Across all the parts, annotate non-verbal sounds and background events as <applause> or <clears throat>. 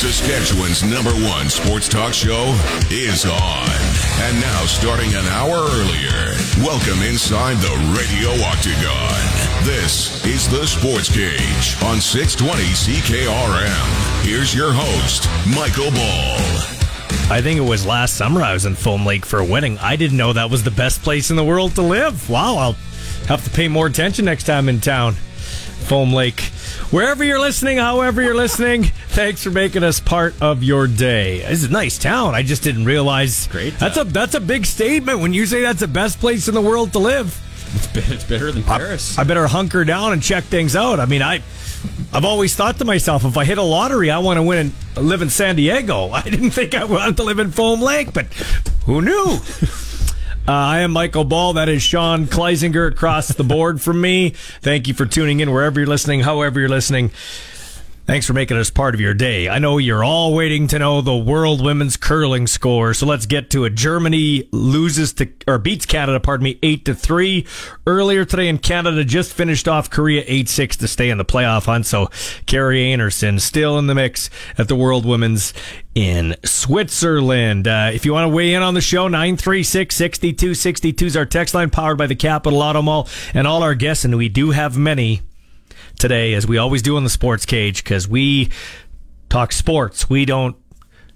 Saskatchewan's number one sports talk show is on. And now, starting an hour earlier, welcome inside the Radio Octagon. This is the Sports Cage on 620 CKRM. Here's your host, Michael Ball. I think it was last summer I was in Foam Lake for a wedding. I didn't know that was the best place in the world to live. Wow, I'll have to pay more attention next time in town. Foam Lake. Wherever you're listening, however you're listening, thanks for making us part of your day. This is a nice town. I just didn't realize. Great That's a that's a big statement when you say that's the best place in the world to live. It's, it's better than Paris. I better hunker down and check things out. I mean, I I've always thought to myself, if I hit a lottery, I want to win and live in San Diego. <laughs> I didn't think I wanted to live in Foam Lake, but who knew? Uh, I am Michael Ball. That is Sean Kleisinger across the board from me. Thank you for tuning in wherever you're listening, however you're listening. Thanks for making us part of your day. I know you're all waiting to know the world women's curling score, so let's get to it. Germany loses to or beats Canada, pardon me, eight to three. Earlier today in Canada just finished off Korea eight six to stay in the playoff hunt. So Kerri Einarson still in the mix at the world women's in Switzerland. Uh, if you want to weigh in on the show, 936 6262 is our text line powered by the Capital Auto Mall and all our guests, and we do have many today, as we always do in the sports cage, because we talk sports. We don't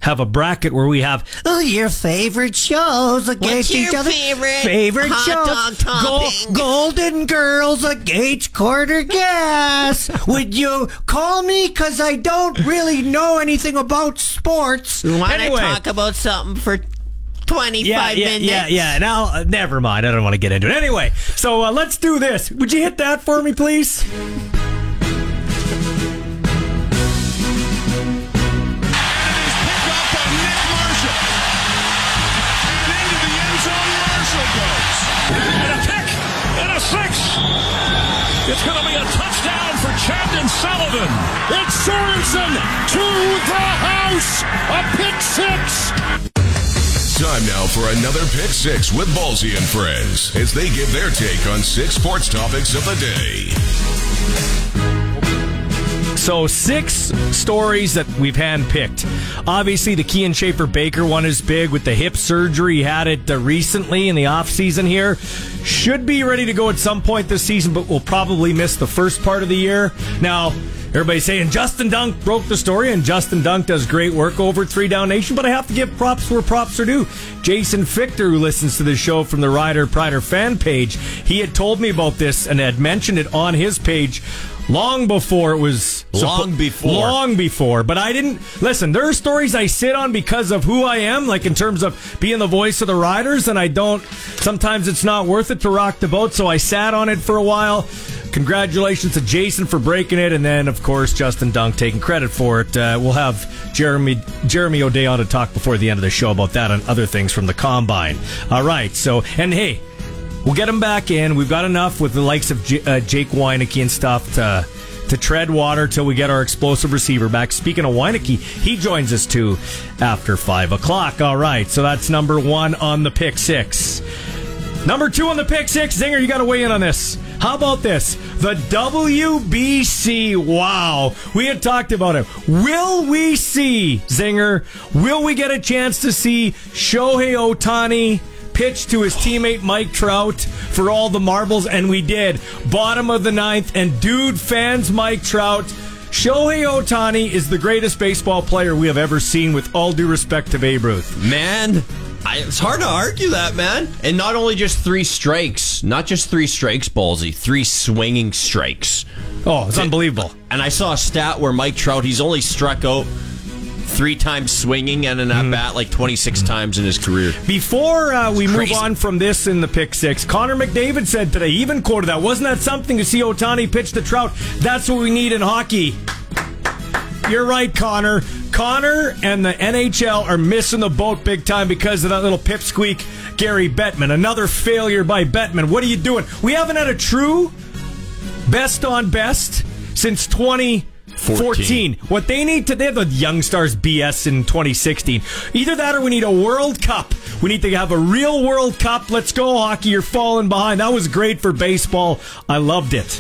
have a bracket where we have oh, your favorite shows against each other. favorite favorite shows. dog? Golden Girls against quarter gas. Would you call me? Because I don't really know anything about sports. Want Anyway. to talk about something for 25 yeah, yeah, minutes. yeah, yeah. Now, uh, never mind. I don't want to get into it. Anyway, so uh, let's do this. Would you hit that for me, please? It's going to be a touchdown for Chandon Sullivan. It's Sorensen to the house. A pick six. Time now for another Pick Six with Ballsy and Friends as they give their take on six sports topics of the day. So six stories that we've handpicked. Obviously, the Kian Schaffer Baker one is big with the hip surgery. He had it uh, recently in the off season here. Should be ready to go at some point this season, but will probably miss the first part of the year. Now, everybody's saying Justin Dunk broke the story, and Justin Dunk does great work over Three Down Nation. But I have to give props where props are due. Jason Fichter, who listens to the show from the Rider Prider fan page, he had told me about this and had mentioned it on his page long before it was Long before. long before. But i didn't listen there are stories i sit on because of who i am like in terms of being the voice of the riders and i don't sometimes it's not worth it to rock the boat so i sat on it for a while. Congratulations to jason for breaking it and then of course justin dunk taking credit for it. Uh, we'll have jeremy jeremy o'day on to talk before the end of the show about that and other things from the combine. All right so and hey We'll get him back in. We've got enough with the likes of J- uh, Jake Wieneke and stuff to to tread water till we get our explosive receiver back. Speaking of Wieneke, he joins us too after five o'clock. All right, so that's number one on the pick six. Number two on the pick six, Zinger, you got to weigh in on this. How about this? The WBC. Wow. We had talked about it. Will we see, Zinger, will we get a chance to see Shohei Ohtani pitch to his teammate Mike Trout for all the marbles? And we did. Bottom of the ninth. And dude, fans, Mike Trout. Shohei Ohtani is the greatest baseball player we have ever seen, with all due respect to Babe Ruth. Man, I, it's hard to argue that, man. And not only just three strikes, not just three strikes, Ballsy, three swinging strikes. Oh, it's unbelievable. And I saw a stat where Mike Trout, he's only struck out three times swinging and an at bat like 26 times in his career. Before uh, we move on from this in the pick six, Connor McDavid said today, even quoted that. Wasn't that something to see Ohtani pitch the Trout? That's what we need in hockey. You're right, Connor. Connor and the NHL are missing the boat big time because of that little pipsqueak, Gary Bettman. Another failure by Bettman. What are you doing? We haven't had a true best on best since 2014. 14. What they need to, they have the Young Stars BS in 2016. Either that or we need a World Cup. We need to have a real World Cup. Let's go, hockey. You're falling behind. That was great for baseball. I loved it.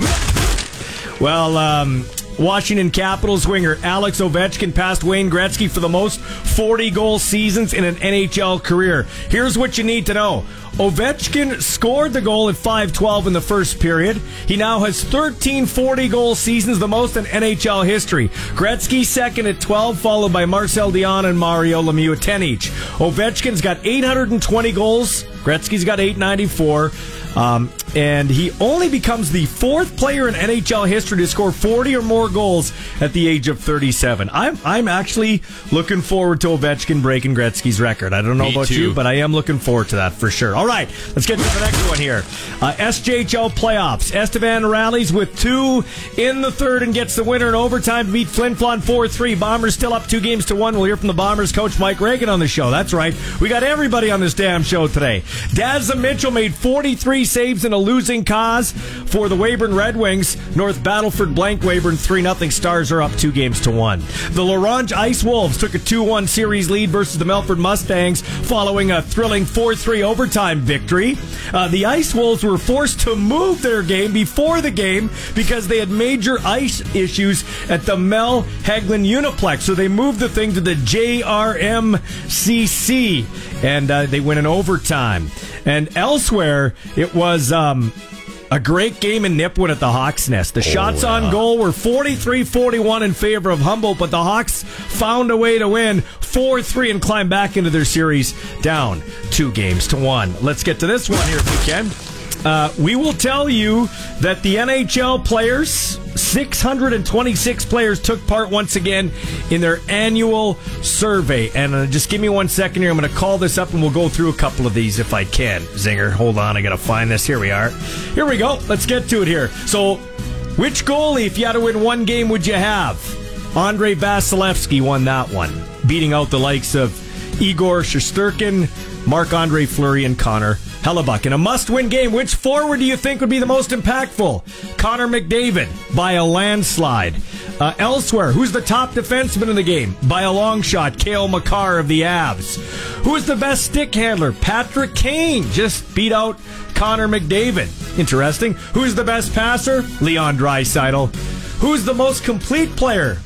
Well, um, Washington Capitals winger Alex Ovechkin passed Wayne Gretzky for the most 40 goal seasons in an NHL career. Here's what you need to know. Ovechkin scored the goal at 5-12 in the first period. He now has 13 40 goal seasons, the most in NHL history. Gretzky second at 12, followed by Marcel Dionne and Mario Lemieux at 10 each. Ovechkin's got 820 goals. Gretzky's got 894. Um, and he only becomes the fourth player in NHL history to score 40 or more goals at the age of 37. I'm I'm actually looking forward to Ovechkin breaking Gretzky's record. I don't know Me about too. you, but I am looking forward to that for sure. All right, let's get to the next one here. Uh, SJHL playoffs. Estevan rallies with two in the third and gets the winner in overtime to beat Flin Flon 4-3. Bombers still up two games to one. We'll hear from the Bombers coach Mike Reagan on the show. That's right. We got everybody on this damn show today. Dazza Mitchell made 43 saves in a losing cause for the Weyburn Red Wings. North Battleford blank Weyburn 3 0. Stars are up two games to one. The La Ronge Ice Wolves took a 2 1 series lead versus the Melfort Mustangs following a thrilling 4 3 overtime victory. Uh, the Ice Wolves were forced to move their game before the game because they had major ice issues at the Mel Hegland Uniplex. So they moved the thing to the JRMCC and uh, they win in overtime. And elsewhere, it was. Um, a great game in Nipawin at the Hawks Nest. The shots on goal were 43 41 in favor of Humboldt, but the Hawks found a way to win 4 3 and climb back into their series down two games to one. Let's get to this one here if we can. Uh, we will tell you that the NHL players, 626 players, took part once again in their annual survey. And uh, just give me one second here. I'm going to call this up and we'll go through a couple of these if I can. Zinger, hold on. I got to find this. Here we are. Here we go. Let's get to it here. So, which goalie, if you had to win one game, would you have? Andrei Vasilevskiy won that one, beating out the likes of Igor Shesterkin, Marc Andre Fleury, and Connor Hellebuyck. In a must win game, which forward do you think would be the most impactful? Connor McDavid by a landslide. Uh, elsewhere, who's the top defenseman in the game? By a long shot, Cale Makar of the Avs. Who is the best stick handler? Patrick Kane just beat out Connor McDavid. Interesting. Who's the best passer? Leon Draisaitl. Who's the most complete player?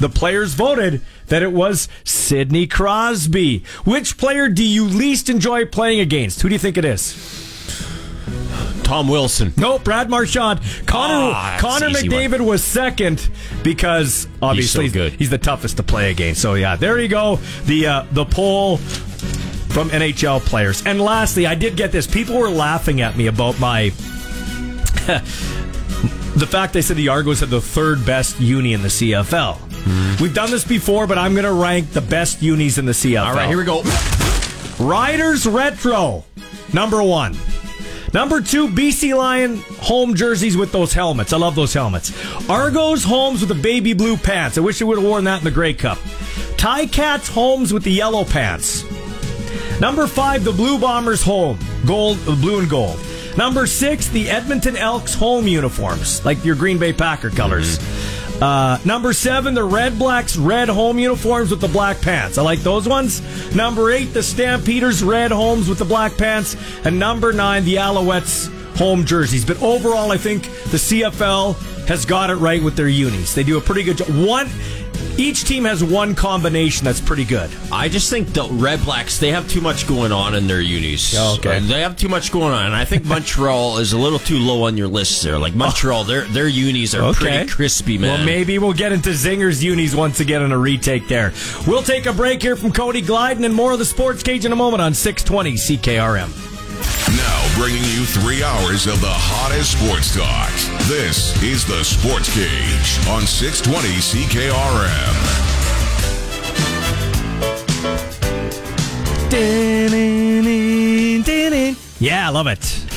The players voted that it was Sidney Crosby. Which player do you least enjoy playing against? Who do you think it is? Tom Wilson. No, Brad Marchand. Connor Ah, Connor McDavid was second because obviously so good. he's the toughest to play against. So yeah, there you go. The uh, the poll from NHL players. And lastly, I did get this. People were laughing at me about my <laughs> the fact they said the Argos had the third best uni in the CFL. Hmm. We've done this before, but I'm going to rank the best unis in the CFL. All right, here we go. Riders Retro, number one. Number two, BC Lion home jerseys with those helmets. I love those helmets. Argos homes with the baby blue pants. I wish they would have worn that in the Grey Cup. Tie Cats homes with the yellow pants. Number five, the Blue Bombers home, gold, uh, blue and gold. Number six, the Edmonton Elks home uniforms, like your Green Bay Packer colors. Uh, number seven, the Red Blacks red home uniforms with the black pants. I like those ones. Number eight, the Stampeders red homes with the black pants. And number nine, the Alouettes home jerseys. But overall, I think the CFL has got it right with their unis. They do a pretty good job. One, each team has one combination that's pretty good. I just think the Red Blacks they have too much going on in their unis. Okay. They have too much going on, and I think Montreal is a little too low on your list there. Like Montreal, their their unis are pretty crispy, man. Well, maybe we'll get into Zinger's unis once again in a retake there. We'll take a break here from Cody Glyden and more of the Sports Cage in a moment on 620 CKRM. Now bringing you three hours of the hottest sports talk. This is the Sports Cage on 620 CKRM. Yeah, I love it.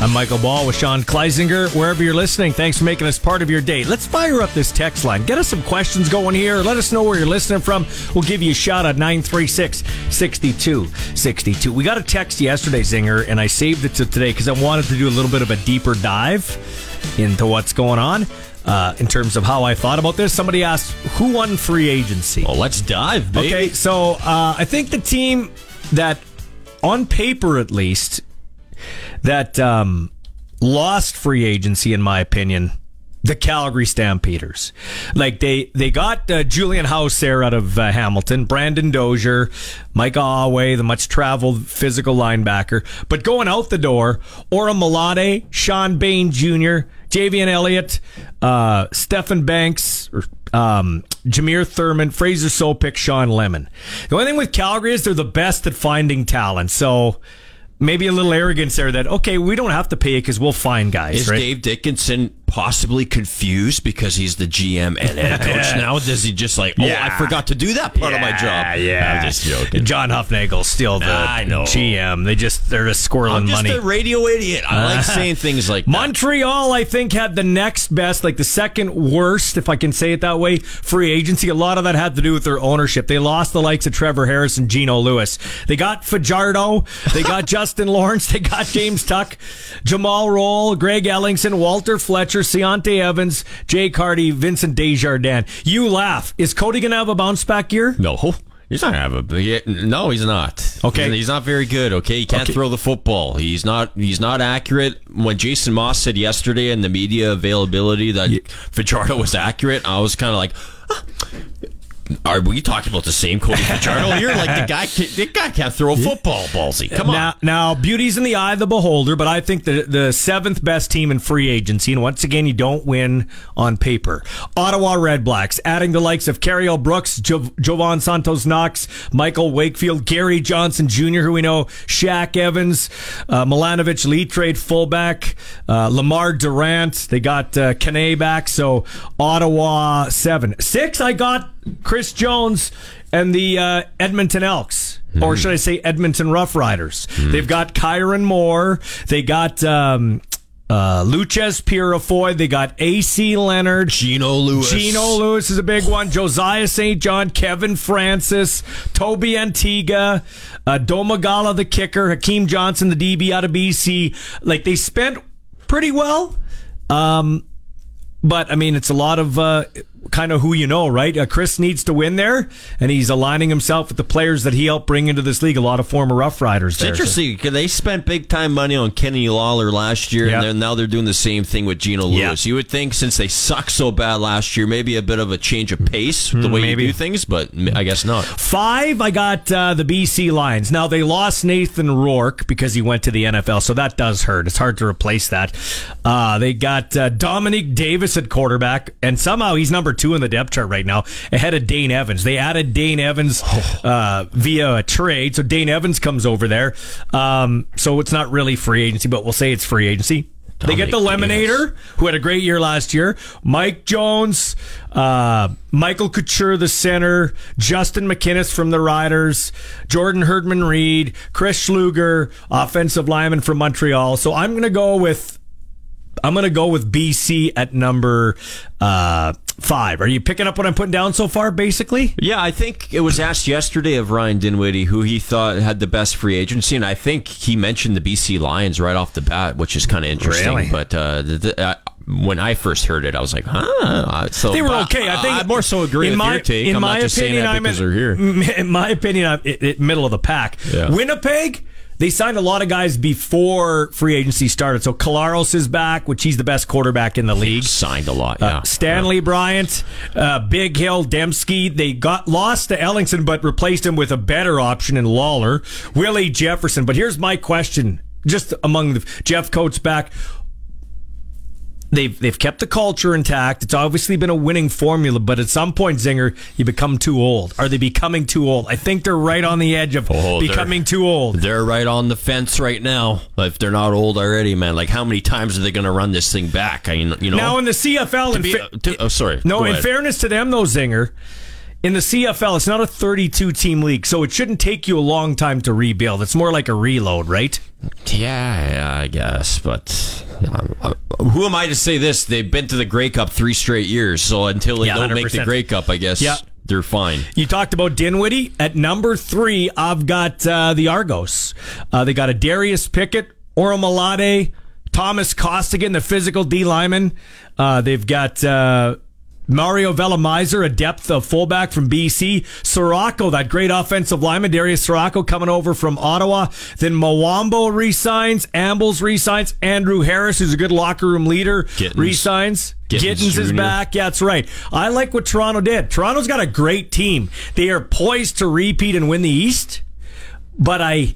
I'm Michael Ball with Sean Kleisinger. Wherever you're listening, thanks for making us part of your day. Let's fire up this text line. Get us some questions going here. Let us know where you're listening from. We'll give you a shout at 936 6262. We got a text yesterday, Zinger, and I saved it to today because I wanted to do a little bit of a deeper dive into what's going on uh, in terms of how I thought about this. Somebody asked, who won free agency? well, let's dive, baby. Okay, so uh, I think the team that, on paper at least, that um, lost free agency, in my opinion, the Calgary Stampeders. Like they they got uh, Julian Howsare there out of uh, Hamilton, Brandon Dozier, Micah Awe, the much traveled physical linebacker. But going out the door, Orimolade, Sean Bain Jr., Javian Elliott, uh, Stephen Banks, or, um, Jameer Thurman, Fraser Sopik, Shawn Lemon. The only thing with Calgary is they're the best at finding talent. So maybe a little arrogance there that okay, we don't have to pay it because we'll find guys. Is right? Dave Dickenson possibly confused because he's the GM and head coach <laughs> now? Does he just like, oh, Yeah. I forgot to do that part of my job? Yeah, I'm just joking. John Hufnagel's still the I know. GM. They just they're just squirreling I'm just money. a radio idiot. I like <laughs> saying things like that. Montreal, I think, had the next best, like the second worst, if I can say it that way, free agency. A lot of that had to do with their ownership. They lost the likes of Trevor Harris and Geno Lewis. They got Fajardo. They got <laughs> Justin Lawrence. They got James Tuck, Jamal Roll, Greg Ellingson, Walter Fletcher, Seontae Evans, Jay Carty, Vincent Desjardins. You laugh. Is Cody going to have a bounce back year? No. He's not have a. No, he's not. Okay. he's, not very good. Okay, he can't Okay. throw the football. He's not. He's not accurate. When Jason Maas said yesterday in the media availability that Fajardo was accurate, I was kind of like, "Huh, "Are we talking about the same Cody Fajardo here? Like the guy, the guy can't throw a football, ballsy. Come on." Now, now, beauty's in the eye of the beholder, but I think the the seventh best team in free agency, and once again, you don't win on paper. Ottawa Red Blacks, adding the likes of Carriel Brooks, jo- Jovan Santos Knox, Michael Wakefield, Gary Johnson Jr., who we know, Shaq Evans, uh, Milanovic, Lee trade fullback, uh, Lamar Durant. They got uh, Kane back, so Ottawa seven, six. I got Chris Jones and the uh, Edmonton Elks. Or should I say Edmonton Rough Riders? They've got Kyran Moore. They got um, uh, Loucheiz Purifoy. They got AC Leonard. Gino Lewis. Gino Lewis is a big one. Josiah St. John, Kevin Francis, Tobi Antigha, uh, Domagala the kicker, Hakeem Johnson the DB out of BC. Like they spent pretty well. Um, but I mean, it's a lot of uh, kind of who you know, right? Uh, Chris needs to win there, and he's aligning himself with the players that he helped bring into this league. A lot of former Rough Riders. It's there, interesting because they spent big time money on Kenny Lawler last year, Yeah. and now they're doing the same thing with Gino Yeah. Lewis. You would think since they sucked so bad last year, maybe a bit of a change of pace the way maybe. you do things, but I guess not. Five, I got uh, the BC Lions. Now, they lost Nathan Rourke because he went to the NFL, so that does hurt. It's hard to replace that. Uh, they got uh, Dominic Davis at quarterback, and somehow he's number two in the depth chart right now, ahead of Dane Evans. They added Dane Evans uh, via a trade, so Dane Evans comes over there. Um, so it's not really free agency, but we'll say it's free agency. They get the Dominic Lemonator, who had a great year last year. Mike Jones, uh, Michael Couture, the center, Justin McInnis from the Riders, Jordan Herdman Reed, Chris Schluger, offensive lineman from Montreal. So I'm going to go with. I'm going to go with BC at number uh, five. Are you picking up what I'm putting down so far, basically? Yeah, I think it was asked yesterday of Ryan Dinwiddie who he thought had the best free agency, and I think he mentioned the BC Lions right off the bat, which is kind of interesting. Really? But uh, the, the, uh, when I first heard it, I was like, huh. So They were okay. I think I more so agree in with my, your take. In I'm my not just opinion, saying that I'm because in, they're here. <laughs> In my opinion, I'm i i middle of the pack. Yeah. Winnipeg. They signed a lot of guys before free agency started. So Collaros is back, which he's the best quarterback in the league. Signed a lot, yeah. Uh, Stanley Bryant, uh, Big Hill, Dembski. They got lost to Ellingson, but replaced him with a better option in Lawler, Willie Jefferson. But here's my question: just among the Jeff Coates back. They've they've kept the culture intact. It's obviously been a winning formula, but at some point, Zinger, you become too old. Are they becoming too old? I think they're right on the edge of Oh, becoming too old. They're right on the fence right now. If they're not old already, man, like how many times are they going to run this thing back? I mean, you know. Now in the CFL, in be- fa- to- oh, sorry. No, in fairness to them, though, Zinger, in the CFL, it's not a 32 team league, so it shouldn't take you a long time to rebuild. It's more like a reload, right? Yeah, I guess, but uh, who am I to say this? They've been to the Grey Cup three straight years, so until they Yeah, don't make the Grey Cup, I guess Yeah. they're fine. You talked about Dinwiddie. At number three, I've got uh, the Argos. Uh, they got a Darius Pickett, Orimolade, Thomas Costigan, the physical D lineman. Uh, they've got uh, Mario Villamizar, a depth of fullback from BC. Ciraco, that great offensive lineman, Darius Ciraco coming over from Ottawa. Then Mwambo resigns, Ambles resigns, Andrew Harris, who's a good locker room leader, Gittins. resigns. Gittins Gittins is back. Yeah, that's right. I like what Toronto did. Toronto's got a great team. They are poised to repeat and win the East, but I,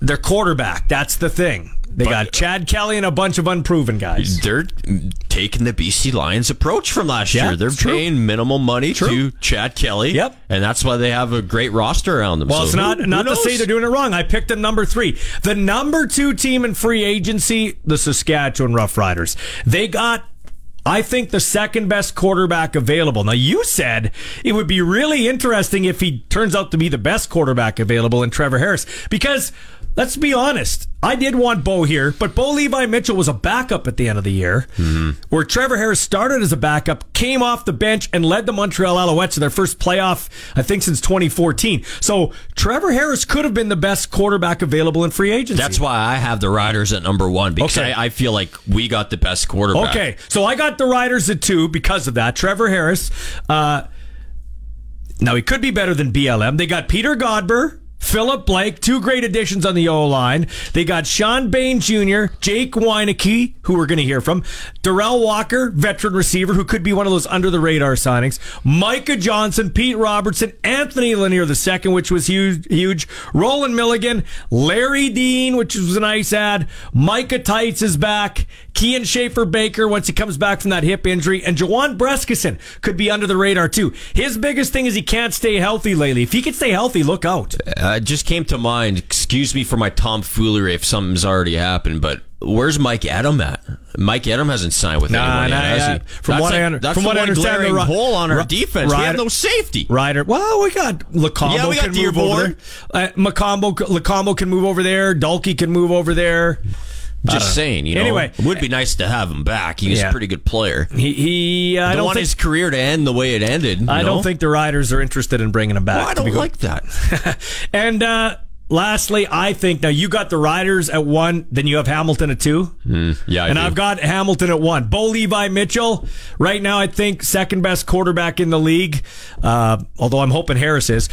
their quarterback, that's the thing. They got Chad Kelly and a bunch of unproven guys. They're taking the BC Lions approach from last Yeah, year. They're it's true. paying minimal money True. to Chad Kelly. Yep. And that's why they have a great roster around them. Well, So it's who- not who not to say they're doing it wrong. I picked them number three. The number two team in free agency, the Saskatchewan Roughriders. They got. I think the second best quarterback available. Now, you said it would be really interesting if he turns out to be the best quarterback available in Trevor Harris. Because, let's be honest, I did want Bo here, but Bo Levi Mitchell was a backup at the end of the year, where Trevor Harris started as a backup, came off the bench, and led the Montreal Alouettes to their first playoff, I think, since 2014. So Trevor Harris could have been the best quarterback available in free agency. That's why I have the Riders at number one because Okay. I, I feel like we got the best quarterback. Okay, so I got the Riders at two because of that. Trevor Harris. Uh, now he could be better than BLM. They got Peter Godber, Philip Blake, two great additions on the O line. They got Sean Bain Jr., Jake Wieneke, who we're going to hear from, Darrell Walker, veteran receiver, who could be one of those under the radar signings, Micah Johnson, Pete Robertson, Anthony Lanier II, which was huge, huge, Roland Milligan, Larry Dean, which was a nice ad, Micah Tights is back, Kian Schaffer Baker once he comes back from that hip injury, and Juwan Brescacin could be under the radar too. His biggest thing is he can't stay healthy lately. If he can stay healthy, look out. Uh, it just came to mind. Excuse me for my tomfoolery if something's already happened, but where's Mike Edem at? Mike Edem hasn't signed with Nah, anyone yet, has he? From that's what like- I under- from the what I understand, the hole on our defense. we have no safety. Ryder. Well, we got Lokombo Yeah, we got can move over there. Dearborn. Uh, Macombo, Lokombo can move over there. Dulkey can move over there. Just saying, you know. Anyway. it would be nice to have him back. He's Yeah. a pretty good player. He, he I I don't don't want think, his career to end the way it ended. I know? don't think the Riders are interested in bringing him back. Well, I don't like that. <laughs> and uh, lastly, I think now you got the Riders at one, then you have Hamilton at two. yeah, I and do. I've got Hamilton at one. Bo Levi Mitchell, right now, I think second best quarterback in the league. Uh, although I'm hoping Harris is.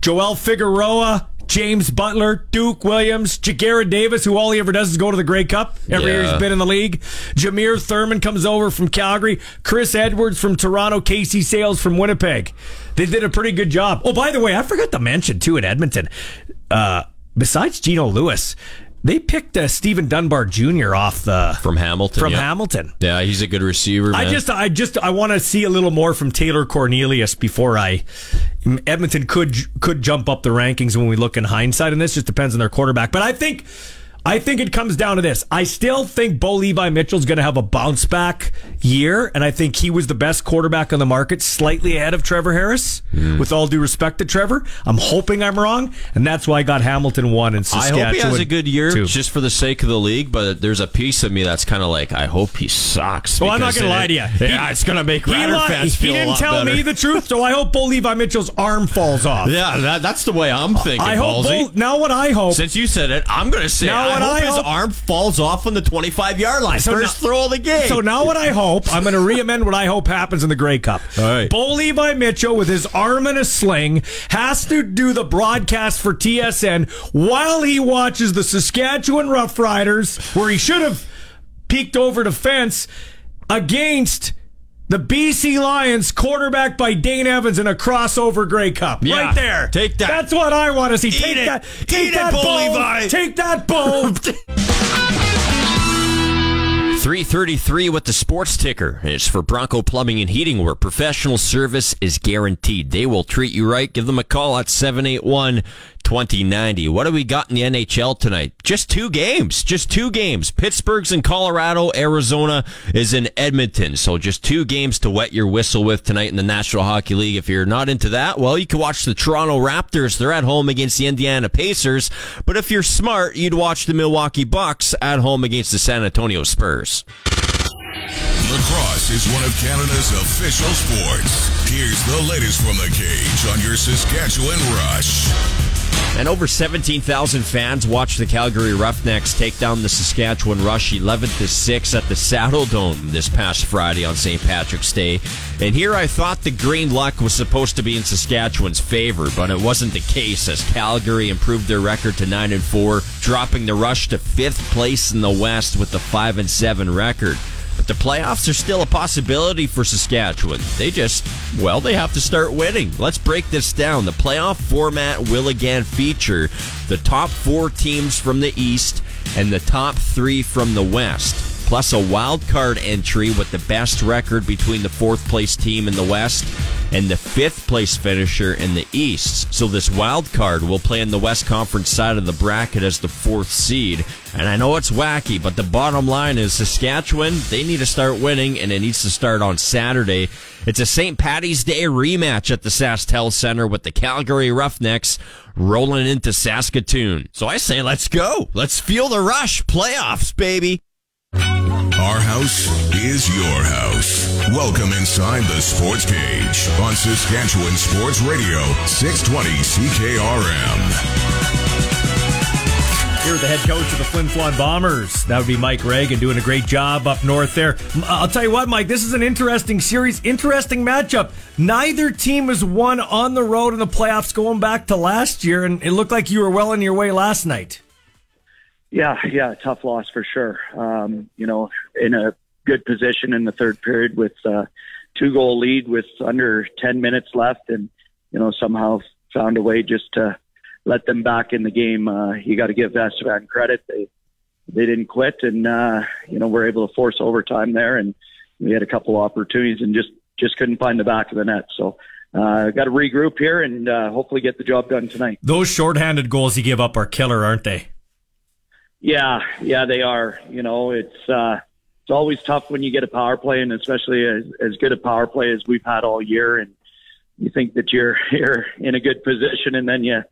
Joel Figueroa, James Butler, Duke Williams, Jagarrett Davis, who all he ever does is go to the Grey Cup every year he's been in the league. Jameer Thurman comes over from Calgary. Chris Edwards from Toronto. Casey Sayles from Winnipeg. They did a pretty good job. Oh, by the way, I forgot to mention too in Edmonton. Uh, besides Geno Lewis, they picked uh, Stephen Dunbar Jr. off the from Hamilton. from yeah. Hamilton. Yeah, he's a good receiver. I just, I just, I want to see a little more from Taylor Cornelius before I. Edmonton could could jump up the rankings when we look in hindsight, and this just depends on their quarterback. But I think, I think it comes down to this. I still think Bo Levi Mitchell's going to have a bounce back year, and I think he was the best quarterback on the market, slightly ahead of Trevor Harris. Hmm. With all due respect to Trevor, I'm hoping I'm wrong, and that's why I got Hamilton one and I Saskatchewan. hope he has a good year just for the sake of the league, but there's a piece of me that's kind of like, I hope he sucks. Well, I'm not going to lie to you. Yeah, it's going to make he Rider li- fans He feel a didn't tell better. me the truth, so I hope Bo Levi Mitchell's arm falls off. Yeah, that, that's the way I'm thinking, I hope Bo, now what I hope Since you said it, I'm going to say Now I what hope I his hope- arm falls off on the 25 yard line. So First now- throw of the game. So now what I hope, I'm going to re-amend what I hope happens in the Grey Cup. All right. Bo Levi Mitchell with his arm in a sling has to do the broadcast for TSN while he watches the Saskatchewan Roughriders, where he should have peeked over the fence against the BC Lions, quarterback by Dane Evans in a crossover Grey Cup. Yeah. Right there. Take that. That's what I want to see. take it. that. Take it, that, Bo Bo. Levi. Take that, Bo. <laughs> 333 with the sports ticker. It's for Bronco Plumbing and Heating, where professional service is guaranteed. They will treat you right. Give them a call at 781 2090. What do we got in the NHL tonight? Just two games. Just two games. Pittsburgh's in Colorado. Arizona is in Edmonton. So just two games to wet your whistle with tonight in the National Hockey League. If you're not into that, well, you can watch the Toronto Raptors. They're at home against the Indiana Pacers. But if you're smart, you'd watch the Milwaukee Bucks at home against the San Antonio Spurs. Lacrosse is one of Canada's official sports. Here's the latest from the cage on your Saskatchewan Rush. And over 17,000 fans watched the Calgary Roughnecks take down the Saskatchewan Rush 11 to 6 at the Saddle Dome this past Friday on St. Patrick's Day. And here I thought the green luck was supposed to be in Saskatchewan's favor, but it wasn't the case as Calgary improved their record to 9 and 4, dropping the Rush to 5th place in the West with the 5 and 7 record. But the playoffs are still a possibility for Saskatchewan. They just, well, they have to start winning. Let's break this down. The playoff format will again feature the top four teams from the East and the top three from the West plus a wild card entry with the best record between the fourth place team in the West and the fifth place finisher in the East. So this wild card will play in the West Conference side of the bracket as the fourth seed. And I know it's wacky, but the bottom line is Saskatchewan, they need to start winning and it needs to start on Saturday. It's a St. Patty's Day rematch at the SaskTel Center with the Calgary Roughnecks rolling into Saskatoon. So I say let's go. Let's feel the rush. Playoffs, baby. Our house is your house. Welcome inside the Sports Cage on Saskatchewan Sports Radio, 620 CKRM. Here with the head coach of the Flin Flon Bombers. That would be Mike Reagan doing a great job up north there. Uh, I'll tell you what, Mike, this is an interesting series, interesting matchup. Neither team has won on the road in the playoffs going back to last year, and it looked like you were well on your way last night. Yeah, yeah, tough loss for sure. Um, you know, in a good position in the third period with uh, two goal lead with under 10 minutes left and, you know, somehow found a way just to let them back in the game. Uh, you got to give Estevan credit. They, they didn't quit and, uh, you know, we're able to force overtime there and we had a couple opportunities and just, just couldn't find the back of the net. So, uh, got to regroup here and, uh, hopefully get the job done tonight. Those shorthanded goals you give up are killer, aren't they? Yeah, yeah, they are. You know, it's uh, it's always tough when you get a power play, and especially as, as good a power play as we've had all year. And you think that you're <laughs> you're in a good position, and then you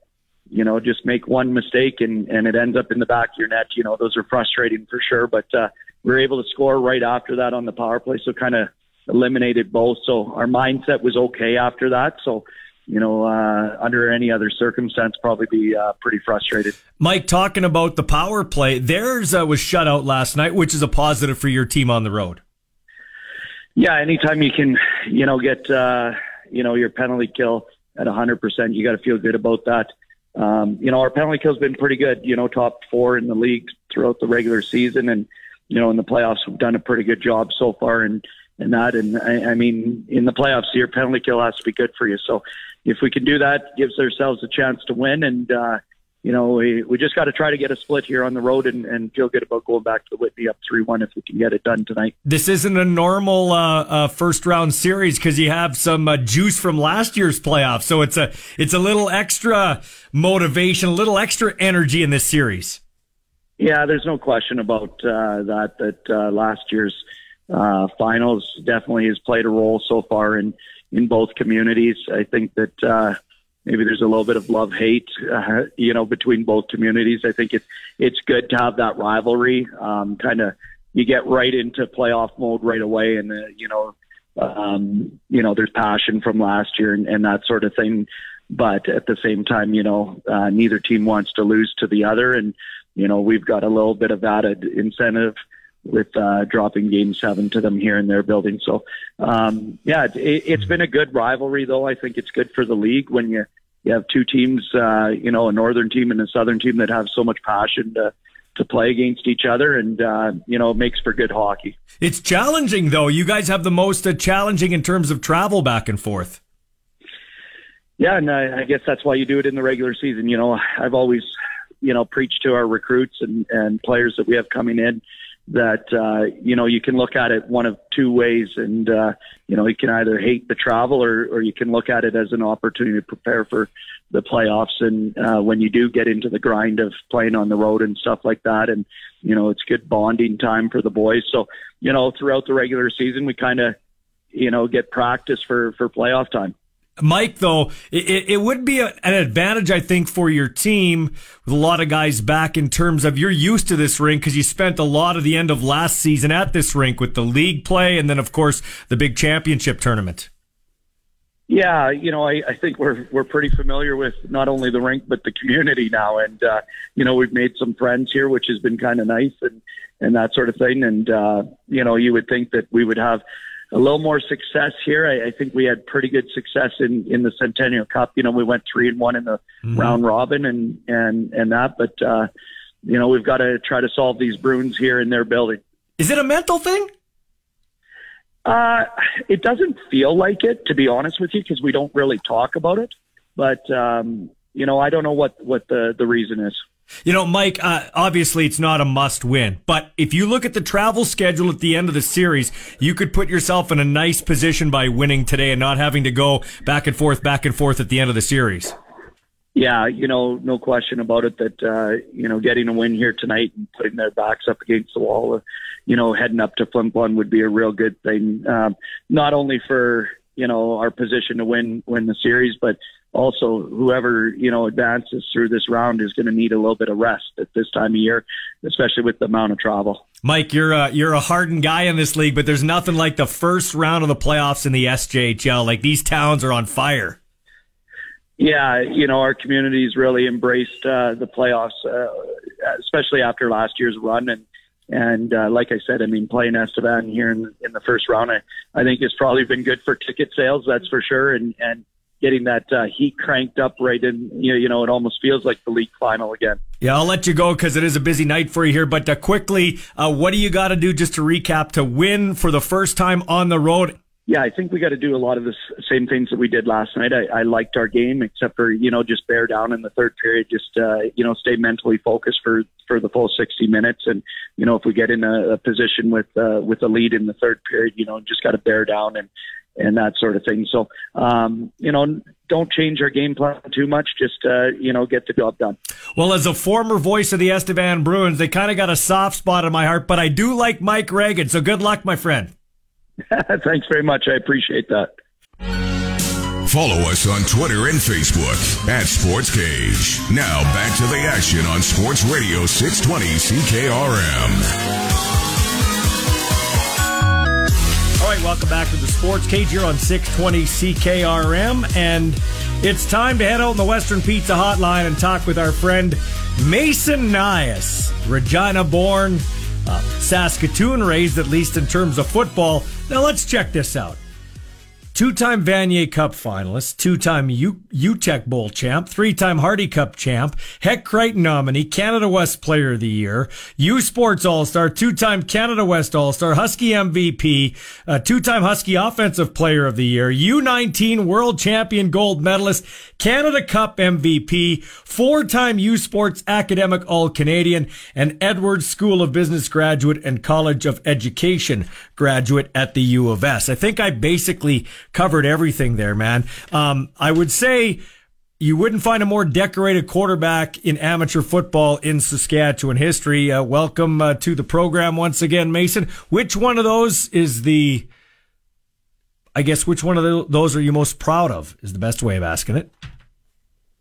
you know just make one mistake, and and it ends up in the back of your net. You know, those are frustrating for sure. But uh, we were able to score right after that on the power play, so kind of eliminated both. So our mindset was okay after that. So you know, uh, under any other circumstance, probably be uh, pretty frustrated. Mike, talking about the power play, theirs uh, was shut out last night, which is a positive for your team on the road. Yeah, anytime you can, you know, get, uh, you know, your penalty kill at 100%, you got to feel good about that. Um, you know, our penalty kill's been pretty good, you know, top four in the league throughout the regular season. And, you know, in the playoffs, we've done a pretty good job so far in, in that. And I, I mean, in the playoffs, your penalty kill has to be good for you. So, if we can do that, gives ourselves a chance to win. And, uh, you know, we, we just got to try to get a split here on the road and, and feel good about going back to the Whitney up 3 1 if we can get it done tonight. This isn't a normal uh, uh, first round series because you have some uh, juice from last year's playoffs. So it's a, it's a little extra motivation, a little extra energy in this series. Yeah, there's no question about uh, that, that uh, last year's uh, finals definitely has played a role so far in in both communities. I think that uh, maybe there's a little bit of love hate, uh, you know, between both communities. I think it's it's good to have that rivalry. Um, kind of you get right into playoff mode right away, and uh, you know, um, you know, there's passion from last year and, and that sort of thing. But at the same time, you know, uh, neither team wants to lose to the other, and you know, we've got a little bit of added incentive with uh, dropping game seven to them here in their building. So, um, yeah, it, it's been a good rivalry, though. I think it's good for the league when you, you have two teams, uh, you know, a northern team and a southern team that have so much passion to, to play against each other, and uh, you know, it makes for good hockey. It's challenging, though. You guys have the most uh, challenging in terms of travel back and forth. Yeah, and I, I guess that's why you do it in the regular season. You know, I've always, you know, preached to our recruits and and players that we have coming in that uh, you know you can look at it one of two ways, and uh, you know you can either hate the travel or, or you can look at it as an opportunity to prepare for the playoffs. And uh, when you do get into the grind of playing on the road and stuff like that, and you know it's good bonding time for the boys. So you know throughout the regular season we kind of you know get practice for for playoff time. Mike, though, it, it would be a, an advantage, I think, for your team with a lot of guys back in terms of you're used to this rink because you spent a lot of the end of last season at this rink with the league play and then, of course, the big championship tournament. Yeah, you know, I, I think we're we're pretty familiar with not only the rink but the community now, and uh, you know, we've made some friends here, which has been kind of nice, and and that sort of thing. And uh, you know, you would think that we would have a little more success here. I, I think we had pretty good success in in the Centennial Cup. You know, we went three and one in the Mm-hmm. round robin, and and and that. But uh, you know, we've got to try to solve these Bruins here in their building. Is it a mental thing? Uh, it doesn't feel like it, to be honest with you, because we don't really talk about it. But um, you know, I don't know what what the the reason is. You know, Mike, uh, obviously it's not a must win, but if you look at the travel schedule at the end of the series, you could put yourself in a nice position by winning today and not having to go back and forth, back and forth at the end of the series. Yeah, you know, no question about it that, uh, you know, getting a win here tonight and putting their backs up against the wall, uh, you know, heading up to Flin Flon would be a real good thing. Um, not only for, you know, our position to win, win the series, but also whoever, you know, advances through this round is going to need a little bit of rest at this time of year, especially with the amount of travel. Mike, you're a, you're a hardened guy in this league, but there's nothing like the first round of the playoffs in the SJHL. Like these towns are on fire. Yeah, you know, our communities really embraced uh, the playoffs, uh, especially after last year's run. And and uh, like I said, I mean, playing Estevan here in, in the first round, I, I think has probably been good for ticket sales. That's for sure. And and getting that uh, heat cranked up right in, you know, you know, it almost feels like the league final again. Yeah, I'll let you go because it is a busy night for you here. But uh, quickly, uh, what do you got to do just to recap to win for the first time on the road? Yeah, I think we got to do a lot of the same things that we did last night. I, I liked our game, except for you know just bear down in the third period, just uh, you know stay mentally focused for for the full sixty minutes, and you know if we get in a, a position with uh, with a lead in the third period, you know just got to bear down and and that sort of thing. So um, you know don't change our game plan too much. Just uh, you know get the job done. Well, as a former voice of the Estevan Bruins, they kind of got a soft spot in my heart, but I do like Mike Reagan. So good luck, my friend. <laughs> Thanks very much. I appreciate that. Follow us on Twitter and Facebook at Sports Cage. Now back to the action on Sports Radio 620 CKRM. Right, welcome back to the Sports Cage here on 620 CKRM. And it's time to head out in the Western Pizza Hotline and talk with our friend Mason Nyhus, Regina born, uh, Saskatoon raised, at least in terms of football. Now let's check this out. Two time Vanier Cup finalist, two time U- Uteck Bowl champ, three time Hardy Cup champ, Hec Crighton nominee, Canada West Player of the Year, U Sports All Star, two time Canada West All Star, Husky MVP, uh, two time Husky Offensive Player of the Year, U19 World Champion Gold Medalist, Canada Cup MVP, four time U Sports Academic All Canadian, and Edwards School of Business graduate and College of Education graduate at the U of S. I think I basically covered everything there, man. Um, I would say you wouldn't find a more decorated quarterback in amateur football in Saskatchewan history. Uh, welcome uh, to the program once again, Mason. Which one of those is the, I guess, which one of the, those are you most proud of is the best way of asking it.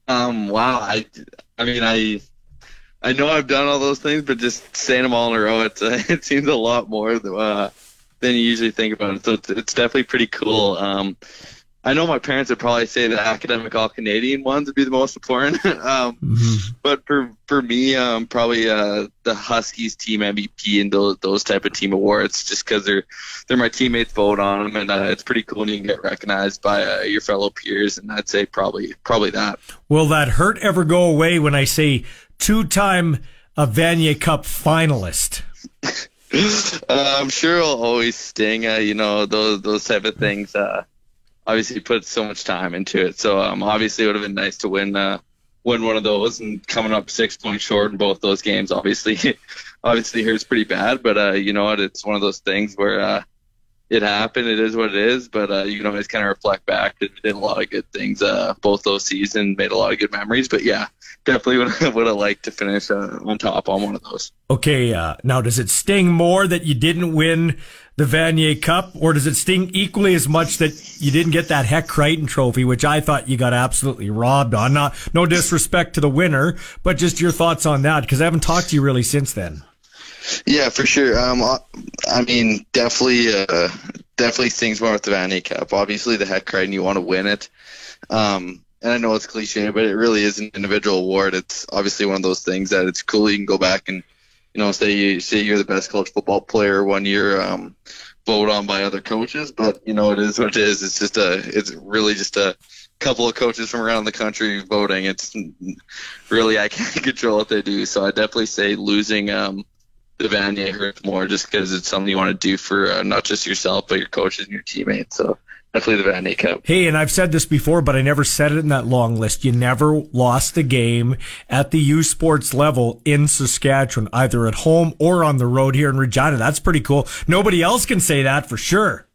Um, wow. I, I mean, I, I know I've done all those things, but just saying them all in a row, it's, uh, <laughs> it seems a lot more uh, than you usually think about it. So it's, it's definitely pretty cool. Um, I know my parents would probably say the academic all Canadian ones would be the most important. <laughs> um, but for for me, um, probably uh, the Huskies team MVP and those those type of team awards, just because they're they're my teammates vote on them, and uh, it's pretty cool when you can get recognized by uh, your fellow peers. And I'd say probably probably that. Will that hurt ever go away when I say two-time uh, Vanier Cup finalist? <laughs> <laughs> uh, I'm sure it'll always sting. Uh, you know those those type of things. Uh, obviously, put so much time into it. So um, obviously, it would have been nice to win uh, win one of those. And coming up six points short in both those games, obviously, <laughs> obviously hurts pretty bad. But uh, you know what? It's one of those things where uh, it happened. It is what it is. But uh, you can always kind of reflect back. that did a lot of good things uh, both those seasons. Made a lot of good memories. But yeah, definitely <laughs> would would have liked to finish uh, on top on one of those. Okay, uh, now does it sting more that you didn't win the Vanier Cup, or does it sting equally as much that you didn't get that Hec Crighton trophy, which I thought you got absolutely robbed on? Not no disrespect to the winner, but just your thoughts on that because I haven't talked to you really since then. Yeah, for sure. Um, I- I mean, definitely, uh, definitely stings more with the Vanier Cup. Obviously, the heck right, you want to win it. Um, and I know it's cliche, but it really is an individual award. It's obviously one of those things that it's cool. You can go back and, you know, say you say you're the best college football player one year, um, vote on by other coaches. But you know, it is what it is. It's just a, it's really just a couple of coaches from around the country voting. It's really I can't <laughs> control what they do. So I definitely say losing um, the Vanier hurts more just because it's something you want to do for uh, not just yourself but your coaches and your teammates. So definitely the Vanier Cup. Hey, and I've said this before, but I never said it in that long list. You never lost a game at the U Sports level in Saskatchewan, either at home or on the road here in Regina. That's pretty cool. Nobody else can say that for sure.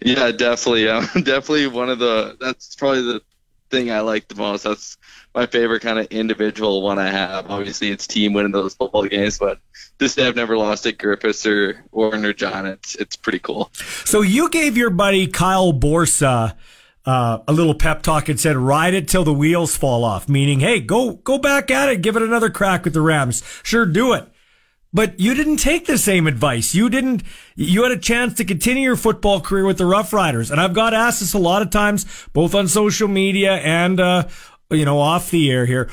Yeah, definitely. <laughs> Um, definitely one of the. That's probably the thing I like the most. That's my favorite kind of individual one I have. Obviously, it's team winning those football games, but just to have never lost at Griffiths or or John, it's it's pretty cool. So you gave your buddy Kyle Borsa uh, a little pep talk and said, "Ride it till the wheels fall off," meaning, "Hey, go go back at it, give it another crack with the Rams. Sure, do it." But you didn't take the same advice. You didn't, you had a chance to continue your football career with the Rough Riders. And I've got asked this a lot of times, both on social media and, uh, you know, off the air here.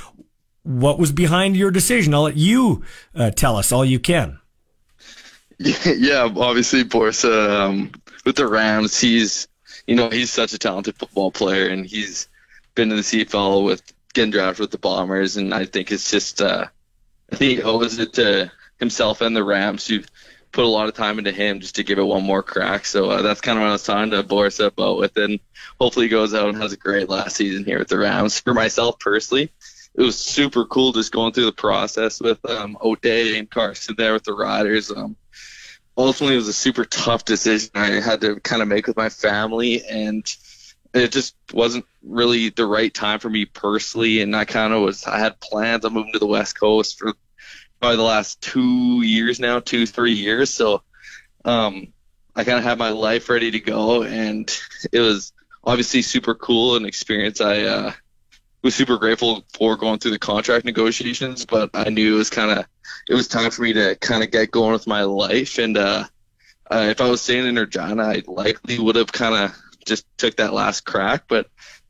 What was behind your decision? I'll let you uh, tell us all you can. <laughs> Yeah, obviously Borsa um, with the Rams, he's you know he's such a talented football player, and he's been in the CFL with getting drafted with the Bombers, and I think it's just uh, I think he owes it to himself and the Rams who put a lot of time into him just to give it one more crack. So uh, that's kind of what I was talking to Borsa about with, and hopefully he goes out and has a great last season here with the Rams. For myself personally, it was super cool just going through the process with um, O'Day and Carson there with the Riders. Um, ultimately, it was a super tough decision I had to kind of make with my family, and it just wasn't really the right time for me personally. And I kind of was, I had plans on moving to the West Coast for probably the last two years now, two, three years. So um, I kind of had my life ready to go, and it was obviously super cool and experience. I uh, was super grateful for going through the contract negotiations, but I knew it was kind of it was time for me to kind of get going with my life. And uh, uh, if I was staying in Regina, I likely would have kind of just took that last crack, but.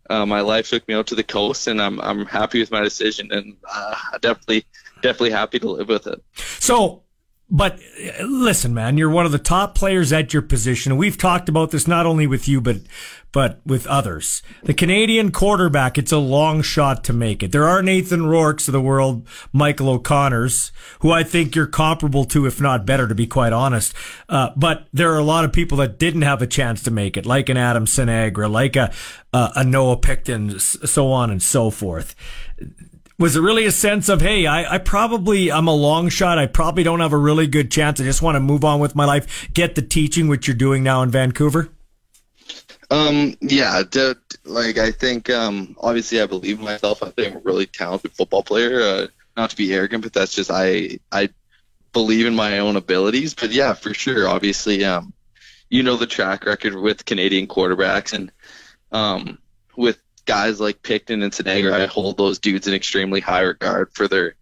Uh, my life took me out to the coast, and I'm I'm happy with my decision, and uh, I definitely definitely happy to live with it. So, but listen, man, you're one of the top players at your position. We've talked about this not only with you, but but with others. The Canadian quarterback, it's a long shot to make it. There are Nathan Rourke's of the world, Michael O'Connor's, who I think you're comparable to, if not better, to be quite honest. Uh, but there are a lot of people that didn't have a chance to make it, like an Adam Sinagra, like a, uh, a Noah Picton, so on and so forth was it really a sense of hey I, I, probably i'm a long shot. I probably don't have a really good chance. I just want to move on with my life get the teaching which you're doing now in vancouver? Um yeah like i think um obviously i believe in myself. I think i'm a really talented football player. Uh, not to be arrogant but that's just i i believe in my own abilities. But yeah for sure obviously um you know the track record with canadian quarterbacks and um with guys like Picton and Sinagra, I hold those dudes in extremely high regard for their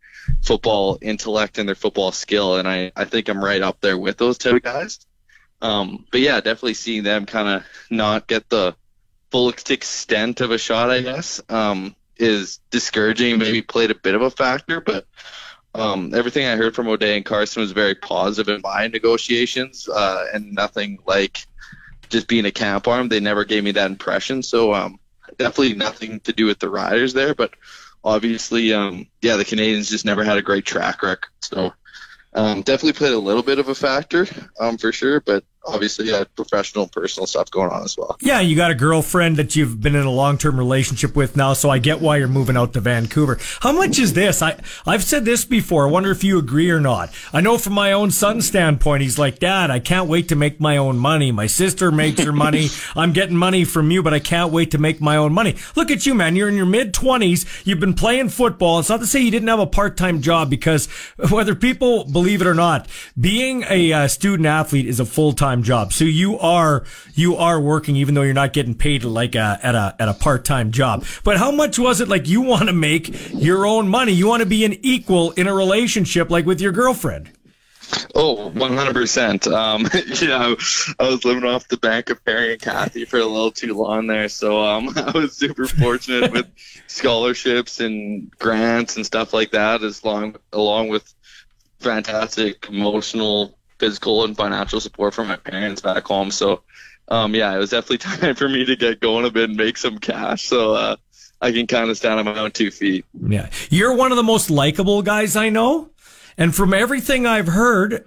football intellect and their football skill, and I, I think I'm right up there with those two guys. Um, but yeah, definitely seeing them kind of not get the full extent of a shot, I guess, um, is discouraging. Maybe played a bit of a factor, but um, everything I heard from O'Day and Carson was very positive in my negotiations, uh, and nothing like just being a camp arm. They never gave me that impression. So um, definitely nothing to do with the riders there, but obviously, um, yeah, the Canadians just never had a great track record. So um, definitely played a little bit of a factor um, for sure, but obviously you had professional personal stuff going on as well. Yeah, you got a girlfriend that you've been in a long term relationship with now, so I get why you're moving out to Vancouver. How much is this? I I've said this before. I wonder if you agree or not. I know from my own son's standpoint, he's like, Dad, I can't wait to make my own money. My sister makes her money. <laughs> I'm getting money from you, but I can't wait to make my own money. Look at you, man. You're in your mid twenties. You've been playing football. It's not to say you didn't have a part time job because <laughs> whether people believe it or not, being a uh, student athlete is a full time job. So you are you are working even though you're not getting paid like a, at a at a part time job. But how much was it like you want to make your own money? You want to be an equal in a relationship like with your girlfriend? Oh, 100%. Um, <laughs> yeah, I was living off the bank of Perry and Kathy for a little too long there. So um, <laughs> I was super fortunate with scholarships and grants and stuff like that, as long, along with fantastic emotional, physical, and financial support from my parents back home. So, um, yeah, it was definitely <laughs> time for me to get going a bit and make some cash. So uh, I can kind of stand on my own two feet. Yeah. You're one of the most likable guys I know. And from everything I've heard,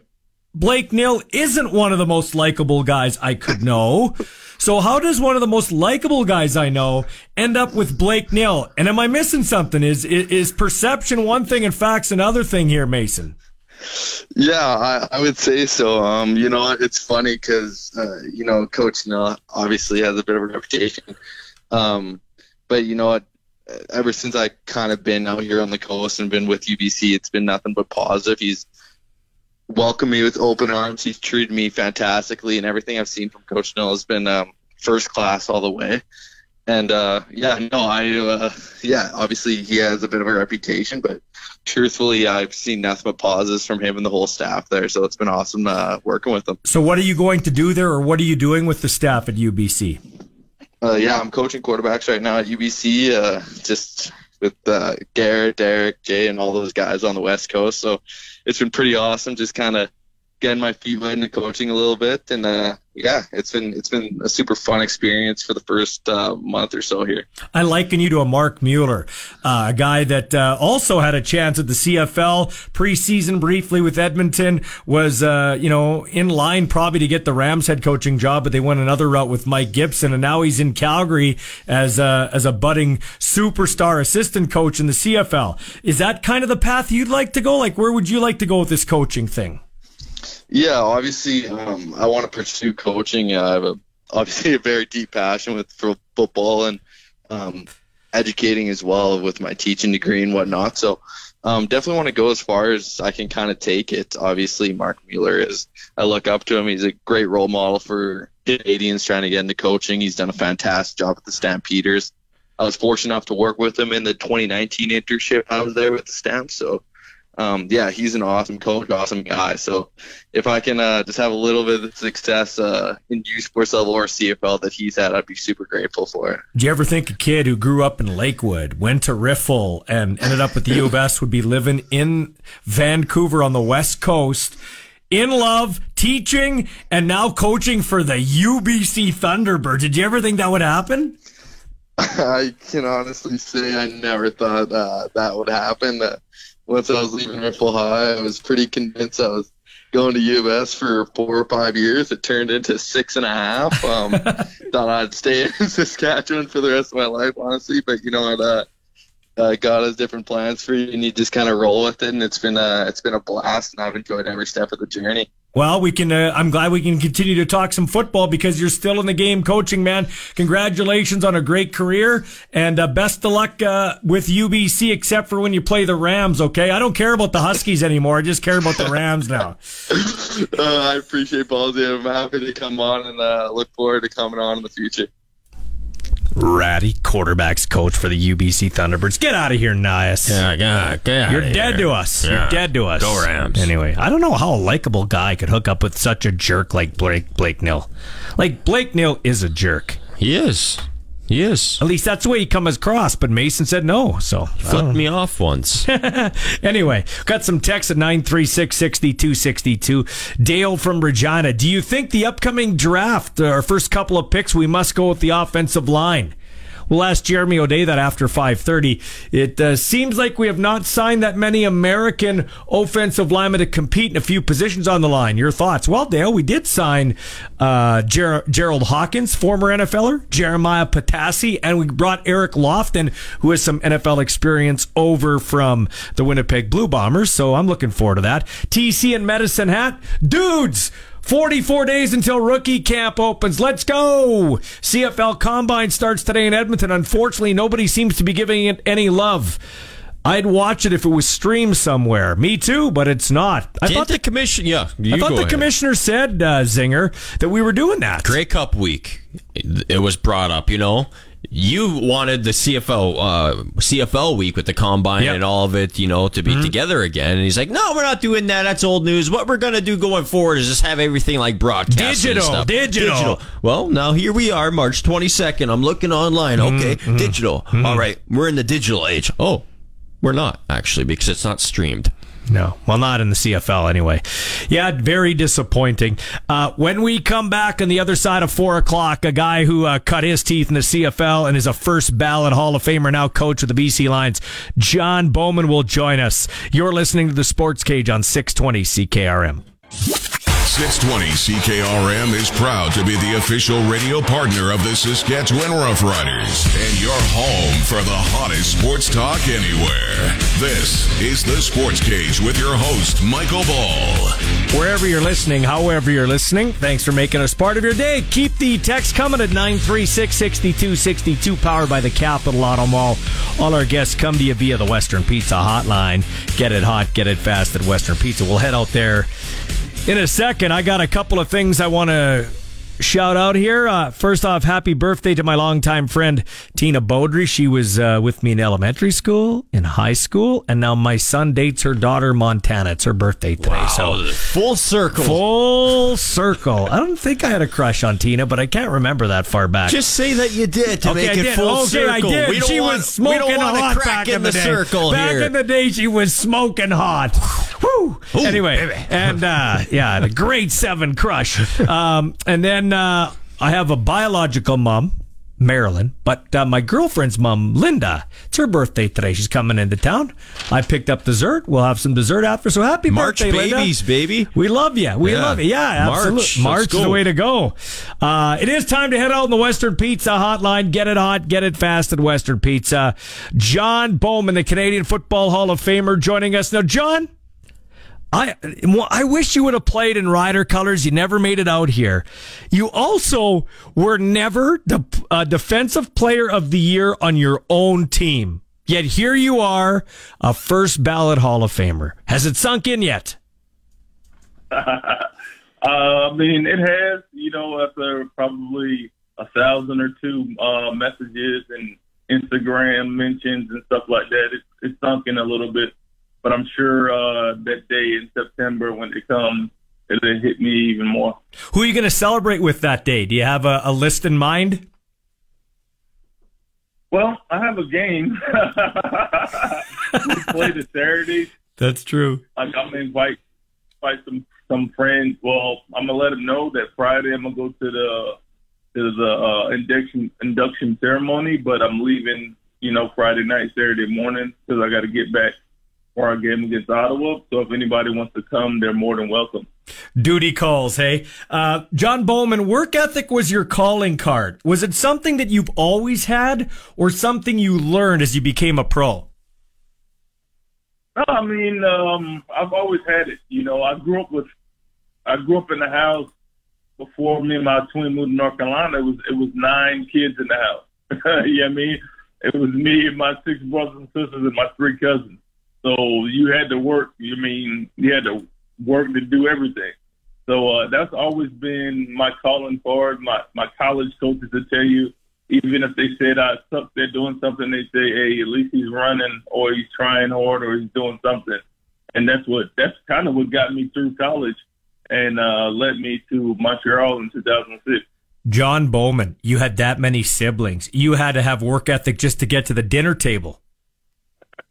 Blake Nill isn't one of the most likable guys I could <laughs> know. So how does one of the most likable guys I know end up with Blake Nill? And am I missing something? Is, is, is perception one thing and facts another thing here, Mason? Yeah, I, I would say so. Um, you know, it's funny because uh, you know Coach Nill obviously has a bit of a reputation, um, but you know what? Ever since I kind of been out here on the coast and been with UBC, it's been nothing but positive. He's welcomed me with open arms. He's treated me fantastically, and everything I've seen from Coach Nill has been um, first class all the way. And uh, yeah, no, I uh, yeah, obviously he has a bit of a reputation, but truthfully, I've seen nothing but positives from him and the whole staff there. So it's been awesome uh, working with them. So what are you going to do there, or what are you doing with the staff at UBC? Uh, yeah, I'm coaching quarterbacks right now at UBC, uh, just with uh, Garrett, Derek, Jay, and all those guys on the West Coast. So it's been pretty awesome, just kind of getting my feet wet into coaching a little bit, and uh, yeah, it's been it's been a super fun experience for the first uh, month or so here. I liken you to a Marc Mueller, uh, a guy that uh, also had a chance at the CFL preseason briefly with Edmonton. Was uh, you know in line probably to get the Rams head coaching job, but they went another route with Mike Gibson, and now he's in Calgary as a, as a budding superstar assistant coach in the CFL. Is that kind of the path you'd like to go? Like, where would you like to go with this coaching thing? Yeah, obviously, um, I want to pursue coaching. I have a, obviously a very deep passion with for football and um, educating as well with my teaching degree and whatnot. So um, definitely want to go as far as I can kind of take it. Obviously, Marc Mueller is I look up to him. He's a great role model for Canadians trying to get into coaching. He's done a fantastic job at the Stampeders. I was fortunate enough to work with him in the 2019 internship. I was there with the Stamps, so um, yeah, he's an awesome coach, awesome guy. So if I can uh, just have a little bit of success uh, in U Sports level or CFL that he's had, I'd be super grateful for it. Do you ever think a kid who grew up in Lakewood, went to Riffel, and ended up with the U of S would be living in Vancouver on the West Coast? In love, teaching, and now coaching for the UBC Thunderbirds. Did you ever think that would happen? <laughs> I can honestly say I never thought uh, that would happen. Once I was leaving Riffel High, I was pretty convinced I was going to U of S for four or five years. It turned into six and a half. Um, <laughs> thought I'd stay in <laughs> Saskatchewan for the rest of my life, honestly. But you know what? Uh, uh, God has different plans for you, and you just kind of roll with it. And it's been a it's been a blast, and I've enjoyed every step of the journey. Well, we can. Uh, I'm glad we can continue to talk some football because you're still in the game, coaching, man. Congratulations on a great career, and uh, best of luck uh, with UBC, except for when you play the Rams. Okay, I don't care about the Huskies anymore. I just care about the Rams now. <laughs> Uh, I appreciate Ballsy. I'm happy to come on, and uh, look forward to coming on in the future. Ratty quarterbacks coach for the UBC Thunderbirds. Get out of here, Nyhus. Yeah, yeah, get You're dead here. to us. Yeah. You're dead to us. Go Rams. Anyway, I don't know how a likable guy could hook up with such a jerk like Blake Blake Nill. Like Blake Nill is a jerk. He is. He is. At least that's the way he comes across. But Mason said no. So Flipped uh. me off once. <laughs> anyway, got some text at 936 6262. Dale from Regina. Do you think the upcoming draft, uh, our first couple of picks, we must go with the offensive line? We'll ask Jeremy O'Day that after 5:30. It uh, seems like we have not signed that many American offensive linemen to compete in a few positions on the line. Your thoughts? Well, Dale, we did sign uh, Ger- Gerald Hawkins, former NFLer, Jeremiah Patassi, and we brought Eric Lofton, who has some NFL experience over from the Winnipeg Blue Bombers. So I'm looking forward to that. TC and Medicine Hat, dudes. 44 days until rookie camp opens. Let's go. CFL Combine starts today in Edmonton. Unfortunately, nobody seems to be giving it any love. I'd watch it if it was streamed somewhere. Me too, but it's not. I Didn't thought the the, commission? Yeah, you I thought the ahead. commissioner said, uh, Zinger, that we were doing that. Grey Cup week, it was brought up, you know, you wanted the CFL uh, CFL week with the combine Yep. and all of it, you know, to be mm-hmm. together again. And he's like, "No, we're not doing that. That's old news. What we're gonna do going forward is just have everything like broadcast, Digital, stuff. digital. Well, now here we are, March twenty second. I'm looking online. Mm-hmm. Okay, mm-hmm. digital. All right, we're in the digital age. Oh, we're not actually because it's not streamed. No, well, not in the CFL anyway. Yeah, very disappointing. Uh, when we come back on the other side of four o'clock, a guy who uh, cut his teeth in the CFL and is a first ballot Hall of Famer, now coach with the BC Lions, John Bowman will join us. You're listening to the Sports Cage on 620 CKRM. 620 CKRM is proud to be the official radio partner of the Saskatchewan Roughriders and your home for the hottest sports talk anywhere. This is the Sports Cage with your host, Michael Ball. Wherever you're listening, however you're listening, thanks for making us part of your day. Keep the text coming at 936 6262, powered by the Capital Auto Mall. All our guests come to you via the Western Pizza Hotline. Get it hot, get it fast at Western Pizza. We'll head out there in a second. I got a couple of things I want to shout out here. Uh, first off, happy birthday to my longtime friend Tina Beaudry. She was uh, with me in elementary school, in high school, and now my son dates her daughter Montana. It's her birthday today. So full circle. full circle. I don't think I had a crush on Tina, but I can't remember that far back. Just say that you did to Okay, make I it did. full Okay, circle. I did. We don't she want, was smoking we don't want hot back in, in the, day. circle back here. in the day, she was smoking hot. Whew. anyway, and uh, yeah, the grade seven crush. <laughs> Um, and then uh, I have a biological mom. Marilyn, but uh, my girlfriend's mom, Linda, it's her birthday today. She's coming into town. I picked up dessert. We'll have some dessert after. So happy March birthday, Linda. babies, baby. We love you. We Yeah. love you. Yeah, March. absolutely. March is the way to go. Uh, it is time to head out in the Western Pizza hotline. Get it hot, get it fast at Western Pizza. John Bowman, the Canadian Football Hall of Famer, joining us now. John, I I wish you would have played in Rider colors. You never made it out here. You also were never the uh, defensive player of the year on your own team. Yet here you are, a first ballot Hall of Famer. Has it sunk in yet? <laughs> Uh, I mean, it has, you know, after probably a thousand or two uh, messages and Instagram mentions and stuff like that, it's, it's sunk in a little bit. But I'm sure uh, that day in September when it comes, it'll hit me even more. Who are you going to celebrate with that day? Do you have a, a list in mind? Well, I have a game. <laughs> we play the Saturday. That's true. I, I'm gonna invite invite some some friends. Well, I'm gonna let them know that Friday I'm gonna go to the to the uh, induction induction ceremony, but I'm leaving. You know, Friday night, Saturday morning, because I got to get back for our game against Ottawa. So if anybody wants to come, they're more than welcome. Duty calls, hey? Uh, John Bowman, work ethic was your calling card. Was it something that you've always had or something you learned as you became a pro? No, I mean, um, I've always had it. You know, I grew up with, I grew up in the house before me and my twin moved to North Carolina. It was it was nine kids in the house. <laughs> you know what I mean? It was me and my six brothers and sisters and my three cousins. So you had to work. You mean you had to work to do everything. So uh, that's always been my calling card. My my college coaches to tell you, even if they said I suck, they're doing something. They say, hey, at least he's running, or he's trying hard, or he's doing something. And that's what that's kind of what got me through college and uh, led me to Montreal in 2006. John Bowman, you had that many siblings. You had to have work ethic just to get to the dinner table. <laughs>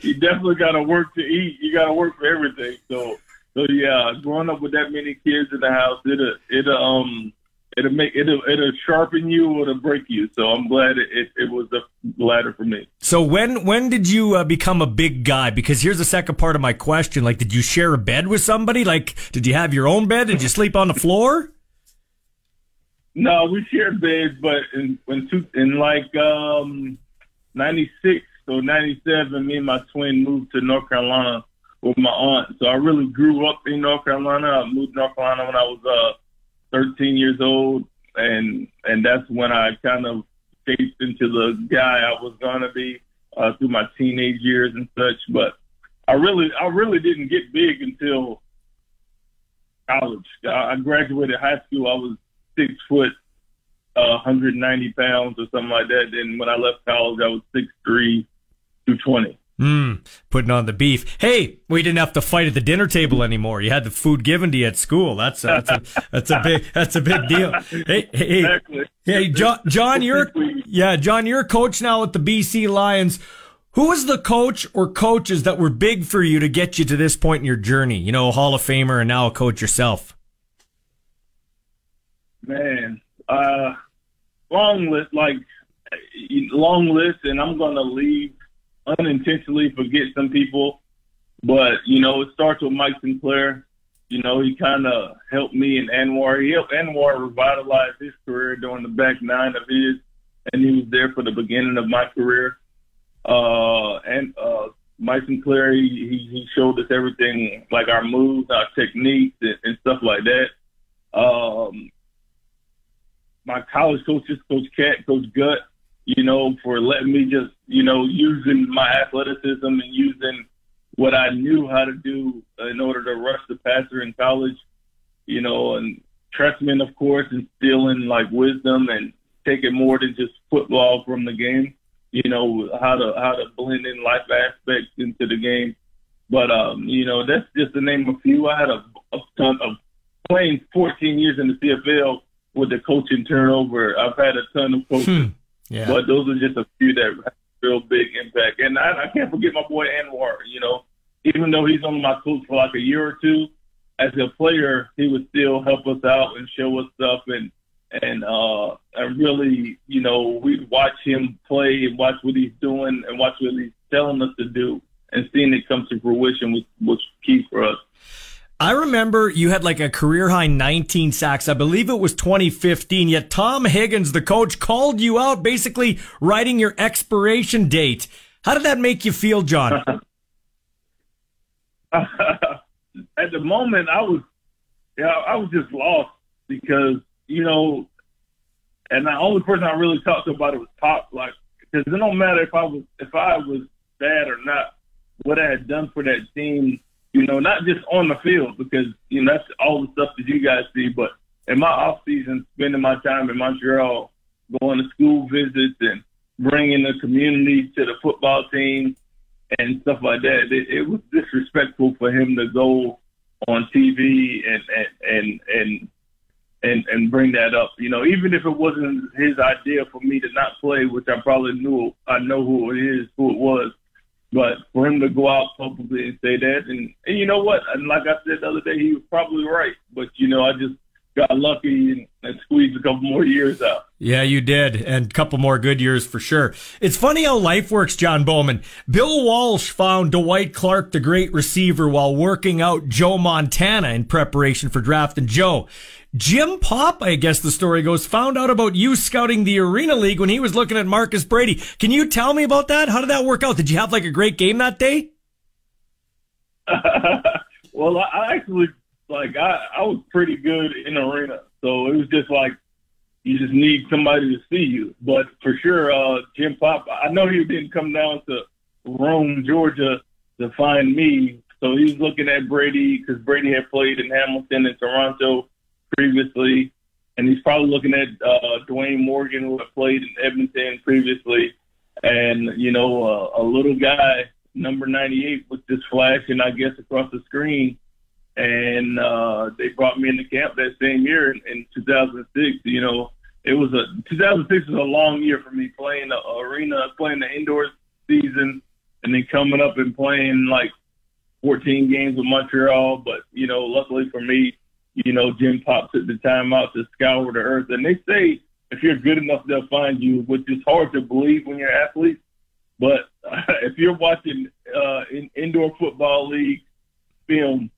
you definitely got to work to eat. You got to work for everything. So, so yeah, growing up with that many kids in the house, it'll it'll um it'll make it'll it'll sharpen you or it'll break you. So I'm glad it it, it was the latter for me. So when when did you uh, become a big guy? Because here's the second part of my question. Like, did you share a bed with somebody? Like, did you have your own bed? Did you sleep on the floor? No, we shared beds, but in when two in like um '96 or '97, me and my twin moved to North Carolina with my aunt. So I really grew up in North Carolina. I moved to North Carolina when I was uh 13 years old, and and that's when I kind of shaped into the guy I was gonna be uh, through my teenage years and such. But I really I really didn't get big until college. I graduated high school. I was six foot uh, 190 pounds or something like that. Then when I left college, I was 6'3", 220. Mm, putting on the beef. Hey, we didn't have to fight at the dinner table anymore. You had the food given to you at school. That's a, that's a, that's a big that's a big deal. Hey, hey, Exactly. hey, John, John, you're yeah, John, you're a coach now with the BC Lions. Who was the coach or coaches that were big for you to get you to this point in your journey? You know, Hall of Famer and now a coach yourself. Man, uh, long list, like long list, and I'm gonna leave unintentionally forget some people, but you know it starts with Mike Sinclair. You know he kind of helped me and Anwar. He helped Anwar revitalize his career during the back nine of his, and he was there for the beginning of my career. Uh, and uh, Mike Sinclair, he, he showed us everything, like our moves, our techniques, and, and stuff like that. Um, my college coaches, Coach Cat, Coach Gut, you know, for letting me just, you know, using my athleticism and using what I knew how to do in order to rush the passer in college, you know, and Trestman, of course, instilling like wisdom and taking more than just football from the game, you know, how to how to blend in life aspects into the game. But um, you know, that's just to name a few. I had a, a ton of playing 14 years in the CFL with the coaching turnover. I've had a ton of coaches, Yeah. but those are just a few that have real big impact. And I, I can't forget my boy Anwar. You know, even though he's only my coach for like a year or two, as a player, he would still help us out and show us stuff and and uh and really, you know, we'd watch him play and watch what he's doing and watch what he's telling us to do and seeing it come to fruition was was key for us. I remember you had like a career high 19 sacks. I believe it was 2015. Yet Tom Higgins, the coach, called you out, basically writing your expiration date. How did that make you feel, John? <laughs> at the moment I was yeah, I was just lost because, you know, and the only person I really talked to about it was Popp, like because it don't matter if I was if I was bad or not, what I had done for that team, you know, not just on the field because, you know, that's all the stuff that you guys see, but in my off season spending my time in Montreal, going to school visits and bringing the community to the football team and stuff like that. It, it was disrespectful for him to go on TV and and and and and, and bring that up. You know, even if it wasn't his idea for me to not play, which I probably knew, I know who it is, who it was. But for him to go out publicly and say that, and, and you know what? And like I said the other day, he was probably right. But you know, I just got lucky and, and squeezed a couple more years out. Yeah, you did. And a couple more good years for sure. It's funny how life works, John Bowman. Bill Walsh found Dwight Clark, the great receiver, while working out Joe Montana in preparation for drafting Joe. Jim Popp, I guess the story goes, found out about you scouting the Arena League when he was looking at Marcus Brady. Can you tell me about that? How did that work out? Did you have like a great game that day? <laughs> well, I, actually like I, I was pretty good in arena, so it was just like you just need somebody to see you. But for sure, uh, Jim Popp, I know he didn't come down to Rome, Georgia, to find me. So he was looking at Brady because Brady had played in Hamilton and Toronto previously, and he's probably looking at uh, Dwayne Morgan, who played in Edmonton previously, and you know, uh, a little guy, number 98, was just flashing, I guess, across the screen and uh, they brought me into camp that same year in, in 2006. You know, it was a 2006 was a long year for me playing the arena, playing the indoor season, and then coming up and playing like 14 games with Montreal. But you know, luckily for me, you know, Jim Popp took the time out to scour the earth, and they say if you're good enough, they'll find you, which is hard to believe when you're an athlete. But uh, <laughs> if you're watching uh, in indoor football league film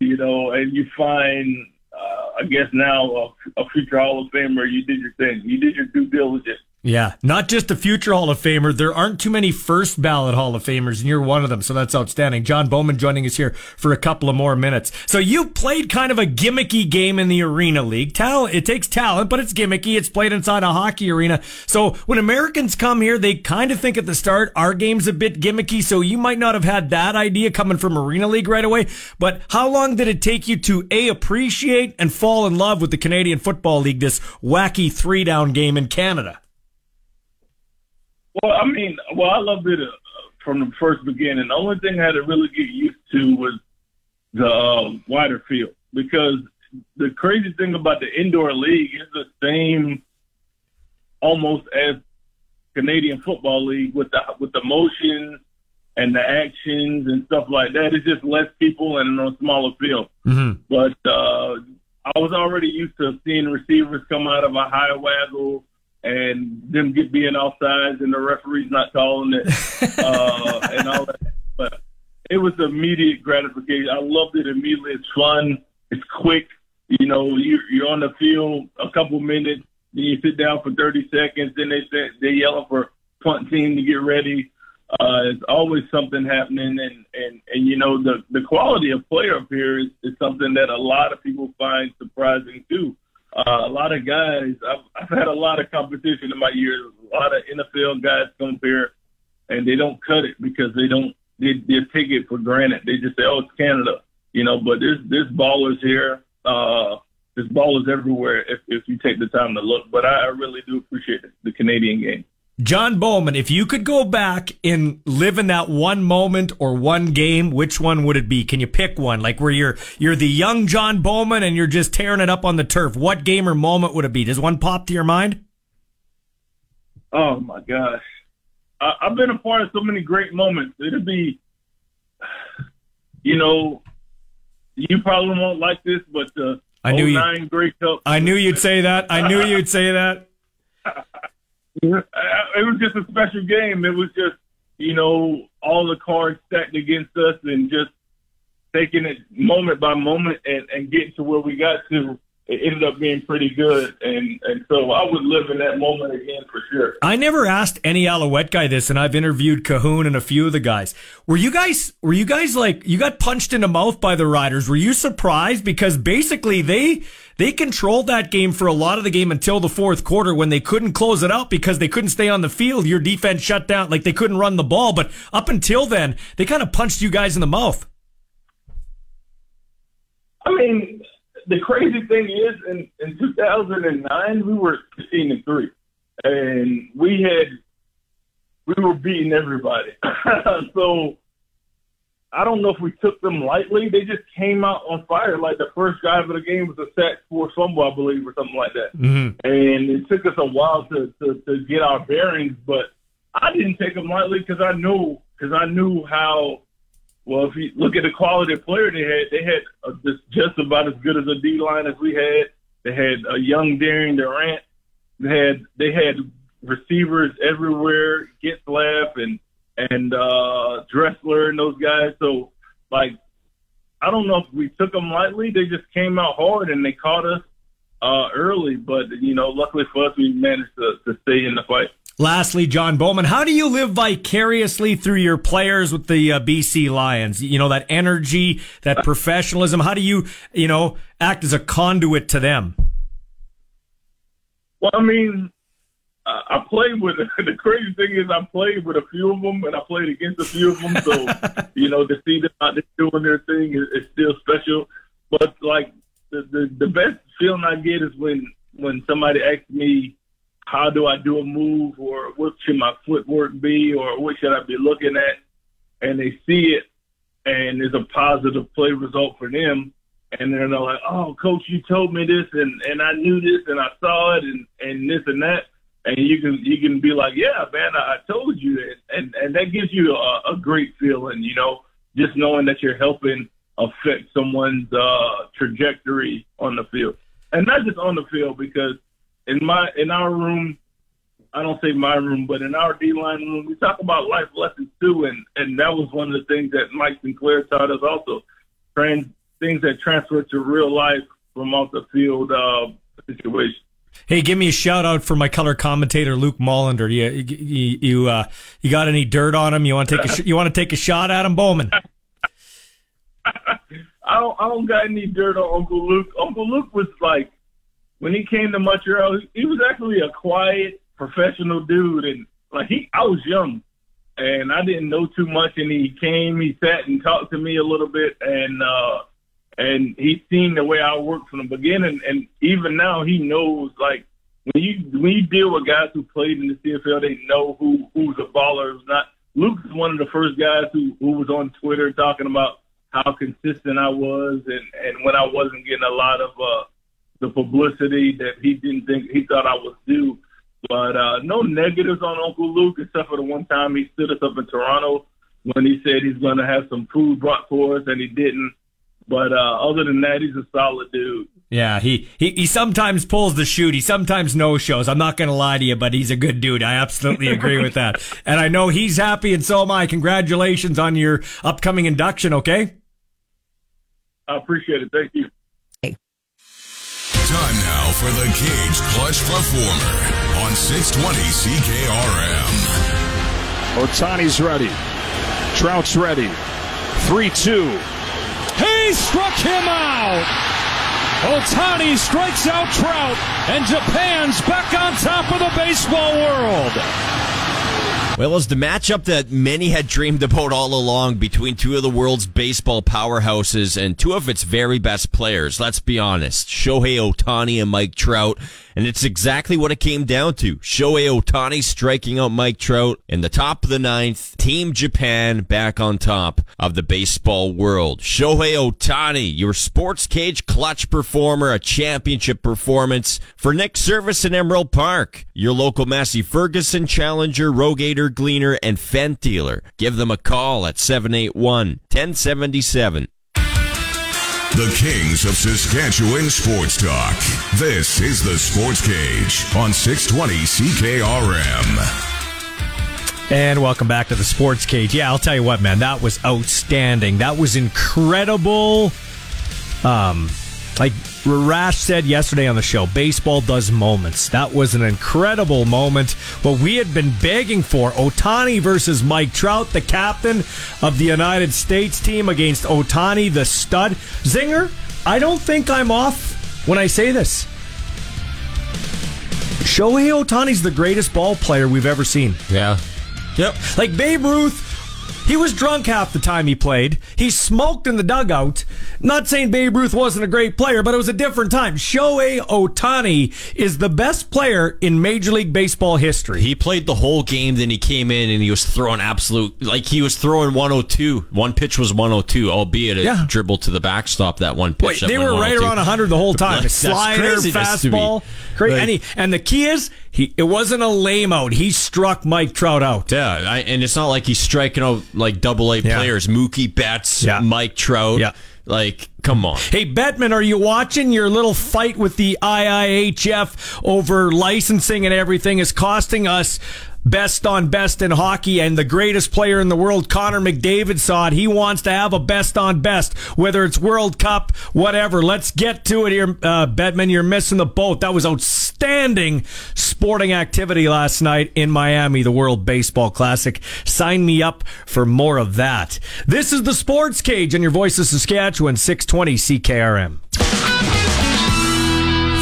you know, and you find, uh, I guess now a, a future Hall of Famer, you did your thing. You did your due diligence. Yeah, not just a future Hall of Famer. There aren't too many first ballot Hall of Famers, and you're one of them, so that's outstanding. John Bowman joining us here for a couple of more minutes. So you played kind of a gimmicky game in the Arena League. Talent, it takes talent, but it's gimmicky. It's played inside a hockey arena. So when Americans come here, they kind of think at the start our game's a bit gimmicky. So you might not have had that idea coming from Arena League right away. But how long did it take you to a appreciate and fall in love with the Canadian Football League, this wacky three down game in Canada? Well, I mean, well, I loved it uh, from the first beginning. The only thing I had to really get used to was the uh, wider field because the crazy thing about the indoor league is the same almost as Canadian Football League with the with the motions and the actions and stuff like that. It's just less people and on a smaller field. Mm-hmm. But uh, I was already used to seeing receivers come out of a high waggle and them get being offsides and the referee's not calling it <laughs> uh, and all that. But it was immediate gratification. I loved it immediately. It's fun. It's quick. You know, you're, you're on the field a couple minutes, then you sit down for 30 seconds, then they say, they yelling for punt team to get ready. Uh, it's always something happening, and, and, and you know the the quality of player up here is, is something that a lot of people find surprising too. Uh, a lot of guys, I've, I've had a lot of competition in my years. A lot of NFL guys come here and they don't cut it because they don't, they, they take it for granted. They just say, oh, it's Canada, you know, but there's, there's ballers here. Uh, there's ballers everywhere if, if you take the time to look. But I, I really do appreciate the Canadian game. John Bowman, if you could go back and live in that one moment or one game, which one would it be? Can you pick one? Like where you're you're the young John Bowman and you're just tearing it up on the turf. What game or moment would it be? Does one pop to your mind? Oh my gosh, I, I've been a part of so many great moments. It'd be, you know, you probably won't like this, but the I knew you- 09 Grey Cup. I knew you'd say that. I knew you'd say that. Uh, it was just a special game. It was just, you know, all the cards stacked against us and just taking it moment by moment and, and getting to where we got to. It ended up being pretty good. And, and so I would live in that moment again for sure. I never asked any Alouette guy this, and I've interviewed Cahoon and a few of the guys. Were you guys, were you guys like, you got punched in the mouth by the Riders? Were you surprised? Because basically they, they controlled that game for a lot of the game until the fourth quarter when they couldn't close it out because they couldn't stay on the field. Your defense shut down, like they couldn't run the ball. But up until then, they kind of punched you guys in the mouth. I mean, the crazy thing is, in, in 2009, we were 15 and three, and we had we were beating everybody. <laughs> so I don't know if we took them lightly. They just came out on fire. Like the first drive of the game was a sack force fumble, I believe, or something like that. Mm-hmm. And it took us a while to, to, to get our bearings, but I didn't take them lightly because I knew because I knew how. Well, if you look at the quality of player they had, they had uh, just just about as good as a D line as we had. They had a young Darian Durant. They had they had receivers everywhere, Getzlaff and and uh, Dressler and those guys. So, like, I don't know if we took them lightly. They just came out hard and they caught us uh, early. But you know, luckily for us, we managed to, to stay in the fight. Lastly, John Bowman, how do you live vicariously through your players with the uh, BC Lions? You know, that energy, that <laughs> professionalism. How do you, you know, act as a conduit to them? Well, I mean, I played with <laughs> the crazy thing is I played with a few of them and I played against a few of them. So <laughs> you know to see them out there doing their thing is, is still special. But like the, the the best feeling I get is when when somebody asks me how do I do a move or what should my footwork be or what should I be looking at, and they see it and it's a positive play result for them. And they're like, "Oh, coach, you told me this, and and I knew this, and I saw it, and and this and that." and you can you can be like, yeah, man, I, I told you and and that gives you a, a great feeling, you know, just knowing that you're helping affect someone's uh, trajectory on the field, and not just on the field, because in my in our room, I don't say my room, but in our D line room, we talk about life lessons too, and and that was one of the things that Mike Sinclair taught us also, trans things that transfer to real life from off the field uh, situation. Hey, give me a shout out for my color commentator Luc Mullinder. You you you, uh, you got any dirt on him? You want to take a sh- you want to take a shot at him, Bowman? <laughs> <laughs> I don't, I don't got any dirt on Uncle Luke. Uncle Luke was like, when he came to Montreal, he, was actually a quiet, professional dude, and like he, I was young, and I didn't know too much, and he came, he sat and talked to me a little bit, and uh, and he seen the way I worked from the beginning, and even now he knows like when you when you deal with guys who played in the CFL, they know who who's a baller, who's not. Luke's one of the first guys who who was on Twitter talking about how consistent I was, and and when I wasn't getting a lot of uh, the publicity that he didn't think he thought I was due. But uh, no negatives on Uncle Luke, except for the one time he stood us up in Toronto when he said he's going to have some food brought for us, and he didn't. But uh, other than that, he's a solid dude. Yeah, he, he he sometimes pulls the shoot. He sometimes no shows. I'm not going to lie to you, but he's a good dude. I absolutely agree with that. <laughs> And I know he's happy, and so am I. Congratulations on your upcoming induction. Okay. I appreciate it. Thank you. Time now for the Cage Clutch Performer on 620 CKRM. Ohtani's ready. Trout's ready. 3 2. He struck him out. Ohtani strikes out Trout, and Japan's back on top of the baseball world. Well, it was the matchup that many had dreamed about all along between two of the world's baseball powerhouses and two of its very best players. Let's be honest. Shohei Ohtani and Mike Trout. And it's exactly what it came down to. Shohei Ohtani striking out Mike Trout in the top of the ninth. Team Japan back on top of the baseball world. Shohei Ohtani, your sports cage clutch performer, a championship performance for Nick Service in Emerald Park. Your local Massey Ferguson Challenger, Rogator Gleaner, and Fendt dealer. Give them a call at 781 1077. The Kings of Saskatchewan Sports Talk. This is the Sports Cage on 620 CKRM. And welcome back to the Sports Cage. Yeah, I'll tell you what, man, that was outstanding. That was incredible. Um, like Rash said yesterday on the show, baseball does moments. That was an incredible moment. What we had been begging for Ohtani versus Mike Trout, the captain of the United States team, against Ohtani, the stud. Zinger, I don't think I'm off when I say this. Shohei Ohtani's the greatest ball player we've ever seen. Yeah. Yep. Like Babe Ruth, he was drunk half the time he played. He smoked in the dugout. Not saying Babe Ruth wasn't a great player, but it was a different time. Shohei Ohtani is the best player in Major League Baseball history. He played the whole game, then he came in and he was throwing absolute, like he was throwing 102. One pitch was 102, albeit it Yeah. dribbled to the backstop that one pitch. Wait, that they were right around 100 the whole time. <laughs> That's Slider, craziness to me. fastball. Great. Like- and, he, and the key is, he it wasn't a lame out. He struck Mike Trout out. Yeah, I, and it's not like he's striking out like double A Yeah. players. Mookie Betts, Yeah. Mike Trout. Yeah. Like, come on. Hey, Bettman, are you watching your little fight with the IIHF over licensing and everything is costing us best on best in hockey and the greatest player in the world, Connor McDavid saw it. He wants to have a best on best, whether it's World Cup, whatever. Let's get to it here, uh, Bettman. You're missing the boat. That was outstanding sporting activity last night in Miami, the World Baseball Classic. Sign me up for more of that. This is the Sports Cage on your Voice of Saskatchewan, 620 CKRM.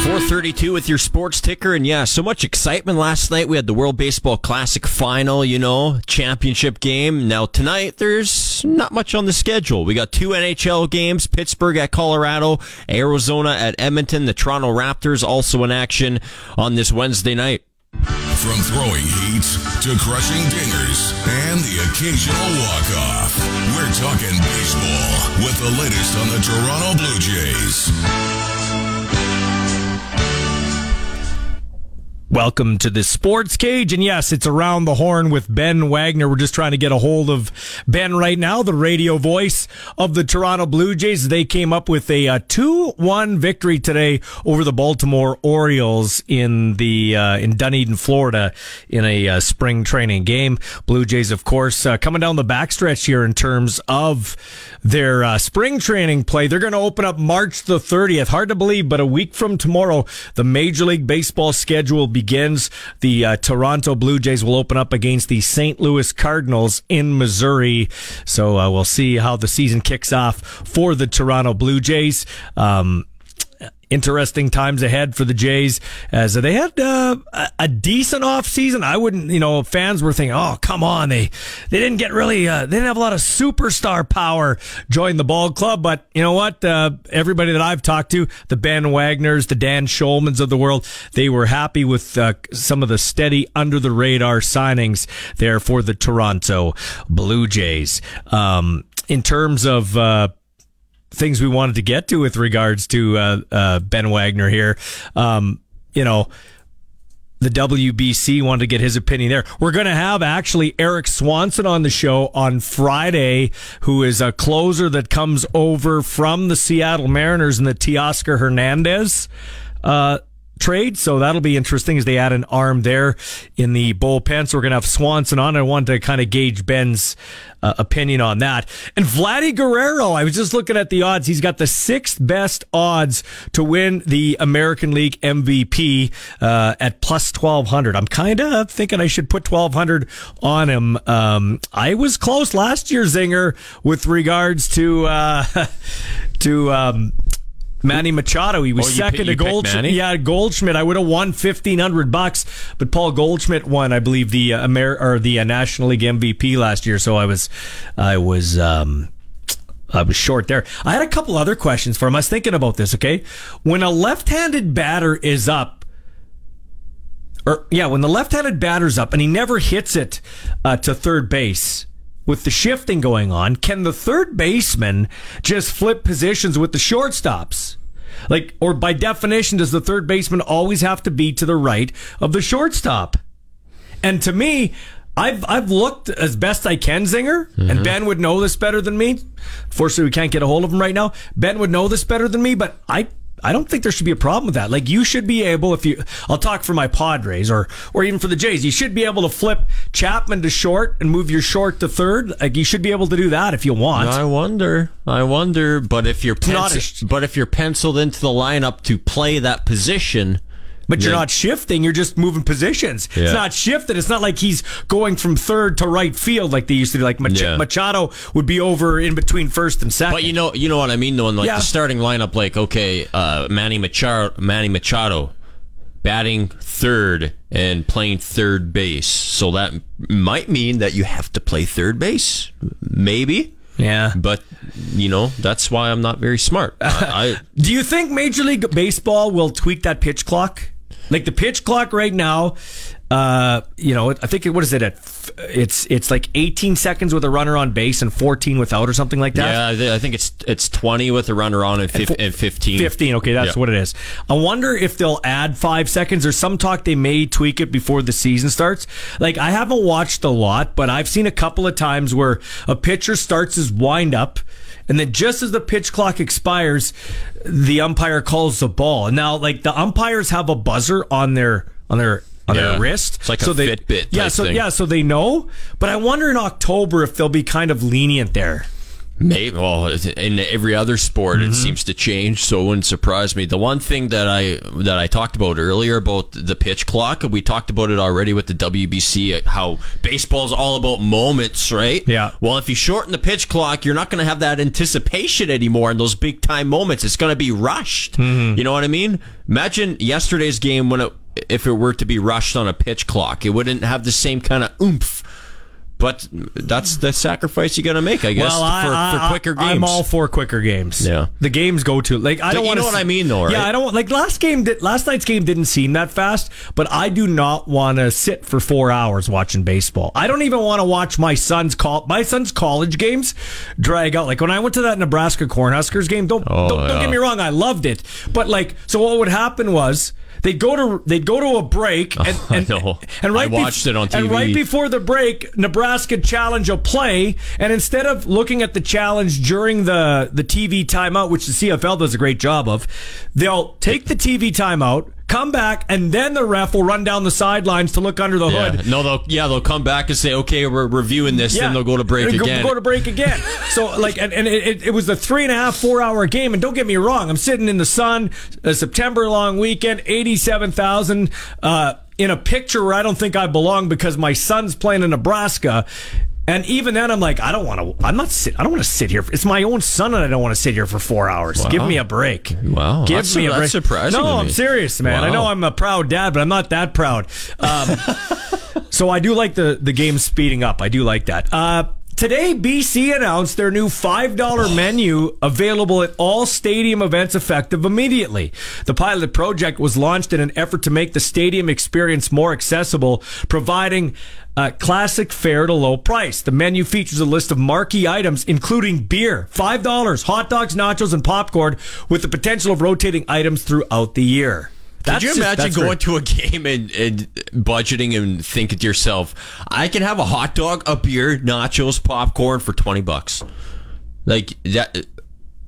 432 with your sports ticker. And yeah, so much excitement last night. We had the World Baseball Classic final, you know, championship game. Now tonight, there's not much on the schedule. We got two NHL games, Pittsburgh at Colorado, Arizona at Edmonton, the Toronto Raptors also in action on this Wednesday night. From throwing heat to crushing dingers and the occasional walk-off, we're talking baseball with the latest on the Toronto Blue Jays. Welcome to the Sports Cage. And yes, it's around the horn with Ben Wagner. We're just trying to get a hold of Ben right now, the radio voice of the Toronto Blue Jays. They came up with a 2 1 victory today over the Baltimore Orioles in the uh, in Dunedin, Florida, in a uh, spring training game. Blue Jays, of course, uh, coming down the backstretch here in terms of their uh, spring training play. They're going to open up March the 30th. Hard to believe, but a week from tomorrow, the Major League Baseball schedule begins. The uh, Toronto Blue Jays will open up against the St. Louis Cardinals in Missouri. So uh, we'll see how the season kicks off for the Toronto Blue Jays. Um, interesting times ahead for the Jays as they had uh, a decent off season. I wouldn't, you know, fans were thinking, "Oh, come on, they they didn't get really, uh, they didn't have a lot of superstar power join the ball club." But you know what? Uh, everybody that I've talked to, the Ben Wagners, the Dan Shulmans of the world, they were happy with uh, some of the steady under the radar signings there for the Toronto Blue Jays. Um, in terms of uh, things we wanted to get to with regards to uh, uh, Ben Wagner here. Um, you know, the WBC wanted to get his opinion there. We're going to have actually Erik Swanson on the show on Friday, who is a closer that comes over from the Seattle Mariners and the Teoscar Hernandez. Uh, trade. So that'll be interesting as they add an arm there in the bullpen. So we're going to have Swanson on. I wanted to kind of gauge Ben's uh, opinion on that. And Vladdy Guerrero, I was just looking at the odds. He's got the sixth best odds to win the American League MVP uh, at plus 1200. I'm kind of thinking I should put 1200 on him. Um, I was close last year, Zinger, with regards to, uh, <laughs> to, um, Manny Machado. He was Oh, second pick- to Goldschmidt. Yeah, Goldschmidt. I would have won fifteen hundred bucks, but Paul Goldschmidt won, I believe, the uh, Amer- or the uh, National League MVP last year. So I was, I was, um, I was short there. I had a couple other questions for him. I was thinking about this. Okay, when a left-handed batter is up. Or yeah, when the left-handed batter's up and he never hits it uh, to third base, with the shifting going on, can the third baseman just flip positions with the shortstops? Like, or by definition, does the third baseman always have to be to the right of the shortstop? And to me, I've I've looked as best I can, Zinger, and mm-hmm. Ben would know this better than me. Fortunately, we can't get a hold of him right now. Ben would know this better than me, but I I don't think there should be a problem with that. Like you should be able, if you, I'll talk for my Padres or or even for the Jays, you should be able to flip Chapman to short and move your short to third. Like you should be able to do that if you want. I wonder. I wonder. But if you're not a pencil, but if you're penciled into the lineup to play that position, But you're not shifting, you're just moving positions. It's not shifted. It's not like he's going from third to right field like they used to do. Like Mach- Yeah. Machado would be over in between first and second. But you know, you know what I mean. Though, in like Yeah. the starting lineup, like okay, uh, Manny Machado, Manny Machado, batting third and playing third base. So that might mean that you have to play third base, maybe. yeah. But you know, that's why I'm not very smart. <laughs> I, Do you think Major League Baseball will tweak that pitch clock? Like the pitch clock right now, uh, you know, I think it, what is it at? It's it's like 18 seconds with a runner on base and 14 without, or something like that. yeah, I think it's it's 20 with a runner on and, fif- fo- and 15. 15. Okay, that's Yeah. what it is. I wonder if they'll add five seconds. There's some talk they may tweak it before the season starts. Like, I haven't watched a lot, but I've seen a couple of times where a pitcher starts his wind up. And then just as the pitch clock expires, the umpire calls the ball. And now, like the umpires have a buzzer on their on their on Yeah. their wrist. It's like a they, Fitbit Yeah, so thing. yeah, so they know. But I wonder in October if they'll be kind of lenient there. Maybe, well, in every other sport, Mm-hmm. it seems to change, so it wouldn't surprise me. The one thing that I that I talked about earlier about the pitch clock, we talked about it already with the WBC, how baseball's all about moments, right? Yeah. Well, if you shorten the pitch clock, you're not going to have that anticipation anymore in those big time moments. It's going to be rushed. Mm-hmm. You know what I mean? Imagine yesterday's game when it if it were to be rushed on a pitch clock, it wouldn't have the same kind of oomph. But that's the sacrifice you got to make, I guess, Well, I, for, I, for quicker games. I'm all for quicker games. Yeah. the games go to like I don't you want know what I mean, though, right? Yeah, I don't like last game. Did, last night's game didn't seem that fast, but I do not want to sit for four hours watching baseball. I don't even want to watch my son's call my son's college games drag out. Like when I went to that Nebraska Cornhuskers game. Don't Oh, don't, don't get me wrong, I loved it, but like so what would happen was They'd go to they'd go to a break oh, and, I and, know. and right I watched it on TV. And right before the break, Nebraska challenge a play, and instead of looking at the challenge during the the TV timeout, which the CFL does a great job of, they'll take the TV timeout, come back, and then the ref will run down the sidelines to look under the Yeah. hood. No, they'll yeah they'll come back and say okay we're reviewing this. Then they'll go to break go, again. Go to break again. <laughs> so like, and, and it, it was a three and a half, four hour game. And don't get me wrong, I'm sitting in the sun, a September long weekend, eighty-seven thousand uh, in a picture where I don't think I belong because my son's playing in Nebraska. And even then, I'm like, I don't want to. I'm not sit. I don't want to sit here. It's my own son, and I don't want to sit here for four hours. Give me a break. Wow, give that's- me a break. surprising No, I'm serious, man. I know I'm a proud dad, but I'm not that proud. Um, <laughs> so I do like the the game speeding up. I do like that. Uh, today, BC announced their new five dollar menu available at all stadium events effective immediately. The pilot project was launched in an effort to make the stadium experience more accessible, providing. Uh, classic fare at a low price. The menu features a list of marquee items, including beer, five dollars, hot dogs, nachos, and popcorn, with the potential of rotating items throughout the year. That's Could you imagine that's going great. to a <laughs> game and, and budgeting and thinking to yourself, I can have a hot dog, a beer, nachos, popcorn for twenty bucks. Like that,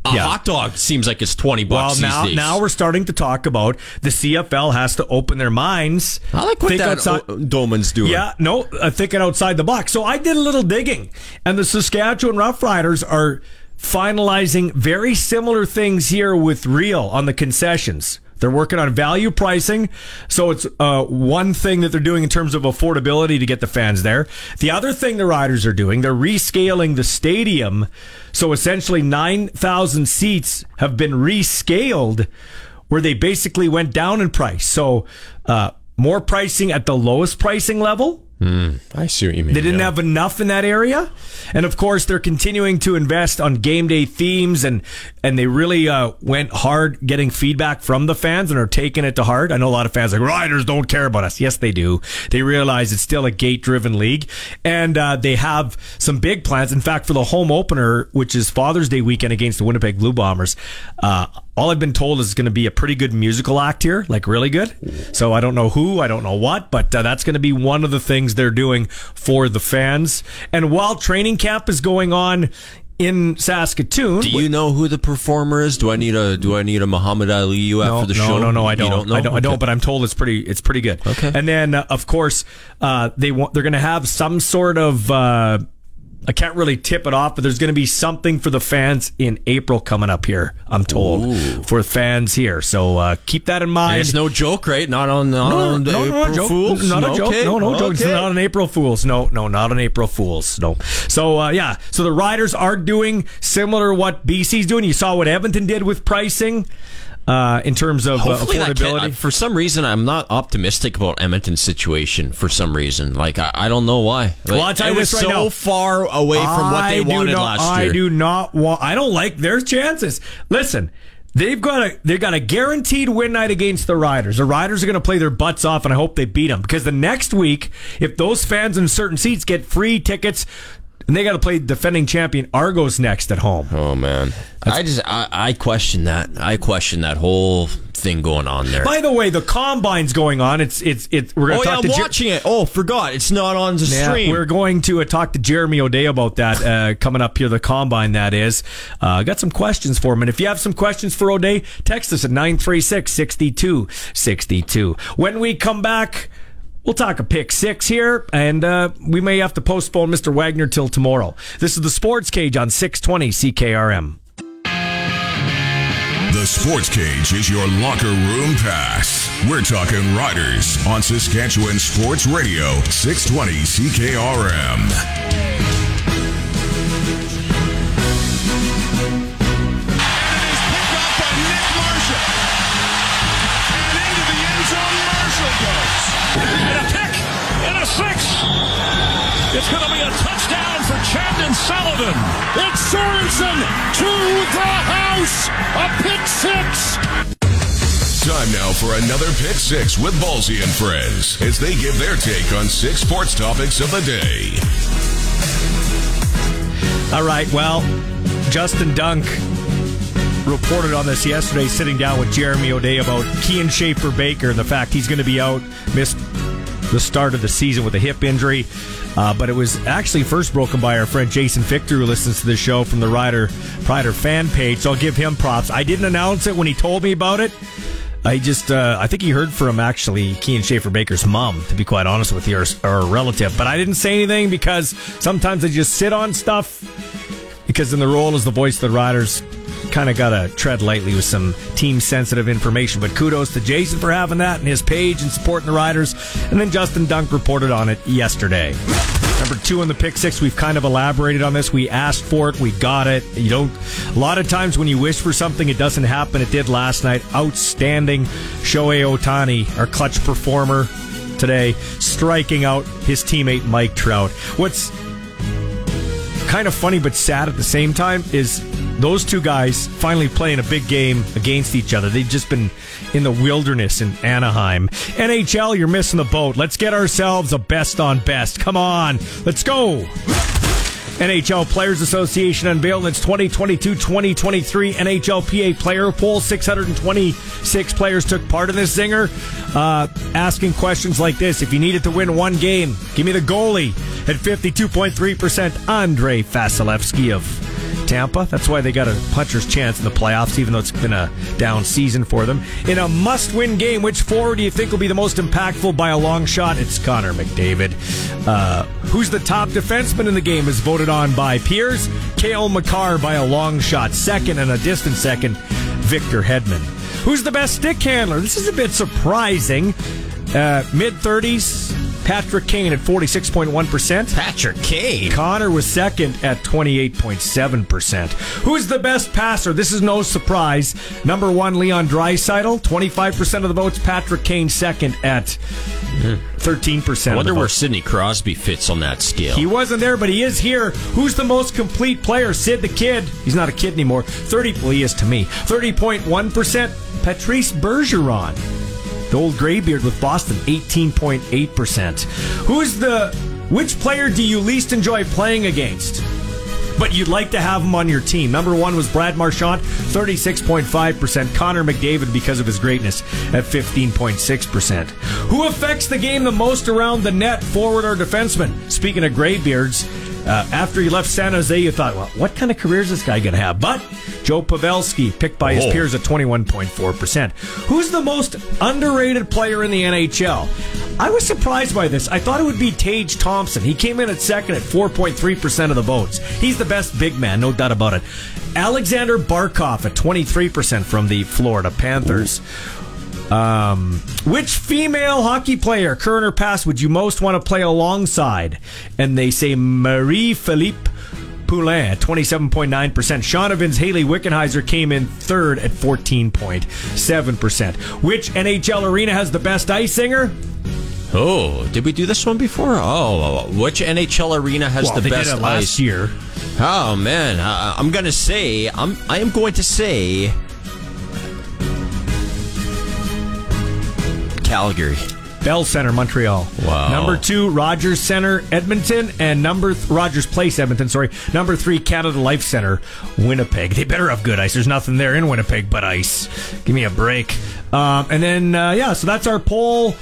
a Yeah. hot dog seems like it's twenty Well, bucks now these days. now we're starting to talk about the CFL has to open their minds. I like what think that outside- O- Doman's doing. yeah, no, uh, thinking outside the box. So I did a little digging, and the Saskatchewan Roughriders are finalizing very similar things here with Real on the concessions. They're working on value pricing, so it's uh, one thing that they're doing in terms of affordability to get the fans there. The other thing the Riders are doing, they're rescaling the stadium, so essentially nine thousand seats have been rescaled, where they basically went down in price. So uh, more pricing at the lowest pricing level. I see what you mean. They didn't yeah. have enough in that area, and of course they're continuing to invest on game day themes, and and they really uh, went hard getting feedback from the fans and are taking it to heart. I know a lot of fans are like Riders don't care about us. Yes, they do. They realize it's still a gate driven league, and uh, they have some big plans. In fact, for the home opener, which is Father's Day weekend against the Winnipeg Blue Bombers. Uh, all I've been told is it's going to be a pretty good musical act here, like really good. So I don't know who, I don't know what, but uh, that's going to be one of the things they're doing for the fans. And while training camp is going on in Saskatoon, Do you know who the performer is? Do I need a Do I need a Muhammad Ali you no, after the no, show? No, no, no, I don't. know? I don't. I don't. But I'm told it's pretty. It's pretty good. Okay. And then, uh, of course, uh, they want. They're going to have some sort of. Uh, I can't really tip it off, but there's going to be something for the fans in April coming up here. I'm told for fans here. So uh, keep that in And mind. it's no joke, right? Not on, not No, on no, the no, April. Fools. Not a joke. Okay. No, no joke. It's not on April Fools. No, no, not on April Fools. No. So uh, yeah. So the riders are doing similar to what BC's doing. You saw what Edmonton did with pricing. Uh, in terms of uh, that can- affordability, for some reason, I'm not optimistic about Edmonton's situation. For some reason, like I, I don't know why. Like, Well, I'll tell you this right so now. far away from what they wanted not, last year. I do not want. I don't like their chances. Listen, they've got a they've got a guaranteed win night against the Riders. The Riders are going to play their butts off, and I hope they beat them because the next week, if those fans in certain seats get free tickets. And they got to play defending champion Argos next at home. Oh man, I just I, I question that. I question that whole thing going on there. By the way, the combine's going on. It's it's it's. We're going oh to yeah, talk I'm Jer- watching it. Oh, forgot it's not on the Yeah, stream. we're going to uh, talk to Jeremy O'Day about that uh, coming up here, the combine that is. Uh, I got some questions for him. And if you have some questions for O'Day, text us at 936 6262. When we come back, we'll talk a pick six here, and uh, we may have to postpone Mr. Wagner till tomorrow. This is the Sports Cage on 620 CKRM. The Sports Cage is your locker room pass. We're talking Riders on Saskatchewan Sports Radio, 620 CKRM. It's going to be a touchdown for Chandon Sullivan. It's Sorensen to the house. A pick six. Time now for another Pick Six with Ballsy and Friends as they give their take on six sports topics of the day. All right, well, Justin Dunk reported on this yesterday, sitting down with Jeremy O'Day about Kian Schaffer Baker and the fact he's going to be out, missed the start of the season with a hip injury. Uh, but it was actually first broken by our friend Jason Victor, who listens to the show from the Rider Rider fan page. So I'll give him props. I didn't announce it when he told me about it. I just, uh, I think he heard from actually Kian Schaffer Baker's mom, to be quite honest with you, or, or a relative. But I didn't say anything because sometimes I just sit on stuff because in the role as the voice of the Riders, kind of got to tread lightly with some team sensitive information. But kudos to Jason for having that and his page and supporting the Riders. And then Justin Dunk reported on it yesterday. Number two in the pick six, we've kind of elaborated on this. We asked for it, we got it. You don't. A lot of times when you wish for something, it doesn't happen. It did last night. Outstanding, Shohei Ohtani, our clutch performer today, striking out his teammate Mike Trout. What's kind of funny but sad at the same time is those two guys finally playing a big game against each other. They've just been in the wilderness in Anaheim. NHL, you're missing the boat. Let's get ourselves a best on best. Come on, let's go. NHL Players Association unveiled its 2022-2023 NHLPA player poll. 626 players took part in this zinger, uh, asking questions like this. If you needed to win one game, give me the goalie at 52.3%, Andrei Vasilevskiy of Tampa. That's why they got a puncher's chance in the playoffs, even though it's been a down season for them. In a must win game, which forward do you think will be the most impactful by a long shot? It's Connor McDavid. Uh, who's the top defenseman in the game is voted on by peers. Cale Makar by a long shot. Second and a distant second, Victor Hedman. Who's the best stick handler? This is a bit surprising. Uh, Mid 30s, Patrick Kane at 46.1%. Patrick Kane. Connor was second at 28.7%. Who's the best passer? This is no surprise. Number one, Leon Draisaitl, 25% of the votes. Patrick Kane second at 13%. I wonder where. Sidney Crosby fits on that scale. He wasn't there, but he is here. Who's the most complete player? Sid the Kid. He's not a kid anymore. 30, well, he is to me. 30.1%. Patrice Bergeron. The old graybeard with Boston, 18.8%. Who's the, which player do you least enjoy playing against? But you'd like to have him on your team. Number one was Brad Marchand, 36.5%. Connor McDavid because of his greatness at 15.6%. Who affects the game the most around the net, forward or defenseman? Speaking of graybeards, uh, after he left San Jose, you thought, well, what kind of career is this guy going to have? But Joe Pavelski, picked by his Oh. peers at 21.4%. Who's the most underrated player in the NHL? I was surprised by this. I thought it would be Tage Thompson. He came in at second at 4.3% of the votes. He's the best big man, no doubt about it. Alexander Barkov at 23% from the Florida Panthers. Um, which female hockey player, current or past, would you most want to play alongside? And they say Marie-Philip Poulin at 27.9%. Shaunavon's Hayley Wickenheiser came in third at 14.7%. Which NHL arena has the best ice singer? Oh, did we do this one before? Oh, which NHL arena has Well, the best last ice? year. Oh man, I'm gonna say I'm I am going to say Calgary. Bell Center, Montreal. Wow. Number two, Rogers Center, Edmonton, and number th- Rogers Place, Edmonton. Sorry. Number three, Canada Life Center, Winnipeg. They better have good ice. There's nothing there in Winnipeg but ice. Give me a break. Um, and then uh, yeah, so that's our poll.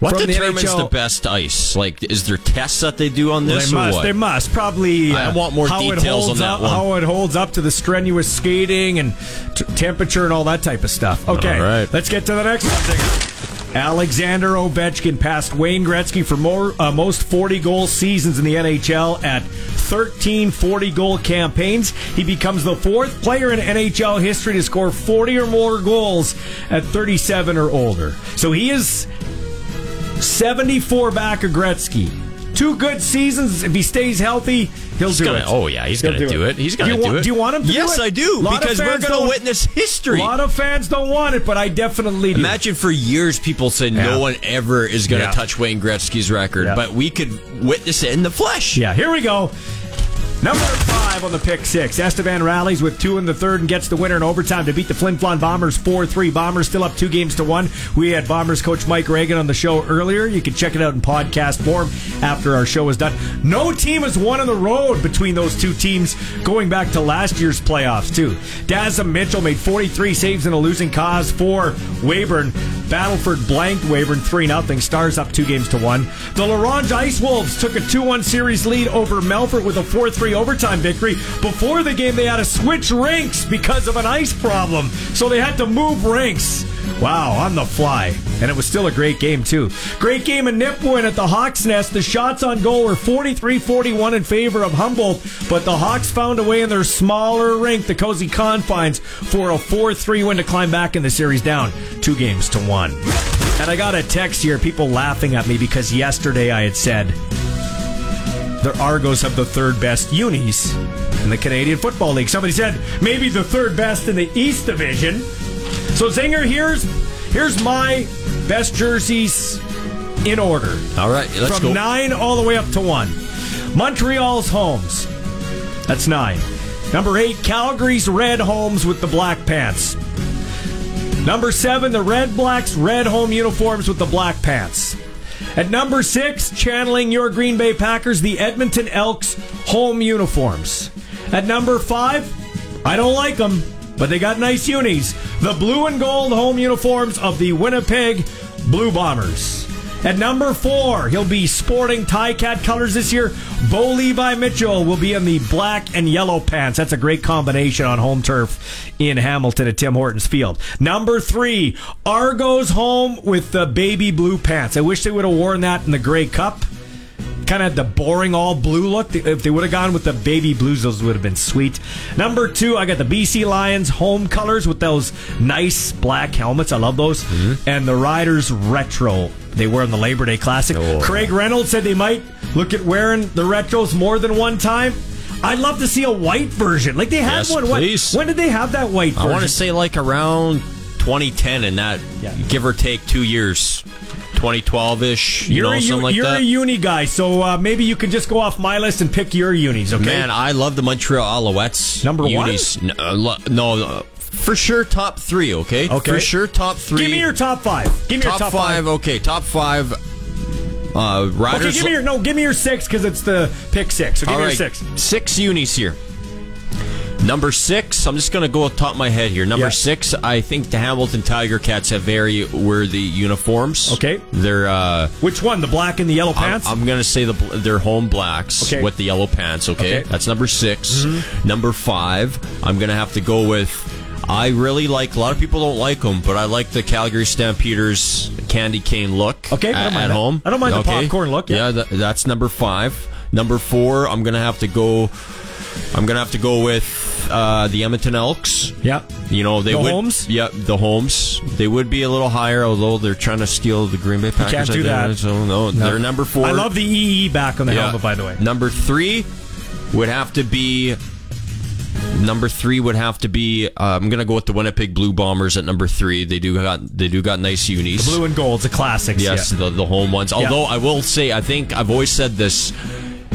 What from determines the, the, best ice? Like, is there tests that they do on this They must. what? They must probably. I uh, want more how it details holds on that up, one. How it holds up to the strenuous skating and t- temperature and all that type of stuff. Okay, All right. let's get to the next one. Alexander Ovechkin passed Wayne Gretzky for more, uh, most 40 goal seasons in the NHL at 13 40 goal campaigns. He becomes the fourth player in NHL history to score 40 or more goals at 37 or older. So he is 74 back of Gretzky. Two good seasons. If he stays healthy, he'll He's do gonna- it. oh yeah, he's He'll gonna do it. He's gonna do, do want, it. Do you want him to Yes, do it? I do, because we're gonna witness history. A lot of fans don't want it, but I definitely do. Imagine for years people said Yeah. no one ever is going to Yeah. touch Wayne Gretzky's record, Yeah. but we could witness it in the flesh. Yeah, here we go. Number five. on the pick six. Estevan rallies with two in the third and gets the winner in overtime to beat the Flin Flon Bombers 4 3. Bombers still up two games to one. We had Bombers coach Mike Reagan on the show earlier. You can check it out in podcast form after our show is done. No team has won on the road between those two teams going back to last year's playoffs, too. Dazza Mitchell made 43 saves in a losing cause for Weyburn. Battleford blanked Weyburn 3 0. Stars up two games to one. The La Ronge Ice Wolves took a 2 1 series lead over Melfort with a 4 3 overtime victory. Before the game, they had to switch rinks because of an ice problem, so they had to move rinks. Wow, on the fly. And it was still a great game, too. Great game in Nipawin at the Hawks Nest. The shots on goal were 43 41 in favor of Humboldt, but the Hawks found a way in their smaller rink, the cozy confines, for a 4 3 win to climb back in the series down two games to one. And I got a text here, people laughing at me because yesterday I had said the Argos have the third best unis in the Canadian Football League. Somebody said maybe the third best in the East Division. So Zinger, here's here's my best jerseys in order. All right, let's From go. nine all the way up to one. Montreal's homes. That's nine. Number eight, Calgary's red homes with the black pants. Number seven, the Red Blacks red home uniforms with the black pants. At number six, channeling your Green Bay Packers, the Edmonton Elks home uniforms. At number five, I don't like them, but they got nice unis. The blue and gold home uniforms of the Winnipeg Blue Bombers. At number four, he'll be sporting tie cat colors this year. Bo Levi Mitchell will be in the black and yellow pants. That's a great combination on home turf in Hamilton at Tim Hortons Field. Number three, Argos home with the baby blue pants. I wish they would have worn that in the Grey Cup. Kind of had the boring all blue look. If they would have gone with the baby blues, those would have been sweet. Number two, I got the BC Lions home colors with those nice black helmets. I love those. Mm-hmm. And the Riders retro they wear in the Labor Day Classic. Oh. Craig Reynolds said they might look at wearing the retros more than one time. I'd love to see a white version. Like they had Yes, one. What- please. When did they have that white I want to say like around 2010 and that, Yeah. give or take two years. 2012 ish, you you're know, a, something like you're that. a uni guy, so uh, maybe you can just go off my list and pick your unis, okay? Man, I love the Montreal Alouettes. Number one? unis. No, uh, no uh, for sure top three. Okay, Okay. for sure top three. Give me your top five. Give me top, your top five. Okay, top five. Uh, Okay, give me your no. Give me your six because it's the pick six. So give All me right, your six. Six unis here. Number six, I'm just going to go off the top of my head here. Number Yeah. six, I think the Hamilton Tiger Cats have very worthy uniforms. Okay. They're, uh, Which one? The black and the yellow I'm, pants. I'm going to say the they're home blacks Okay. with the yellow pants. Okay, Okay. Mm-hmm. that's number 6 Number five, I'm going to have to go with. I really like. A lot of people don't like them, but I like the Calgary Stampeders candy cane look. Okay, I at, don't mind at home. I don't mind the popcorn look, yeah. th- that's number five. Number four, I'm going to have to go. I'm going to have to go with uh, the Edmonton Elks. yeah. You know they The would. Holmes? Yeah, the homes. They would be a little higher, although they're trying to steal the Green Bay Packers. can't I do that. So no, they're number four. I love the EE back on the Yeah. helmet, by the way. Number three would have to be. Number three would have to be. Uh, I'm gonna go with the Winnipeg Blue Bombers at number three. They do got they do got nice unis. Blue and gold's a classic. Yes, Yeah. the, the home ones. Although I will say, I think I've always said this.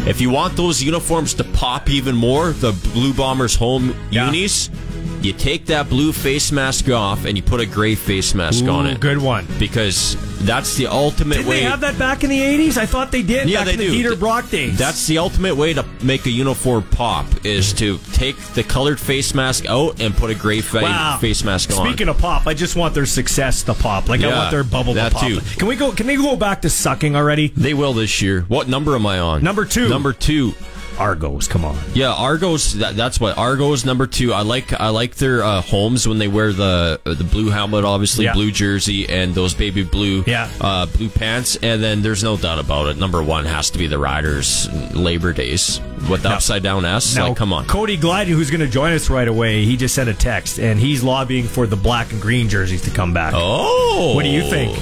If you want those uniforms to pop even more, the Blue Bombers home Yeah. unis, you take that blue face mask off and you put a gray face mask on it. good one. Because that's the ultimate Did way. they have that back in the '80s? I thought they did. Yeah, back they in the do. Dieter Brock days. That's the ultimate way to make a uniform pop is to take the colored face mask out and put a gray fa- wow. face mask on. Speaking of pop, I just want their success to pop. Like I want their bubble to pop. too. Can we go? Can they go back to sucking already? they will this year. What number am I on? Number two. Number two. Argos, come on. Yeah, Argos. That, that's what Argos number two. I like. I like their uh, homes when they wear the uh, the blue helmet, obviously Yeah. blue jersey, and those baby blue Yeah. uh, blue pants. And then there's no doubt about it. Number one has to be the Riders Labor Days with the Now- upside down S. Now, like, come on. Cody Gladden, who's going to join us right away, he just sent a text and he's lobbying for the black and green jerseys to come back. Oh, What do you think?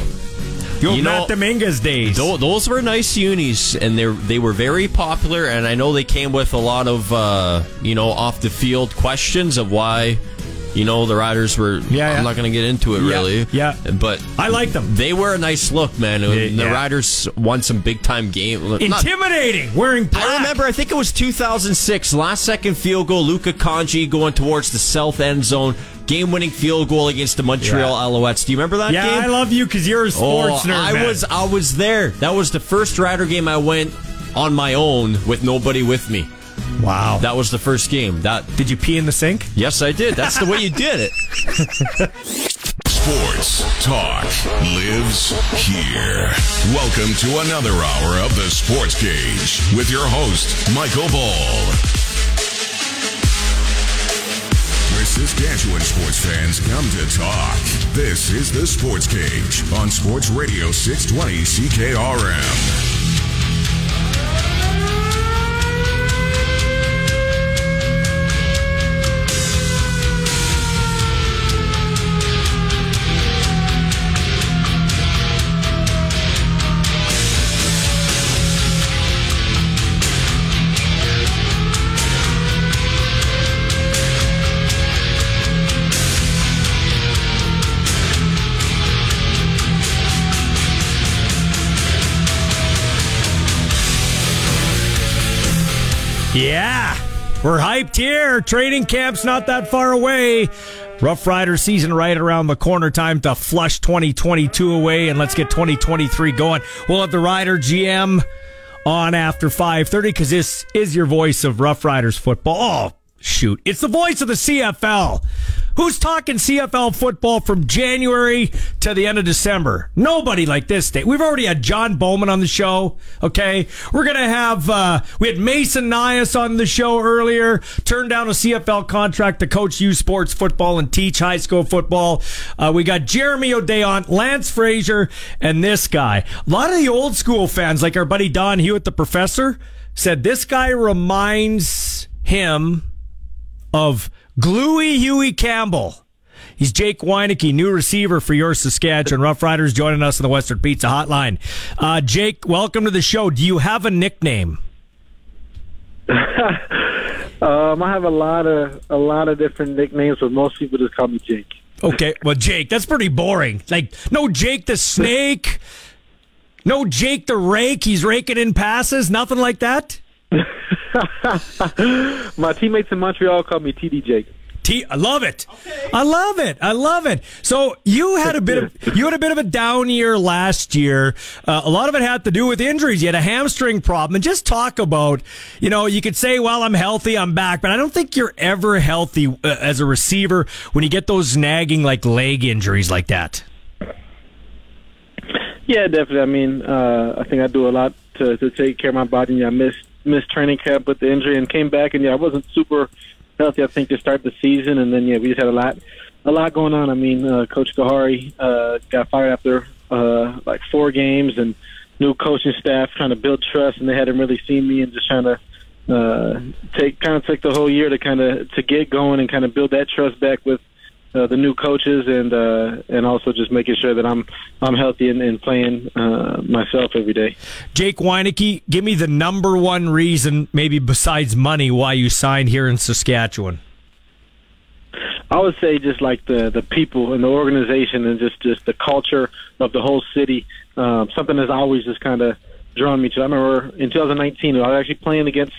The old You know, Matt Dominguez days. Tho- those were nice unis, and they they were very popular. And I know they came with a lot of uh, you know off the field questions of why You know, the Riders were. Yeah, yeah. I'm not going to get into it Yeah, really. yeah. but I like them. they were a nice look, man. the yeah. Riders won some big time game. not- Intimidating, wearing black. I remember. I think it was 2006. Last second field goal. Luca Congi going towards the south end zone. Game winning field goal against the Montreal Yeah. Alouettes. Do you remember that Yeah, game? I love you because you're a oh, sports oh, nerd. I man. was. I was there. That was the first Rider game I went on my own with nobody with me. Wow. That was the first game. That Did you pee in the sink? yes, I did. That's the way you did it. <laughs> Sports talk lives here. Welcome to another hour of the Sports Cage with your host, Michael Ball. Where Saskatchewan sports fans come to talk. This is the Sports Cage on Sports Radio 620 CKRM. Yeah. We're hyped here. Training camp's not that far away. Rough Rider season right around the corner. Time to flush 2022 away and let's get 2023 going. We'll have the Rider GM on after 5:30 because this is your voice of Rough Riders football. Oh, shoot, it's the voice of the CFL. Who's talking CFL football from January to the end of December? Nobody like this day. We've already had John Bowman on the show. Okay. We're going to have, uh, we had Mason Nyhus on the show earlier, turned down a CFL contract to coach U Sports football and teach high school football. Uh, we got Jeremy O'Day on, Lance Frazier, and this guy. A lot of the old school fans, like our buddy Don Hewitt, the professor, said this guy reminds him of Gluey Huey Campbell. He's Jake Wieneke, new receiver for your Saskatchewan Rough Riders, joining us on the Western Pizza Hotline. Uh, Jake, welcome to the show. Do you have a nickname? <laughs> Um, I have a lot of a lot of different nicknames, but most people just call me Jake. Okay, well, Jake, that's pretty boring. Like, no Jake the Snake, no Jake the Rake. He's raking in passes, nothing like that. <laughs> My teammates in Montreal call me TD Jake. T- I love it. I love it. I love it. So you had a bit of you had a bit of a down year last year. Uh, a lot of it had to do with injuries. You had a hamstring problem, and just talk about. You know, you could say, "Well, I'm healthy, I'm back," but I don't think you're ever healthy uh, as a receiver when you get those nagging like leg injuries like that. Yeah, definitely. I mean, uh, I think I do a lot to, to take care of my body. I missed missed training camp with the injury and came back, and yeah, I wasn't super healthy. I think to start the season, and then yeah, we just had a lot a lot going on. I mean, uh, Coach Khari uh, got fired after uh, like four games, and new coaching staff trying to build trust, and they hadn't really seen me, and just trying to uh, take kind of took the whole year to kind of to get going and kind of build that trust back with uh, the new coaches and uh, and also just making sure that I'm I'm healthy and, and playing uh, myself every day. Jake Wieneke, give me the number one reason, maybe besides money, why you signed here in Saskatchewan. I would say just like the the people and the organization and just just the culture of the whole city. Um, something that's always just kind of drawn me to. I remember in 2019 I was actually playing against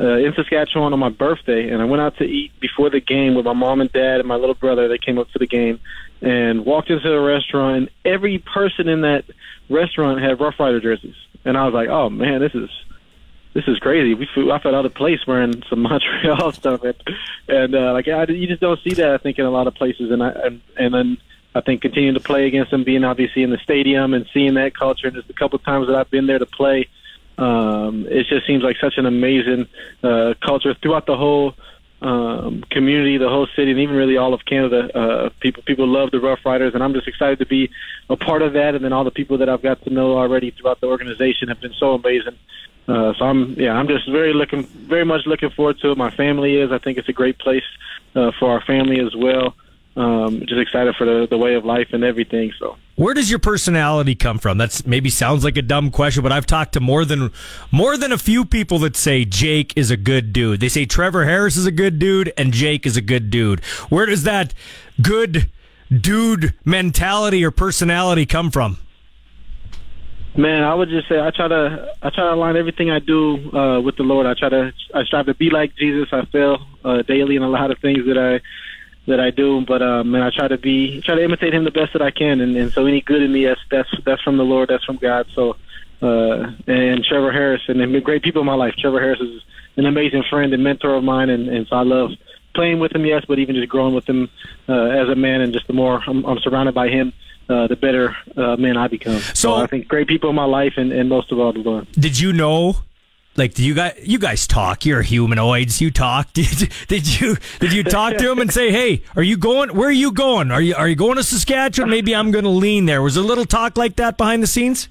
uh, in Saskatchewan on my birthday, and I went out to eat before the game with my mom and dad and my little brother. They came up to the game and walked into the restaurant, and every person in that restaurant had Rough Rider jerseys, and I was like, "Oh man, this is." This is crazy. We flew, I felt out of place wearing some <laughs> Montreal stuff, and, and uh, like I, you just don't see that. I think in a lot of places, and I and, and then I think continuing to play against them, being obviously in the stadium and seeing that culture, and just a couple times that I've been there to play, um, it just seems like such an amazing uh, culture throughout the whole um, community, the whole city, and even really all of Canada. Uh, people people love the Rough Riders, and I'm just excited to be a part of that. And then all the people that I've got to know already throughout the organization have been so amazing. Uh, so I'm yeah, I'm just very looking, very much looking forward to it. My family is. I think it's a great place uh, for our family as well. Um, just excited for the, the way of life and everything. So. Where does your personality come from? That's maybe sounds like a dumb question, but I've talked to more than more than a few people that say Jake is a good dude. They say Trevor Harris is a good dude and Jake is a good dude. Where does that good dude mentality or personality come from? Man, I would just say I try to I try to align everything I do uh, with the Lord. I try to I strive to be like Jesus. I fail uh, daily in a lot of things that I that I do, but um, man, I try to be try to imitate Him the best that I can. And, and so any good in me, that's that's that's from the Lord. That's from God. So uh, and Trevor Harris and been great people in my life. Trevor Harris is an amazing friend and mentor of mine, and, and so I love playing with him, yes, but even just growing with him uh, as a man, and just the more I'm, I'm surrounded by him, uh, the better uh, man I become. So, I think great people in my life, and, and most of all, the Lord. Did you know? Like, do you guys you guys talk? You're humanoids. You talk. <laughs> Did, did you did you talk to him and say, "Hey, are you going? Where are you going? Are you are you going to Saskatchewan? Maybe I'm going to lean there." Was a little talk like that behind the scenes?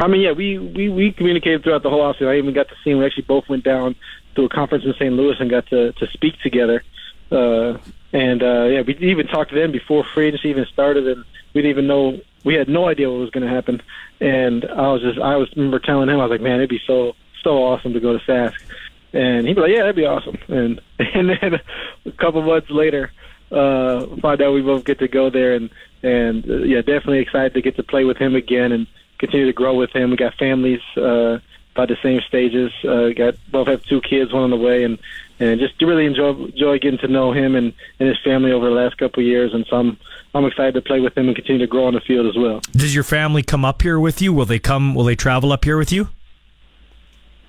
I mean, yeah, we we we communicated throughout the whole offseason. I even got to see him. We actually both went down to a conference in St. Louis and got to to speak together. Uh, and uh, yeah, we even talked to them before free agency even started, and we didn't even know we had no idea what was going to happen. And I was just I was remember telling him I was like, man, it'd be so so awesome to go to Sask. And he'd be like, yeah, that'd be awesome. And <laughs> and then a couple months later, uh, find out we both get to go there, and and uh, yeah, definitely excited to get to play with him again and continue to grow with him. We got families uh, by the same stages. Uh, got both have two kids, one on the way, and and just really enjoy enjoy getting to know him and, and his family over the last couple of years. And so I'm I'm excited to play with him and continue to grow on the field as well. Does your family come up here with you? Will they come? Will they travel up here with you?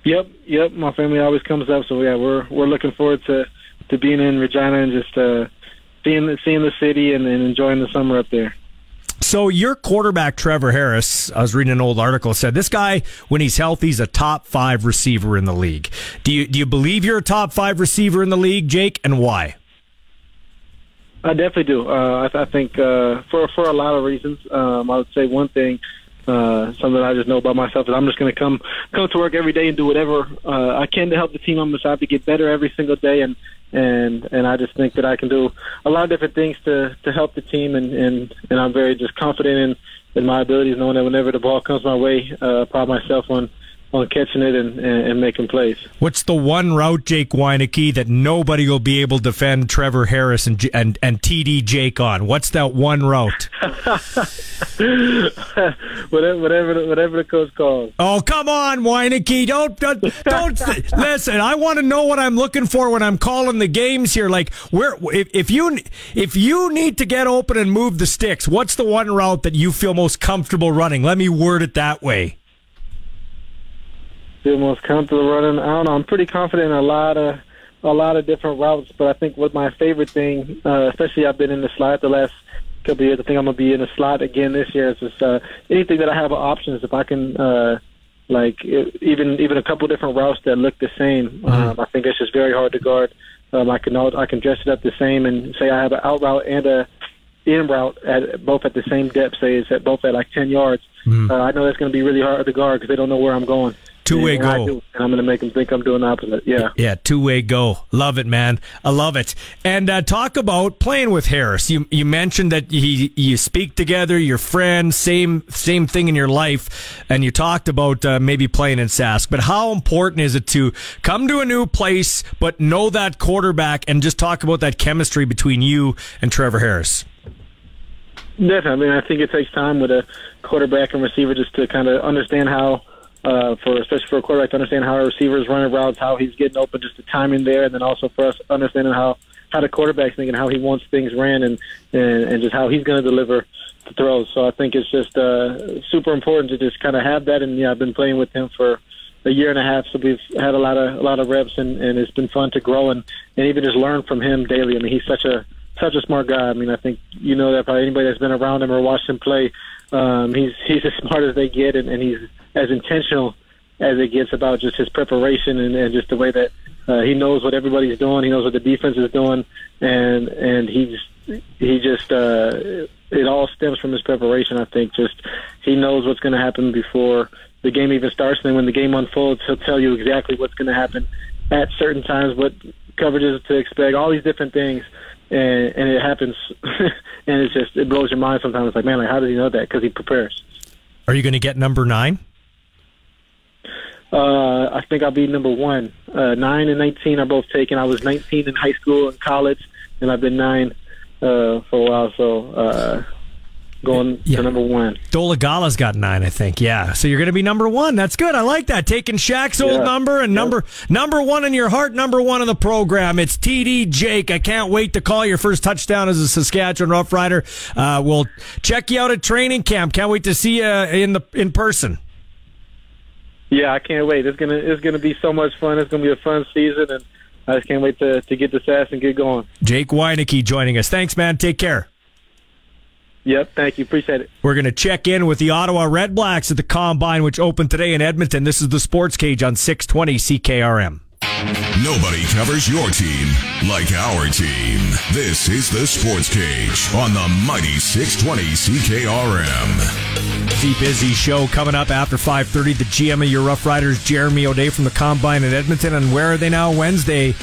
Yep, yep. My family always comes up, so yeah, we're we're looking forward to to being in Regina and just uh, seeing seeing the city and, and enjoying the summer up there. So your quarterback Trevor Harris, I was reading an old article said this guy when he's healthy is a top 5 receiver in the league. Do you do you believe you're a top 5 receiver in the league, Jake, and why? I definitely do. Uh, I, I think uh, for for a lot of reasons. Um, I would say one thing, uh, something I just know about myself is I'm just going to come come to work every day and do whatever uh, I can to help the team on the side to get better every single day. And and and I just think that I can do a lot of different things to to help the team. And and and I'm very just confident in in my abilities, knowing that whenever the ball comes my way, uh, pride myself on on catching it and, and, and, making plays. What's the one route, Jake Wieneke, that nobody will be able to defend Trevor Harris and and, and TD Jake on? What's that one route? <laughs> whatever, whatever, whatever the coach calls. Oh, come on, Wieneke. Don't, don't, don't listen. I want to know what I'm looking for when I'm calling the games here. Like, where, if, if you, if you need to get open and move the sticks, what's the one route that you feel most comfortable running? Let me word it that way feel most comfortable running. I don't know. I'm pretty confident in a lot of a lot of different routes, but I think what my favorite thing, uh, especially I've been in the slot the last couple of years. I think I'm gonna be in the slot again this year. Is just uh, anything that I have options. If I can, uh, like even even a couple different routes that look the same. Mm-hmm. Um, I think it's just very hard to guard. Um, I can I can dress it up the same and say I have an out route and a in route at both at the same depth. Say it's at both at like ten yards. Mm-hmm. Uh, I know that's going to be really hard to guard because they don't know where I'm going. Two way go. Do, and I'm going to make them think I'm doing the opposite. Yeah. Yeah, two way go. Love it, man. I love it. And uh, talk about playing with Harris. You you mentioned that he, you speak together, your friend, same same thing in your life, and you talked about uh, maybe playing in Sask. But how important is it to come to a new place, but know that quarterback, and just talk about that chemistry between you and Trevor Harris? Definitely. I mean, I think it takes time with a quarterback and receiver just to kind of understand how uh, for especially for a quarterback to understand how our receivers running routes, how he's getting open, just the timing there, and then also for us understanding how how the quarterback's thinking, how he wants things ran, and and, and just how he's going to deliver the throws. So I think it's just uh, super important to just kind of have that. And yeah, I've been playing with him for a year and a half, so we've had a lot of a lot of reps, and, and it's been fun to grow and and even just learn from him daily. I mean, he's such a such a smart guy. I mean, I think you know that probably anybody that's been around him or watched him play, um, he's <laughs> he's as smart as they get, and, and he's as intentional as it gets about just his preparation and, and just the way that uh, he knows what everybody's doing. He knows what the defense is doing, and and he's he just uh, it all stems from his preparation. I think just he knows what's going to happen before the game even starts. And then when the game unfolds, he'll tell you exactly what's going to happen at certain times, what coverages to expect, all these different things and and it happens, <laughs> and it's just it blows your mind sometimes. It's like, man, like how does he know that? Because he prepares. Are you going to get number nine? Uh, I think I'll be number one. Uh, nine and nineteen are both taken. I was nineteen in high school and college, and I've been nine uh, for a while. So uh, going Yeah. to number one. Dolegala's got nine, I think. Yeah, so you're going to be number one. That's good. I like that. Taking Shaq's old Yeah. number and number number one in your heart, number one in the program. It's TD Jake. I can't wait to call your first touchdown as a Saskatchewan Rough Rider. Uh, we'll check you out at training camp. Can't wait to see you in the in person. Yeah, I can't wait. It's gonna it's gonna be so much fun. It's gonna be a fun season, and I just can't wait to to get this ass and get going. Jake Wieneke joining us. Thanks, man. Take care. Yep, thank you, appreciate it. We're going to check in with the Ottawa Red Blacks at the Combine, which opened today in Edmonton. This is the Sports Cage on 620 CKRM. Nobody covers your team like our team. This is the Sports Cage on the mighty 620 CKRM. The busy show coming up after 5.30. The GM of your Rough Riders, Jeremy O'Day from the Combine in Edmonton. And where are they now Wednesday?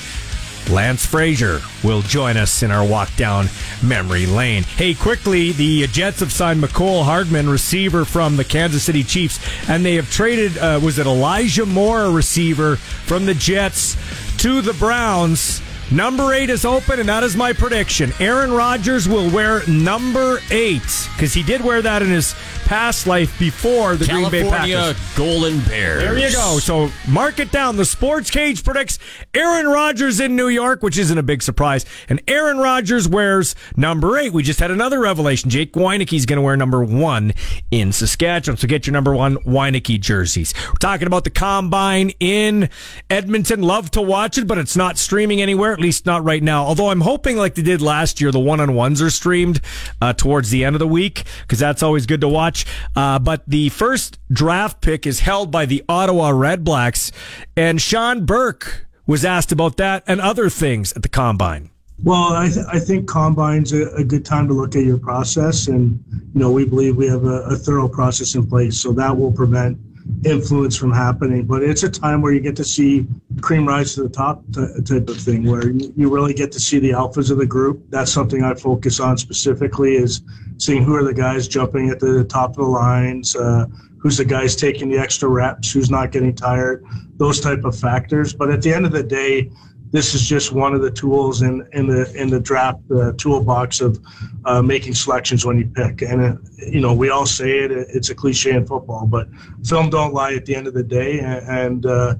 Lance Frazier will join us in our walk down memory lane. Hey, quickly, the Jets have signed Mecole Hardman, receiver from the Kansas City Chiefs, and they have traded, uh, was it Elijah Moore, receiver from the Jets, to the Browns. Number eight is open, and that is my prediction. Aaron Rodgers will wear number eight because he did wear that in his past life before the Green Bay Packers. California Golden Bears. There you go. So mark it down. The Sports Cage predicts Aaron Rodgers in New York, which isn't a big surprise. And Aaron Rodgers wears number eight. We just had another revelation. Jake Wieneke's going to wear number one in Saskatchewan. So get your number one Wieneke jerseys. We're talking about the combine in Edmonton. Love to watch it, but it's not streaming anywhere, at least not right now. Although I'm hoping, like they did last year, the one on ones are streamed uh, towards the end of the week because that's always good to watch. Uh, but the first draft pick is held by the Ottawa Red Blacks, and Shawn Burke was asked about that and other things at the combine. Well, I, th- I think combine's a, a good time to look at your process, and you know we believe we have a, a thorough process in place, so that will prevent influence from happening. But it's a time where you get to see cream rise to the top type of thing, where you you really get to see the alphas of the group. That's something I focus on specifically is seeing who are the guys jumping at the top of the lines, uh, who's the guys taking the extra reps, who's not getting tired, those type of factors. But at the end of the day, this is just one of the tools in, in the in the draft uh, toolbox of uh, making selections when you pick. And uh, you know, we all say it; it's a cliche in football, but film don't lie. At the end of the day, and, and uh,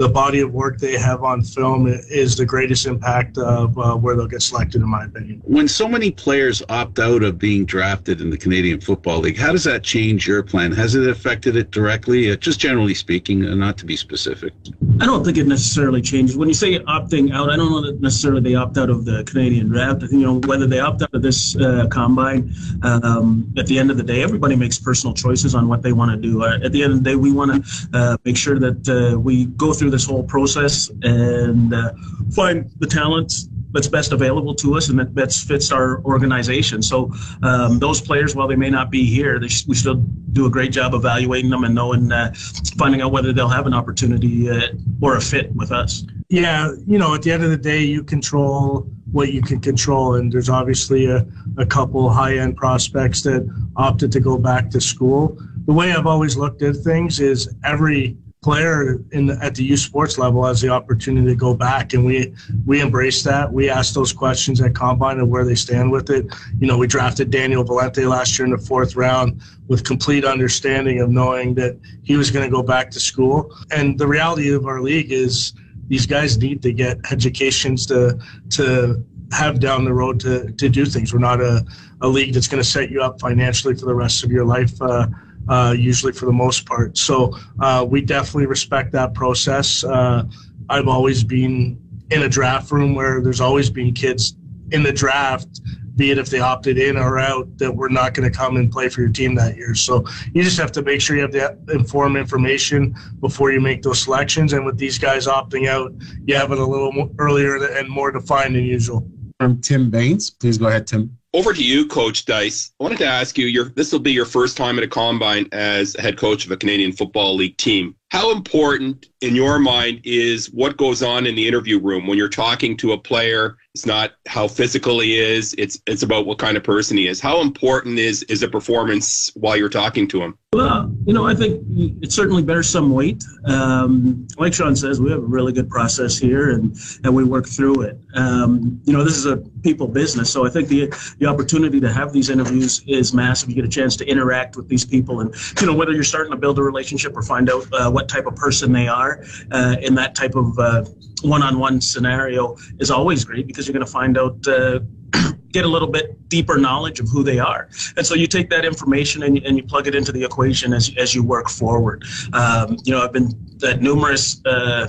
the body of work they have on film is the greatest impact of uh, where they'll get selected, in my opinion. When so many players opt out of being drafted in the Canadian Football League, how does that change your plan? Has it affected it directly? Uh, just generally speaking, uh, not to be specific. I don't think it necessarily changes. When you say opting out, I don't know that necessarily they opt out of the Canadian draft. You know, whether they opt out of this uh, combine, um, at the end of the day, everybody makes personal choices on what they want to do. Uh, at the end of the day, we want to uh, make sure that uh, we go through this whole process and uh, find the talent that's best available to us and that best fits our organization. So um, those players, while they may not be here, they, we still do a great job evaluating them and knowing, uh, finding out whether they'll have an opportunity uh, or a fit with us. Yeah, you know, at the end of the day, you control what you can control, and there's obviously a, a couple high-end prospects that opted to go back to school. The way I've always looked at things is every player in the, at the youth sports level has the opportunity to go back, and we we embrace that. We ask those questions at combine and where they stand with it. You know, we drafted Daniel Valente last year in the fourth round with complete understanding of knowing that he was going to go back to school. And the reality of our league is these guys need to get educations to to have down the road to to do things. We're not a, a league that's going to set you up financially for the rest of your life. Uh, uh, usually for the most part. So uh, we definitely respect that process. Uh, I've always been in a draft room where there's always been kids in the draft, be it if they opted in or out, that we're not going to come and play for your team that year. So you just have to make sure you have the informed information before you make those selections. And with these guys opting out, you have it a little earlier and more defined than usual. From Tim Baines. Please go ahead, Tim. Over to you, Coach Dyce. I wanted to ask you, your, this will be your first time at a combine as head coach of a Canadian Football League team. How important, in your mind, is what goes on in the interview room when you're talking to a player? It's not how physical he is; it's it's about what kind of person he is. How important is is a performance while you're talking to him? Well, you know, I think it certainly bears some weight. Um, like Shawn says, we have a really good process here, and and we work through it. Um, you know, this is a people business, so I think the the opportunity to have these interviews is massive. You get a chance to interact with these people, and you know whether you're starting to build a relationship or find out uh, what type of person they are uh, in that type of uh, one-on-one scenario is always great because you're going to find out uh, <clears throat> get a little bit deeper knowledge of who they are. And so you take that information and, and you plug it into the equation as, as you work forward. Um, you know, I've been at numerous uh,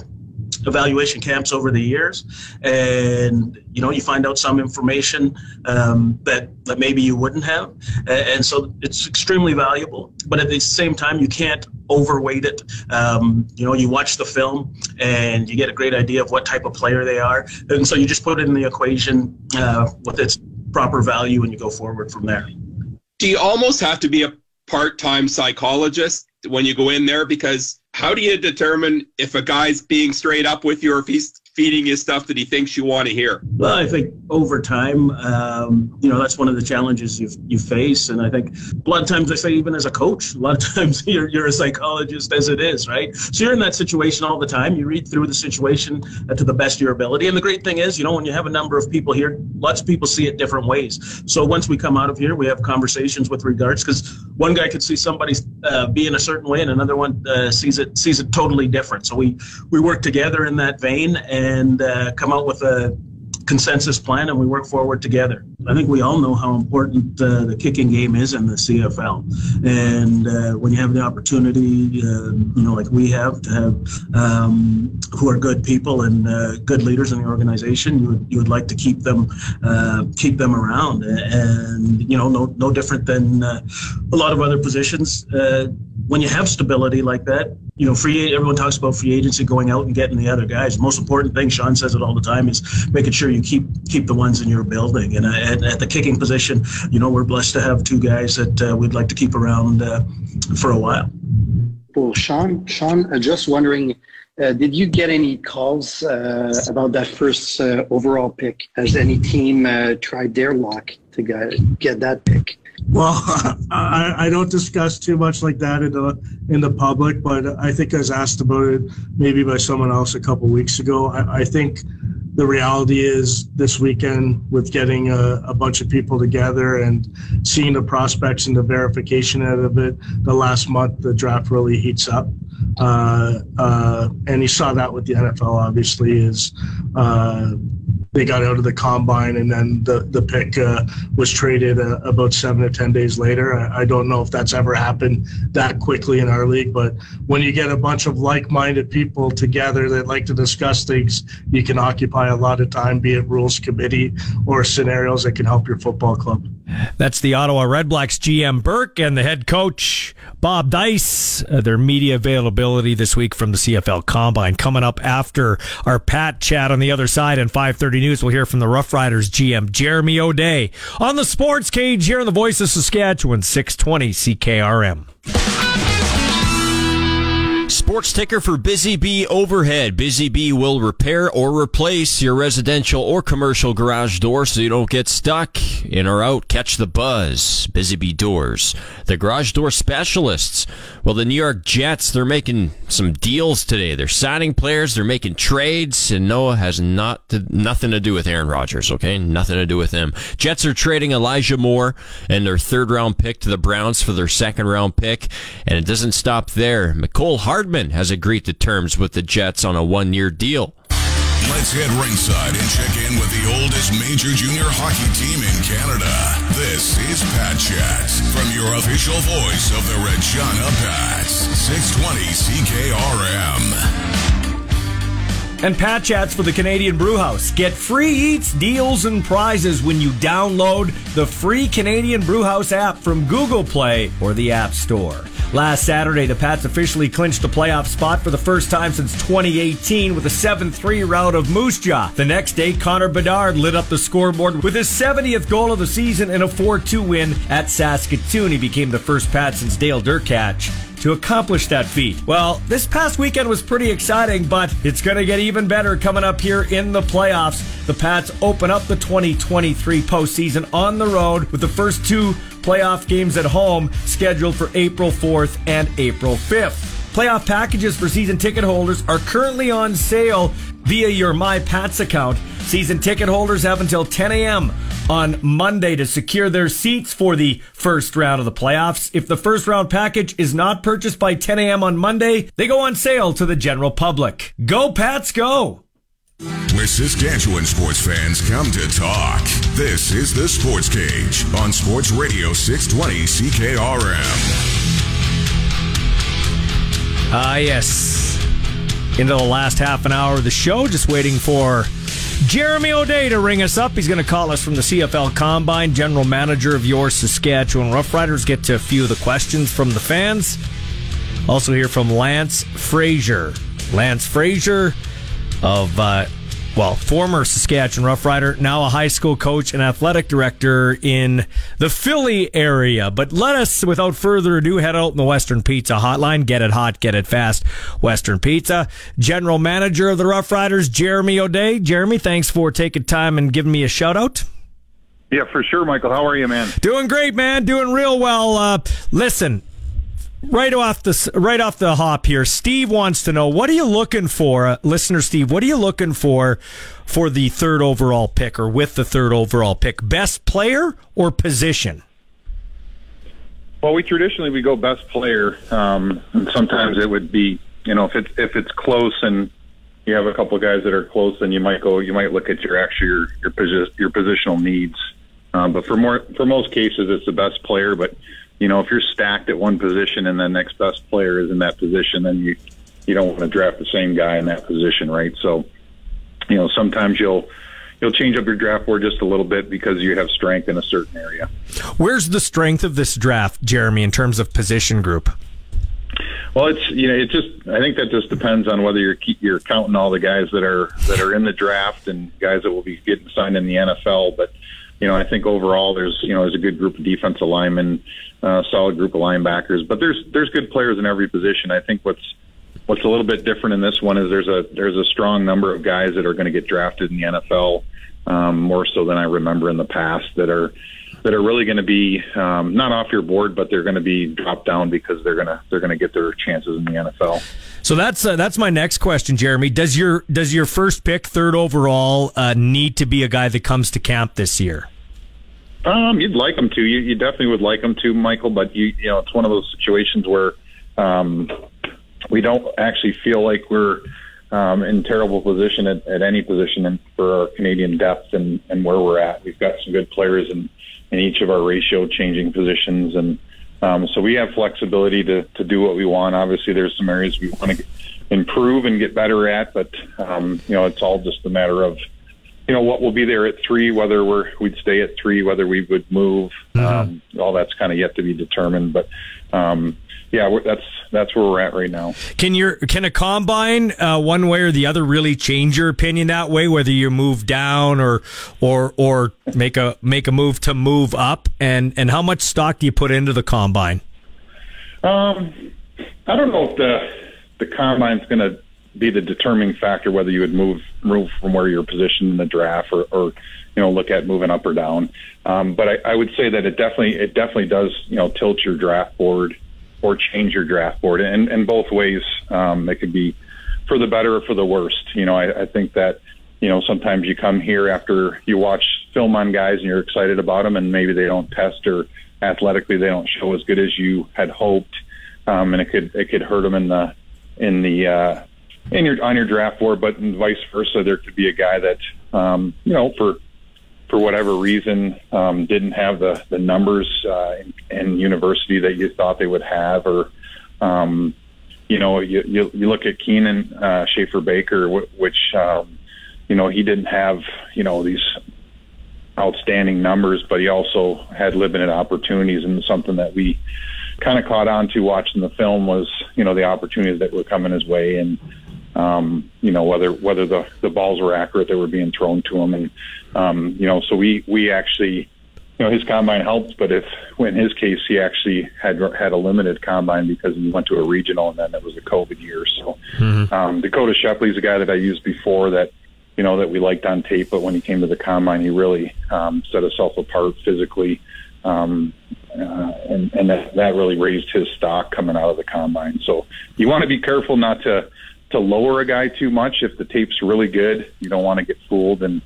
evaluation camps over the years. And you know you find out some information um, that that maybe you wouldn't have. And so it's extremely valuable but at the same time you can't overweight it. Um, you know you watch the film and you get a great idea of what type of player they are. And so you just put it in the equation uh, with its proper value and you go forward from there. Do you almost have to be a part-time psychologist when you go in there? Because how do you determine if a guy's being straight up with you or if he's feeding you stuff that he thinks you want to hear? Well, I think over time, um, you know, that's one of the challenges you you face, and I think a lot of times I say even as a coach, a lot of <laughs> times you're you're a psychologist as it is, right? So you're in that situation all the time. You read through the situation to the best of your ability, and the great thing is, you know, when you have a number of people here, lots of people see it different ways. So once we come out of here, we have conversations with regards because one guy could see somebody uh, being a certain way, and another one uh, sees it sees it totally different. So we we work together in that vein and uh, come out with a consensus plan and we work forward together. I think we all know how important uh, the kicking game is in the CFL. And uh, when you have the opportunity, uh, you know, like we have to have um, who are good people and uh, good leaders in the organization, you would, you would like to keep them uh, keep them around. And, you know, no, no different than uh, a lot of other positions. when you have stability like that, you know, free. Everyone talks about free agency, going out and getting the other guys. Most important thing, Shawn says it all the time, is making sure you keep keep the ones in your building. And uh, at, at, the kicking position, you know, we're blessed to have two guys that uh, we'd like to keep around uh, for a while. Well, Shawn, Shawn, just wondering, uh, did you get any calls uh, about that first overall pick? Has any team tried their luck to get, get that pick? Well, <laughs> I, I don't discuss too much like that in the in the public, but I think I was asked about it maybe by someone else a couple weeks ago. I, I think the reality is this weekend with getting a, a, bunch of people together and seeing the prospects and the verification out of it the last month the draft really heats up uh, uh, and you saw that with the nfl obviously is uh, they got out of the combine and then the, the pick uh, was traded uh, about seven to 10 days later. I, I, don't know if that's ever happened that quickly in our league, but when you get a bunch of like minded people together that like to discuss things, you can occupy a lot of time, be it rules committee or scenarios that can help your football club. That's the Ottawa Redblacks GM Burke and the head coach Bob Dyce, Uh, their media availability this week from the CFL Combine coming up after our Pat chat on the other side and 5:30 News. We'll hear from the Rough Riders GM Jeremy O'Day on the Sports Cage here in the Voice of Saskatchewan 620 CKRM. Sports ticker for Busy Bee Overhead. Busy Bee will repair or replace your residential or commercial garage door so you don't get stuck in or out. Catch the buzz. Busy Bee Doors. The garage door specialists. Well, the New York Jets, they're making some deals today. They're signing players, they're making trades, and Noah has not to, nothing to do with Aaron Rodgers, okay? Nothing to do with him. Jets are trading Elijah Moore and their third round pick to the Browns for their second round pick, and it doesn't stop there. Mecole Hardman has agreed to terms with the Jets on a one year deal. Let's head ringside and check in with the oldest major junior hockey team in Canada. This is Pat Chats from your official voice of the Regina Pats, 620 CKRM. And Pat Chats for the Canadian Brewhouse. Get free eats, deals, and prizes when you download the free Canadian Brewhouse app from Google Play or the App Store. Last Saturday, the Pats officially clinched the playoff spot for the first time since 2018 with a 7-3 rout of Moose Jaw. The next day, Connor Bedard lit up the scoreboard with his 70th goal of the season in a 4-2 win at Saskatoon. He became the first Pat since Dale Derkach to accomplish that feat. Well, this past weekend was pretty exciting, but it's going to get even better coming up here in the playoffs. The Pats open up the 2023 postseason on the road with the first two playoff games at home scheduled for April 4th and April 5th. Playoff packages for season ticket holders are currently on sale via your My Pats account. Season ticket holders have until 10 a.m. on Monday to secure their seats for the first round of the playoffs. If the first round package is not purchased by 10 a.m. on Monday, they go on sale to the general public. Go Pats, go! Where Saskatchewan sports fans come to talk. This is the Sports Cage on Sports Radio 620 CKRM. Ah, yes. Into the last half an hour of the show, just waiting for Jeremy O'Day to ring us up. He's going to call us from the CFL Combine, general manager of your Saskatchewan Roughriders. Get to a few of the questions from the fans. Also, hear from Lance Frazier. Lance Frazier of uh, well, former Saskatchewan Roughrider, now a high school coach and athletic director in the Philly area. But let us, without further ado, head out in the Western Pizza hotline. Get it hot, get it fast. Western Pizza. General manager of the Roughriders, Jeremy O'Day. Jeremy, thanks for taking time and giving me a shout out. Yeah, for sure, Michael. How are you, man? Doing great, man. Doing real well. Uh, listen, right off the right off the hop here, Steve wants to know what are you looking for, uh, listener Steve? What are you looking for for the third overall pick or with the third overall pick? Best player or position? Well, we traditionally we go best player, um, and sometimes it would be you know if it's if it's close and you have a couple guys that are close, then you might go you might look at your actually your your, posi- your positional needs. Um, but for more for most cases, it's the best player. But you know, if you're stacked at one position and the next best player is in that position, then you you don't want to draft the same guy in that position, right? So, you know, sometimes you'll you'll change up your draft board just a little bit because you have strength in a certain area. Where's the strength of this draft, Jeremy, in terms of position group? Well, it's you know, it just I think that just depends on whether you're you're counting all the guys that are that are in the draft and guys that will be getting signed in the NFL, but you know, I think overall there's you know there's a good group of defensive linemen, uh, solid group of linebackers, but there's there's good players in every position. I think what's what's a little bit different in this one is there's a there's a strong number of guys that are going to get drafted in the NFL, um, more so than I remember in the past that are that are really going to be um, not off your board, but they're going to be dropped down because they're going to they're going to get their chances in the NFL. So that's uh, that's my next question, Jeremy. Does your does your first pick, third overall, uh, need to be a guy that comes to camp this year? Um, you'd like them to. You, you definitely would like them to, Michael. But you, you know, it's one of those situations where um, we don't actually feel like we're um, in terrible position at, at any position in, for our Canadian depth and, and where we're at. We've got some good players in, in each of our ratio changing positions, and um, so we have flexibility to to do what we want. Obviously, there's some areas we want to improve and get better at, but um, you know, it's all just a matter of you know what will be there at three, whether we're we'd stay at three, whether we would move. Mm-hmm. Um, all that's kind of yet to be determined, but um, yeah, that's that's where we're at right now. Can your can a combine uh, one way or the other really change your opinion that way? Whether you move down or or or make a make a move to move up, and and how much stock do you put into the combine? Um, I don't know if the the combine's going to be the determining factor whether you would move move from where you're positioned in the draft or, or you know look at moving up or down. Um, but I, I would say that it definitely it definitely does you know tilt your draft board or change your draft board, and, and both ways um, it could be for the better or for the worst. You know, I, I think that you know sometimes you come here after you watch film on guys and you're excited about them, and maybe they don't test or athletically they don't show as good as you had hoped, um, and it could it could hurt them in the in the uh, in your on your draft board, but vice versa, there could be a guy that um, you know for for whatever reason um, didn't have the the numbers uh, in, in university that you thought they would have, or um, you know you, you you look at Keenan uh, Schaffer Baker, which um, you know he didn't have you know these outstanding numbers, but he also had limited opportunities, and something that we kind of caught on to watching the film was you know the opportunities that were coming his way. And um, you know whether whether the the balls were accurate that were being thrown to him, and um, you know so we we actually you know his combine helped, but if in his case he actually had had a limited combine because he went to a regional and then it was a COVID year. So um, Dakota Shepley's a guy that I used before that you know that we liked on tape, but when he came to the combine, he really um, set himself apart physically, um, uh, and, and that that really raised his stock coming out of the combine. So you want to be careful not to to lower a guy too much if the tape's really good. You don't want to get fooled and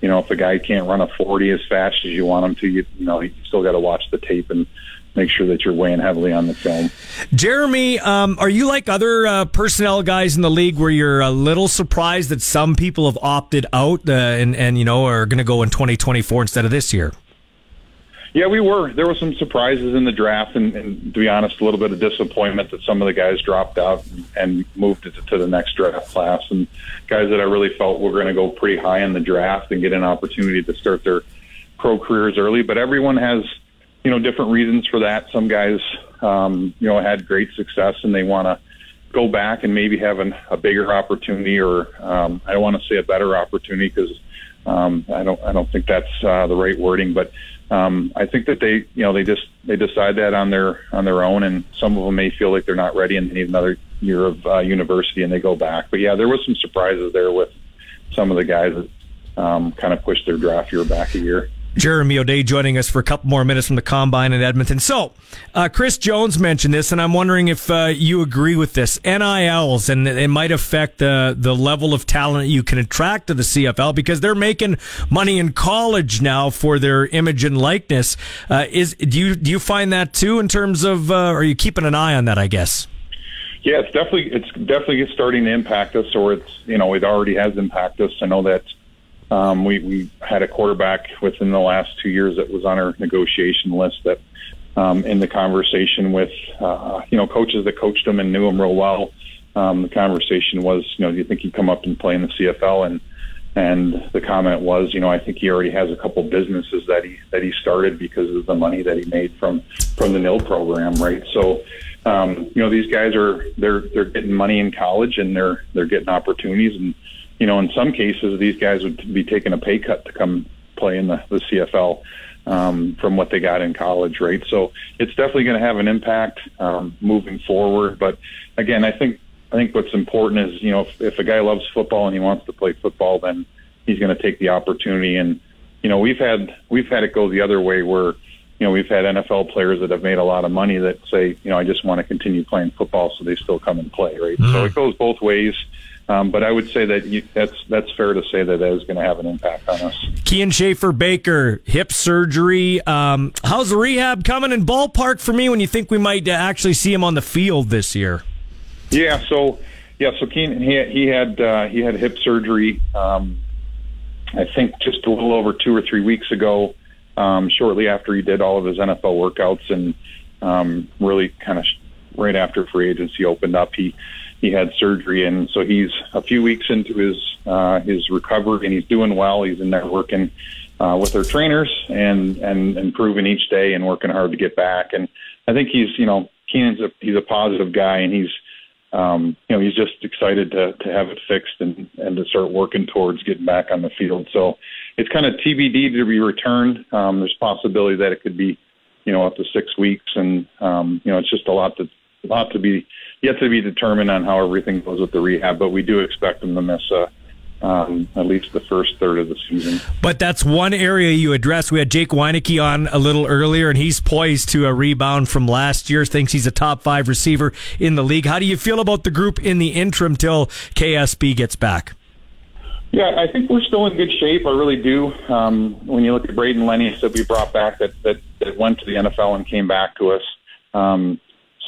you know, if a guy can't run a 40 as fast as you want him to, you, you know, you still got to watch the tape and make sure that you're weighing heavily on the film. Jeremy, um, are you like other uh, personnel guys in the league where you're a little surprised that some people have opted out uh, and, and, you know, are going to go in 2024 instead of this year? Yeah, we were. There were some surprises in the draft, and, and to be honest, a little bit of disappointment that some of the guys dropped out and moved to, to the next draft class. And guys that I really felt were going to go pretty high in the draft and get an opportunity to start their pro careers early. But everyone has, you know, different reasons for that. Some guys, um, you know, had great success and they want to go back and maybe have an, a bigger opportunity, or um, I don't want to say a better opportunity because um, I don't I don't think that's uh, the right wording, but um, I think that they, you know, they just they decide that on their on their own, and some of them may feel like they're not ready and they need another year of uh, university, and they go back. But yeah, there was some surprises there with some of the guys that um, kind of pushed their draft year back a year. Jeremy O'Day joining us for a couple more minutes from the combine in Edmonton. So, uh, Chris Jones mentioned this, and I'm wondering if uh, you agree with this. NILs, and it might affect the the level of talent you can attract to the CFL because they're making money in college now for their image and likeness. Uh, is do you do you find that too in terms of? Uh, are you keeping an eye on that? I guess. Yeah, it's definitely it's definitely starting to impact us, or it's you know it already has impacted us. I know that um, we, we had a quarterback within the last two years that was on our negotiation list that um, in the conversation with, uh, you know, coaches that coached him and knew him real well. Um, the conversation was, you know, do you think he'd come up and play in the CFL? And, and the comment was, you know, I think he already has a couple businesses that he, that he started because of the money that he made from, from the NIL program. Right. So, um, you know, these guys are, they're, they're getting money in college and they're, they're getting opportunities and, you know, in some cases, these guys would be taking a pay cut to come play in the, the CFL um, from what they got in college, right? So it's definitely going to have an impact um, moving forward. But again, I think I think what's important is you know if, if a guy loves football and he wants to play football, then he's going to take the opportunity. And you know we've had we've had it go the other way where you know we've had NFL players that have made a lot of money that say you know I just want to continue playing football, so they still come and play, right? Mm-hmm. So it goes both ways. Um, but I would say that you, that's that's fair to say that that is going to have an impact on us. Kian Schaffer Baker, hip surgery. Um, how's the rehab coming in ballpark for me when you think we might uh, actually see him on the field this year? Yeah, so yeah, so Keenan he, he had uh, he had hip surgery. Um, I think just a little over two or three weeks ago, um, shortly after he did all of his NFL workouts, and um, really kind of right after free agency opened up, he he had surgery, and so he's a few weeks into his uh, his recovery, and he's doing well. He's in there working uh, with their trainers and and improving each day and working hard to get back. And I think he's you know Keenan's a he's a positive guy, and he's um, you know he's just excited to to have it fixed and and to start working towards getting back on the field. So it's kind of TBD to be returned. Um, there's possibility that it could be you know up to six weeks, and um, you know it's just a lot to a lot to be yet to be determined on how everything goes with the rehab, but we do expect them to miss uh, um, at least the first third of the season. But that's one area you address. We had Jake Wieneke on a little earlier, and he's poised to a rebound from last year. Thinks he's a top five receiver in the league. How do you feel about the group in the interim till KSB gets back? Yeah, I think we're still in good shape. I really do. Um, when you look at Brayden Lenius that we brought back that, that that went to the NFL and came back to us. Um,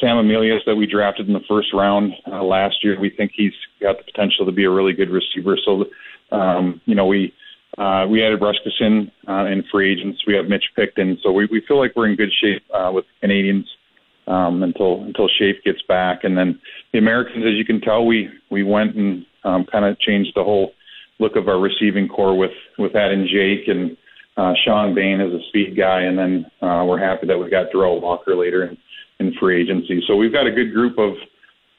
Sam Emilus that we drafted in the first round uh, last year. We think he's got the potential to be a really good receiver. So, um, you know, we uh, we added Ruskeson uh, in free agents. We have Mitch Picton, so we, we feel like we're in good shape uh, with the Canadians um, until until Shafe gets back. And then the Americans, as you can tell, we we went and um, kind of changed the whole look of our receiving corps with with adding Jake and uh, Shawn Bane as a speed guy, and then uh, we're happy that we got Derel Walker later. And in free agency. So we've got a good group of,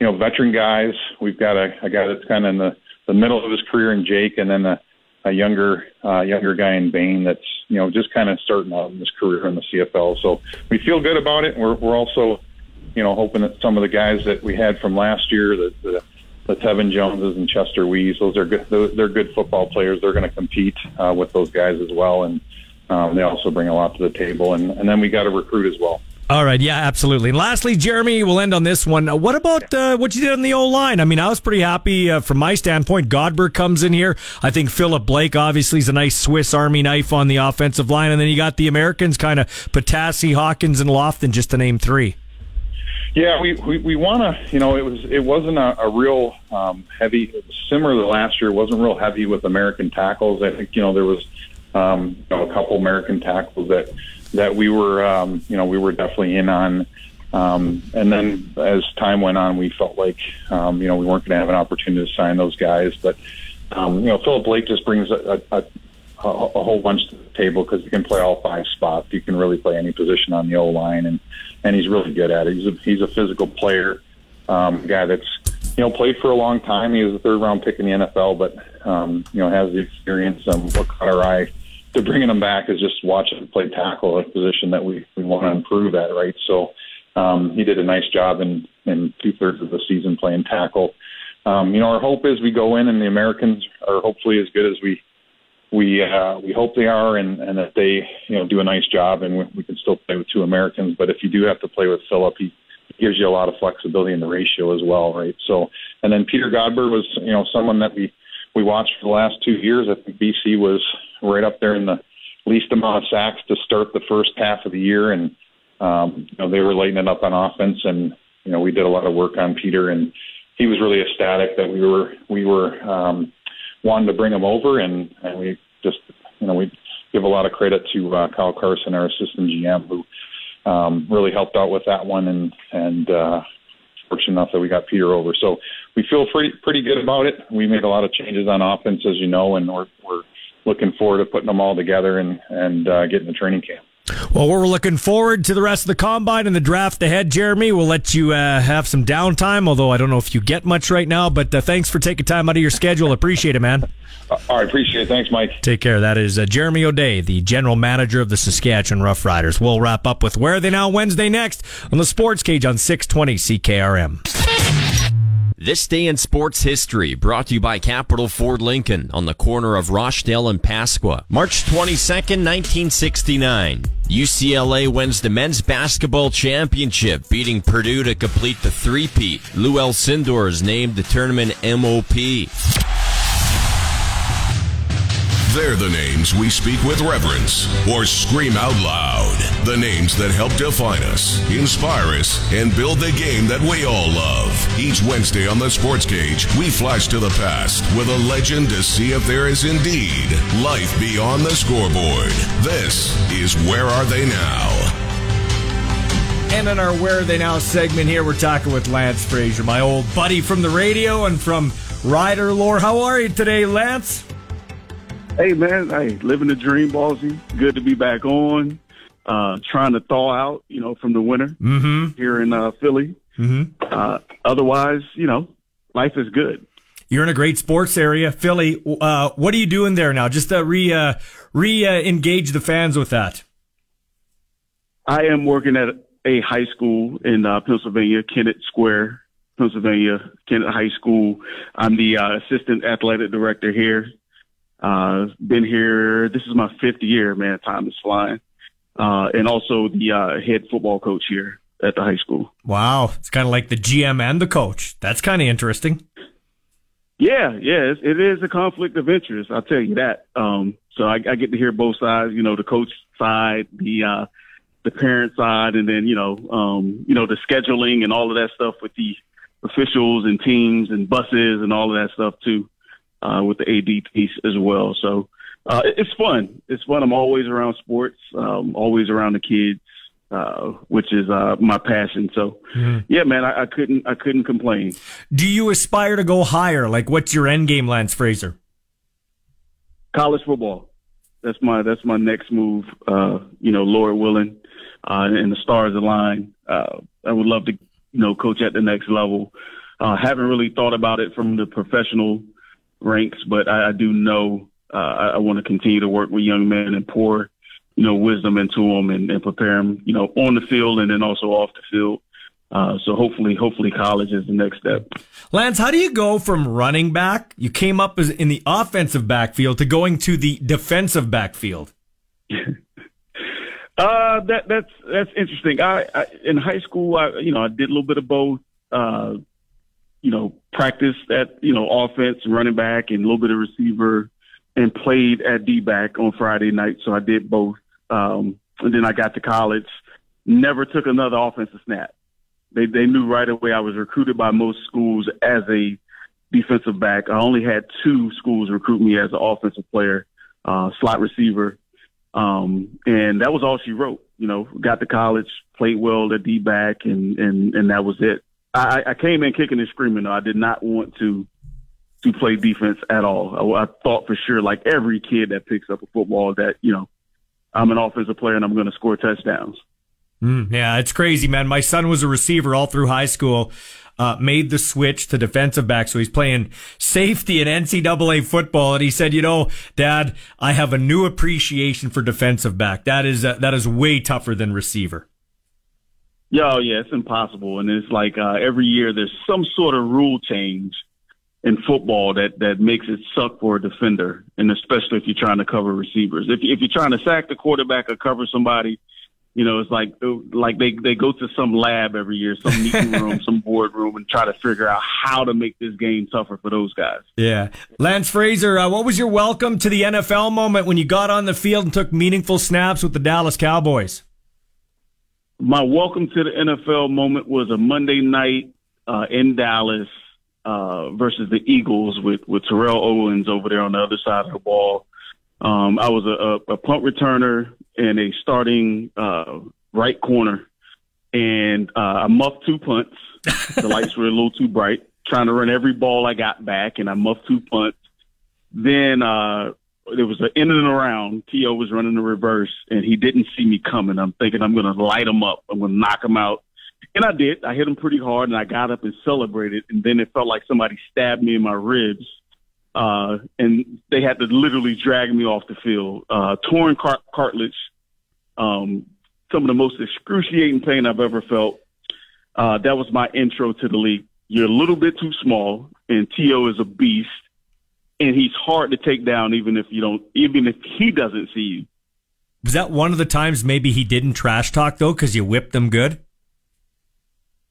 you know, veteran guys. We've got a, a guy that's kind of in the, the middle of his career in Jake, and then a, a younger uh, younger guy in Bane that's you know just kind of starting out in his career in the CFL. So we feel good about it. We're we're also you know hoping that some of the guys that we had from last year, the the, the Tevin Joneses and Chester Wees, those are good. They're good football players. They're going to compete uh, with those guys as well, and um, they also bring a lot to the table. And and then we got to recruit as well. All right, yeah, absolutely. And lastly, Jeremy, we'll end on this one. Uh, What about uh, what you did on the O line? I mean, I was pretty happy uh, from my standpoint. Godber comes in here. I think Philip Blake obviously is a nice Swiss Army knife on the offensive line, and then you got the Americans, kind of Patassi, Hawkins, and Lofton, just to name three. Yeah, we we, we want to. You know, it was it wasn't a, a real um, heavy. Similar to last year. It wasn't real heavy with American tackles. I think you know there was um, you know, a couple American tackles that that we were um, you know we were definitely in on. Um, and then as time went on, we felt like um, you know we weren't going to have an opportunity to sign those guys. But um, you know, Philip Blake just brings a, a, a, a whole bunch to the table because he can play all five spots. He can really play any position on the O line, and and he's really good at it. He's a, he's a physical player, um, guy that's you know played for a long time. He was a third round pick in the NFL, but um, you know has the experience. Um, what caught our eye to bringing him back is just watching him play tackle, a position that we we want to improve at, right? So um, he did a nice job in in two thirds of the season playing tackle. Um, you know, our hope is we go in and the Americans are hopefully as good as we we uh, we hope they are, and and that they you know do a nice job, and we, we can still play with two Americans. But if you do have to play with Philip, he gives you a lot of flexibility in the ratio as well, right? So, and then Peter Godber was you know someone that we we watched for the last two years. I think BC was right up there in the least amount of sacks to start the first half of the year, and um, you know they were lighting it up on offense, and you know we did a lot of work on Peter, and he was really ecstatic that we were we were um, wanting to bring him over, and and we just you know we give a lot of credit to uh, Kyle Carson, our assistant GM, who um, really helped out with that one, and and uh, fortunate enough that we got Peter over. So we feel pretty pretty good about it. We made a lot of changes on offense, as you know, and we're we're looking forward to putting them all together and and uh, getting the training camp. Well, we're looking forward to the rest of the combine and the draft ahead, Jeremy. We'll let you uh, have some downtime, although I don't know if you get much right now. But uh, thanks for taking time out of your schedule. Appreciate it, man. Uh, all right, appreciate it. Thanks, Mike. Take care. That is uh, Jeremy O'Day, the general manager of the Saskatchewan Roughriders. We'll wrap up with Where Are They Now Wednesday next on the Sports Cage on 620 CKRM. This day in sports history brought to you by Capital Ford Lincoln on the corner of Rochdale and Pasqua. March 22nd, 1969. UCLA wins the men's basketball championship, beating Purdue to complete the three-peat. Lou Alcindor is named the tournament MOP. They're the names we speak with reverence or scream out loud. The names that help define us, inspire us, and build the game that we all love. Each Wednesday on the Sports Cage, we flash to the past with a legend to see if there is indeed life beyond the scoreboard. This is Where Are They Now? And in our Where Are They Now segment here, we're talking with Lance Frazier, my old buddy from the radio and from Rider Lore. How are you today, Lance? Hey man, hey, living the dream, ballsy. Good to be back on. Uh, trying to thaw out, you know, from the winter mm-hmm. here in uh, Philly. Mm-hmm. Uh, otherwise, you know, life is good. You're in a great sports area, Philly. Uh, what are you doing there now? Just to re uh, re uh, engage the fans with that. I am working at a high school in uh, Pennsylvania, Kennett Square, Pennsylvania, Kennett High School. I'm the uh, assistant athletic director here. Uh, been here. This is my fifth year, man. Time is flying. Uh, and also the uh, head football coach here at the high school. Wow, it's kind of like the GM and the coach. That's kind of interesting. Yeah, yeah, it's, a conflict of interest. I'll tell you that. Um, so I, I get to hear both sides. You know, the coach side, the uh, the parent side, and then you know, um, you know, the scheduling and all of that stuff with the officials and teams and buses and all of that stuff too uh, with the AD piece as well. So uh, it's fun. It's fun. I'm always around sports, um, always around the kids, uh, which is uh, my passion. So Mm. yeah, man, I, I couldn't I couldn't complain. Do you aspire to go higher? Like, what's your end game, Lance Frazier? College football. That's my that's my next move. Uh, you know, Lord willing, uh, and the stars align. Uh, I would love to, you know, coach at the next level. Uh, haven't really thought about it from the professional ranks, but I, I do know Uh, I, I want to continue to work with young men and pour, you know, wisdom into them and, and prepare them, you know, on the field and then also off the field. Uh, so hopefully, hopefully college is the next step. Lance, how do you go from running back? You came up as in the offensive backfield to going to the defensive backfield. <laughs> Uh, that that's that's interesting. I, I in high school, I you know I did a little bit of both. Uh, you know, practiced at you know offense, running back, and a little bit of receiver, and played at D back on Friday night. So I did both. Um, and then I got to college, never took another offensive snap. They they knew right away I was recruited by most schools as a defensive back. I only had two schools recruit me as an offensive player, uh, slot receiver um, and that was all she wrote. You know, got to college, played well at D back, and and and that was it. I, I came in kicking and screaming. Though. I did not want to to play defense at all. I, I thought for sure, like every kid that picks up a football, that you know, I'm an offensive player and I'm going to score touchdowns. Mm, yeah, it's crazy, man. My son was a receiver all through high school uh, made the switch to defensive back. So he's playing safety in NCAA football. And he said, you know, dad, I have a new appreciation for defensive back. That is, uh, that is way tougher than receiver. Yeah, oh, yeah, it's impossible. And it's like, uh, every year there's some sort of rule change in football that, that makes it suck for a defender. And especially if you're trying to cover receivers. If, if you're trying to sack the quarterback or cover somebody, you know, it's like like they they go to some lab every year, some <laughs> meeting room, some boardroom, and try to figure out how to make this game tougher for those guys. Yeah, Lance Frazier, uh, what was your welcome to the NFL moment when you got on the field and took meaningful snaps with the Dallas Cowboys? My welcome to the NFL moment was a Monday night uh, in Dallas uh, versus the Eagles with with Terrell Owens over there on the other side of the ball. Um, I was a, a, a punt returner and a starting uh, right corner, and uh, I muffed two punts. <laughs> the lights were a little too bright. Trying to run every ball I got back, and I muffed two punts. Then there was an in and around. T.O. was running the reverse, and he didn't see me coming. I'm thinking I'm going to light him up. I'm going to knock him out. And I did. I hit him pretty hard, and I got up and celebrated. And then it felt like somebody stabbed me in my ribs uh, and they had to literally drag me off the field. Uh, torn car- cartilage, um, some of the most excruciating pain I've ever felt. Uh, that was my intro to the league. You're a little bit too small, and T.O. is a beast, and he's hard to take down, even if you don't, even if he doesn't see you. Was that one of the times maybe he didn't trash talk though, because you whipped them good?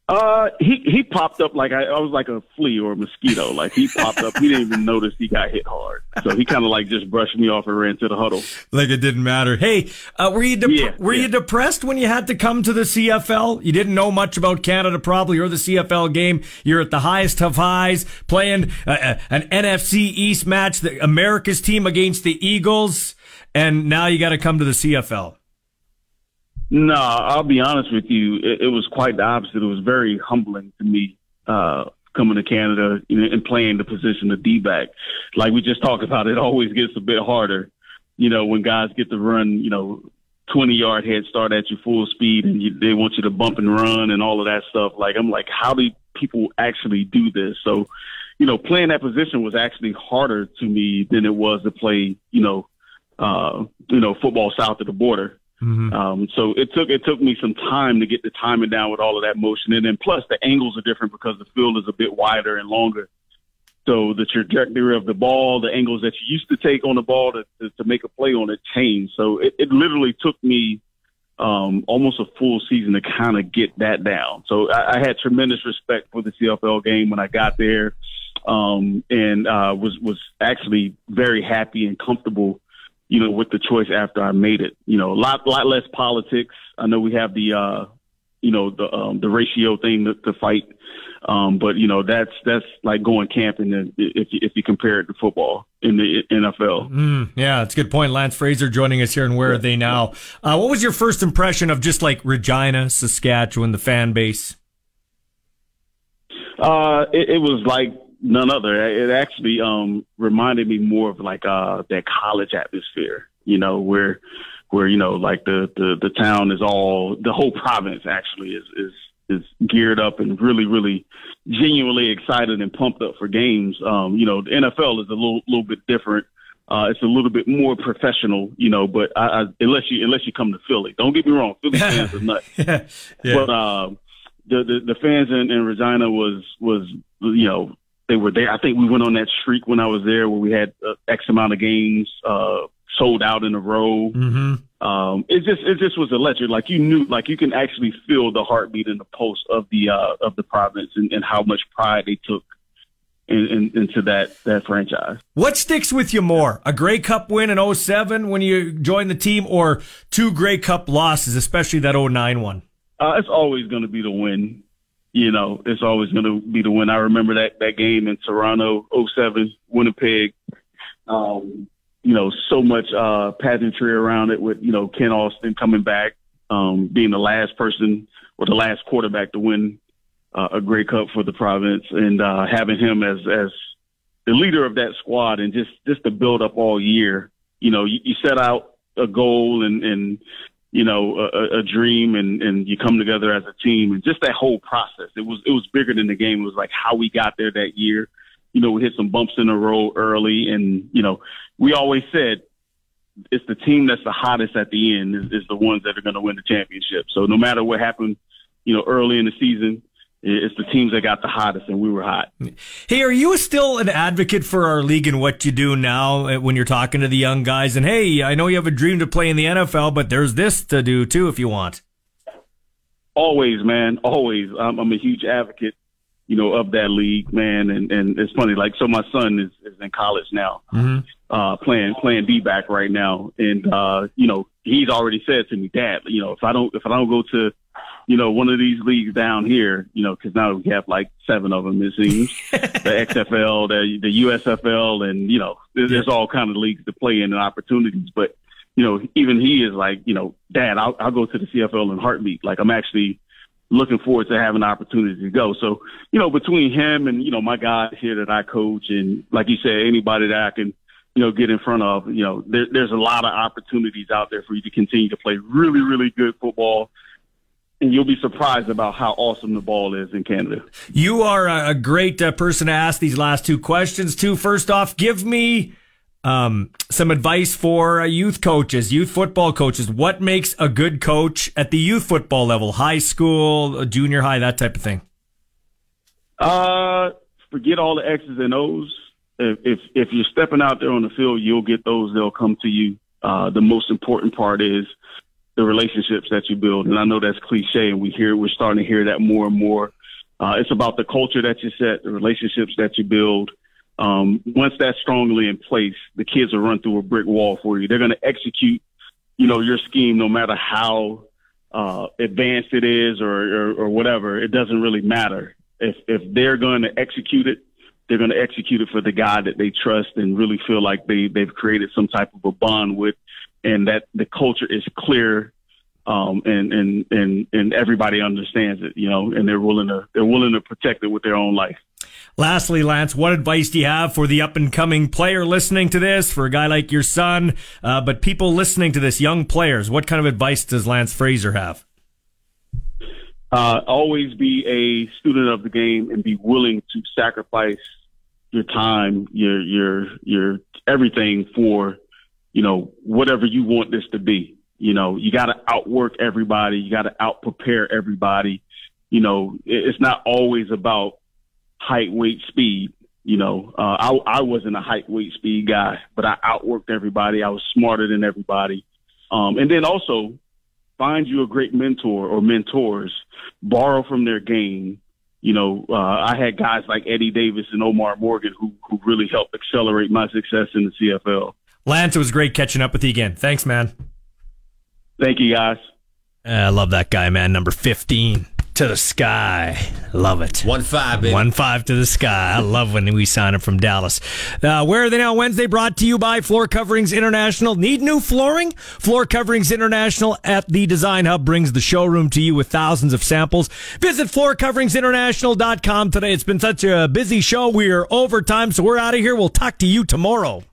Uh, he he popped up like I, I was like a flea or a mosquito. Like he popped up, he didn't even notice he got hit hard. So he kind of like just brushed me off and ran to the huddle. Like it didn't matter. Hey, uh, were you dep- Yeah, were yeah. you depressed when you had to come to the CFL? You didn't know much about Canada, probably, or the CFL game. You're at the highest of highs, playing uh, uh, an NFC East match, the America's team against the Eagles, and now you got to come to the CFL. No, I'll be honest with you. It, it was quite the opposite. It was very humbling to me uh, coming to Canada and playing the position of D back. Like we just talked about, it always gets a bit harder. You know, when guys get to run, you know, 20 yard head start at you full speed and you, they want you to bump and run and all of that stuff. Like, I'm like, how do people actually do this? So, you know, playing that position was actually harder to me than it was to play, you know, uh, you know, football south of the border. Um, so it took it took me some time to get the timing down with all of that motion, and then plus the angles are different because the field is a bit wider and longer. So the trajectory of the ball, the angles that you used to take on the ball to, to, to make a play on it changed. So it, it literally took me um, almost a full season to kind of get that down. So I, I had tremendous respect for the CFL game when I got there, um, and uh, was was actually very happy and comfortable you know, with the choice after I made it. You know, a lot, lot less politics. I know we have the, uh, you know, the um, the ratio thing to, to fight, um, but you know, that's that's like going camping if you, if you compare it to football in the NFL. Mm, yeah, that's a good point. Lance Frazier joining us here, and where are they now? Uh, what was your first impression of just like Regina, Saskatchewan, the fan base? Uh, it, it was like none other. It actually um reminded me more of like uh that college atmosphere, you know, where where you know like the the the town is all the whole province actually is is is geared up and really really genuinely excited and pumped up for games. Um, you know, the NFL is a little little bit different. Uh, it's a little bit more professional, you know. But I, I, unless you unless you come to Philly, don't get me wrong, Philly <laughs> fans are nuts. yeah. But um, the, the the fans in, in Regina was was you know they were there. I think we went on that streak when I was there where we had uh, X amount of games uh, sold out in a row. Mm-hmm. Um, it just it just was electric. Like you knew, like you can actually feel the heartbeat and the pulse of the uh, of the province and, and how much pride they took in, in, into that that franchise. What sticks with you more? A Grey Cup win in 07 when you joined the team or two Grey Cup losses, especially that 09 one? Uh, it's always going to be the win. You know, it's always going to be the win. I remember that that game in Toronto, 07, Winnipeg. Um, you know, so much uh, pageantry around it with you know Kent Austin coming back, um, being the last person or the last quarterback to win uh, a Grey Cup for the province, and uh, having him as as the leader of that squad, and just just to build up all year. You know, you, you set out a goal and and you know a, a dream, and and you come together as a team, and just that whole process. It was it was bigger than the game. It was like how we got there that year. You know, we hit some bumps in the road early, and you know, we always said it's the team that's the hottest at the end is, is the ones that are going to win the championship. So no matter what happened, you know, early in the season, it's the teams that got the hottest, and we were hot. Hey, are you still an advocate for our league and what you do now uh, when you're talking to the young guys? And hey, I know you have a dream to play in the NFL, but there's this to do too if you want. Always, man, always. I'm, I'm a huge advocate, you know, of that league, man. And and it's funny, like, so my son is, is in college now, Mm-hmm. uh, playing playing D back right now, and uh, you know, he's already said to me, Dad, you know, if I don't if I don't go to you know, one of these leagues down here, you know, because now we have like seven of them, it seems. <laughs> the XFL, the the USFL, and you know, there's, there's all kind of leagues to play in and opportunities. But you know, even he is like, you know, Dad, I'll, I'll go to the CFL in heartbeat. Like I'm actually looking forward to having an opportunity to go. So, you know, between him and you know my guys here that I coach, and like you said, anybody that I can. You know, get in front of. You know, there, there's a lot of opportunities out there for you to continue to play really, really good football and you'll be surprised about how awesome the ball is in Canada. You are a great uh, person to ask these last two questions to. First off, give me um, some advice for uh, youth coaches, youth football coaches. What makes a good coach at the youth football level, high school, junior high, that type of thing? Uh, forget all the X's and O's. If, if if you're stepping out there on the field, you'll get those. They'll come to you. Uh, the most important part is the relationships that you build. And I know that's cliche, and we hear we're starting to hear that more and more. Uh, it's about the culture that you set, the relationships that you build. Um, once that's strongly in place, the kids will run through a brick wall for you. They're going to execute, you know, your scheme no matter how uh, advanced it is or, or, or whatever. It doesn't really matter. If if they're going to execute it, they're going to execute it for the guy that they trust and really feel like they they've created some type of a bond with, and that the culture is clear, um, and and and and everybody understands it, you know, and they're willing to they're willing to protect it with their own life. Lastly, Lance, what advice do you have for the up and coming player listening to this, for a guy like your son, uh, but people listening to this, young players? What kind of advice does Lance Frazier have? uh, always be a student of the game and be willing to sacrifice your time, your your your everything for, you know, whatever you want this to be. You know, you got to outwork everybody. You got to out prepare everybody. You know, it's not always about height, weight, speed. You know, uh, I I wasn't a height, weight, speed guy, but I outworked everybody. I was smarter than everybody. Um, and then also find you a great mentor or mentors, borrow from their game. You know, uh, I had guys like Eddie Davis and Omar Morgan who, who really helped accelerate my success in the CFL. Lance, it was great catching up with you again. Thanks, man. Thank you, guys. I love that guy, man. Number 15 to the sky. Love it. One five, baby. One five to the sky. I love when we sign him from Dallas. Uh, where are they now? Wednesday brought to you by Floor Coverings International. Need new flooring? Floor Coverings International at the Design Hub brings the showroom to you with thousands of samples. Visit floorcoveringsinternational.com today. It's been such a busy show. We are over time, so we're out of here. We'll talk to you tomorrow.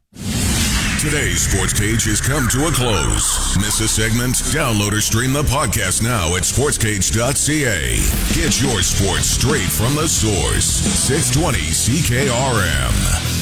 Today's sports cage has come to a close. Miss a segment? Download or stream the podcast now at sportscage.ca. Get your sports straight from the source. 620 CKRM.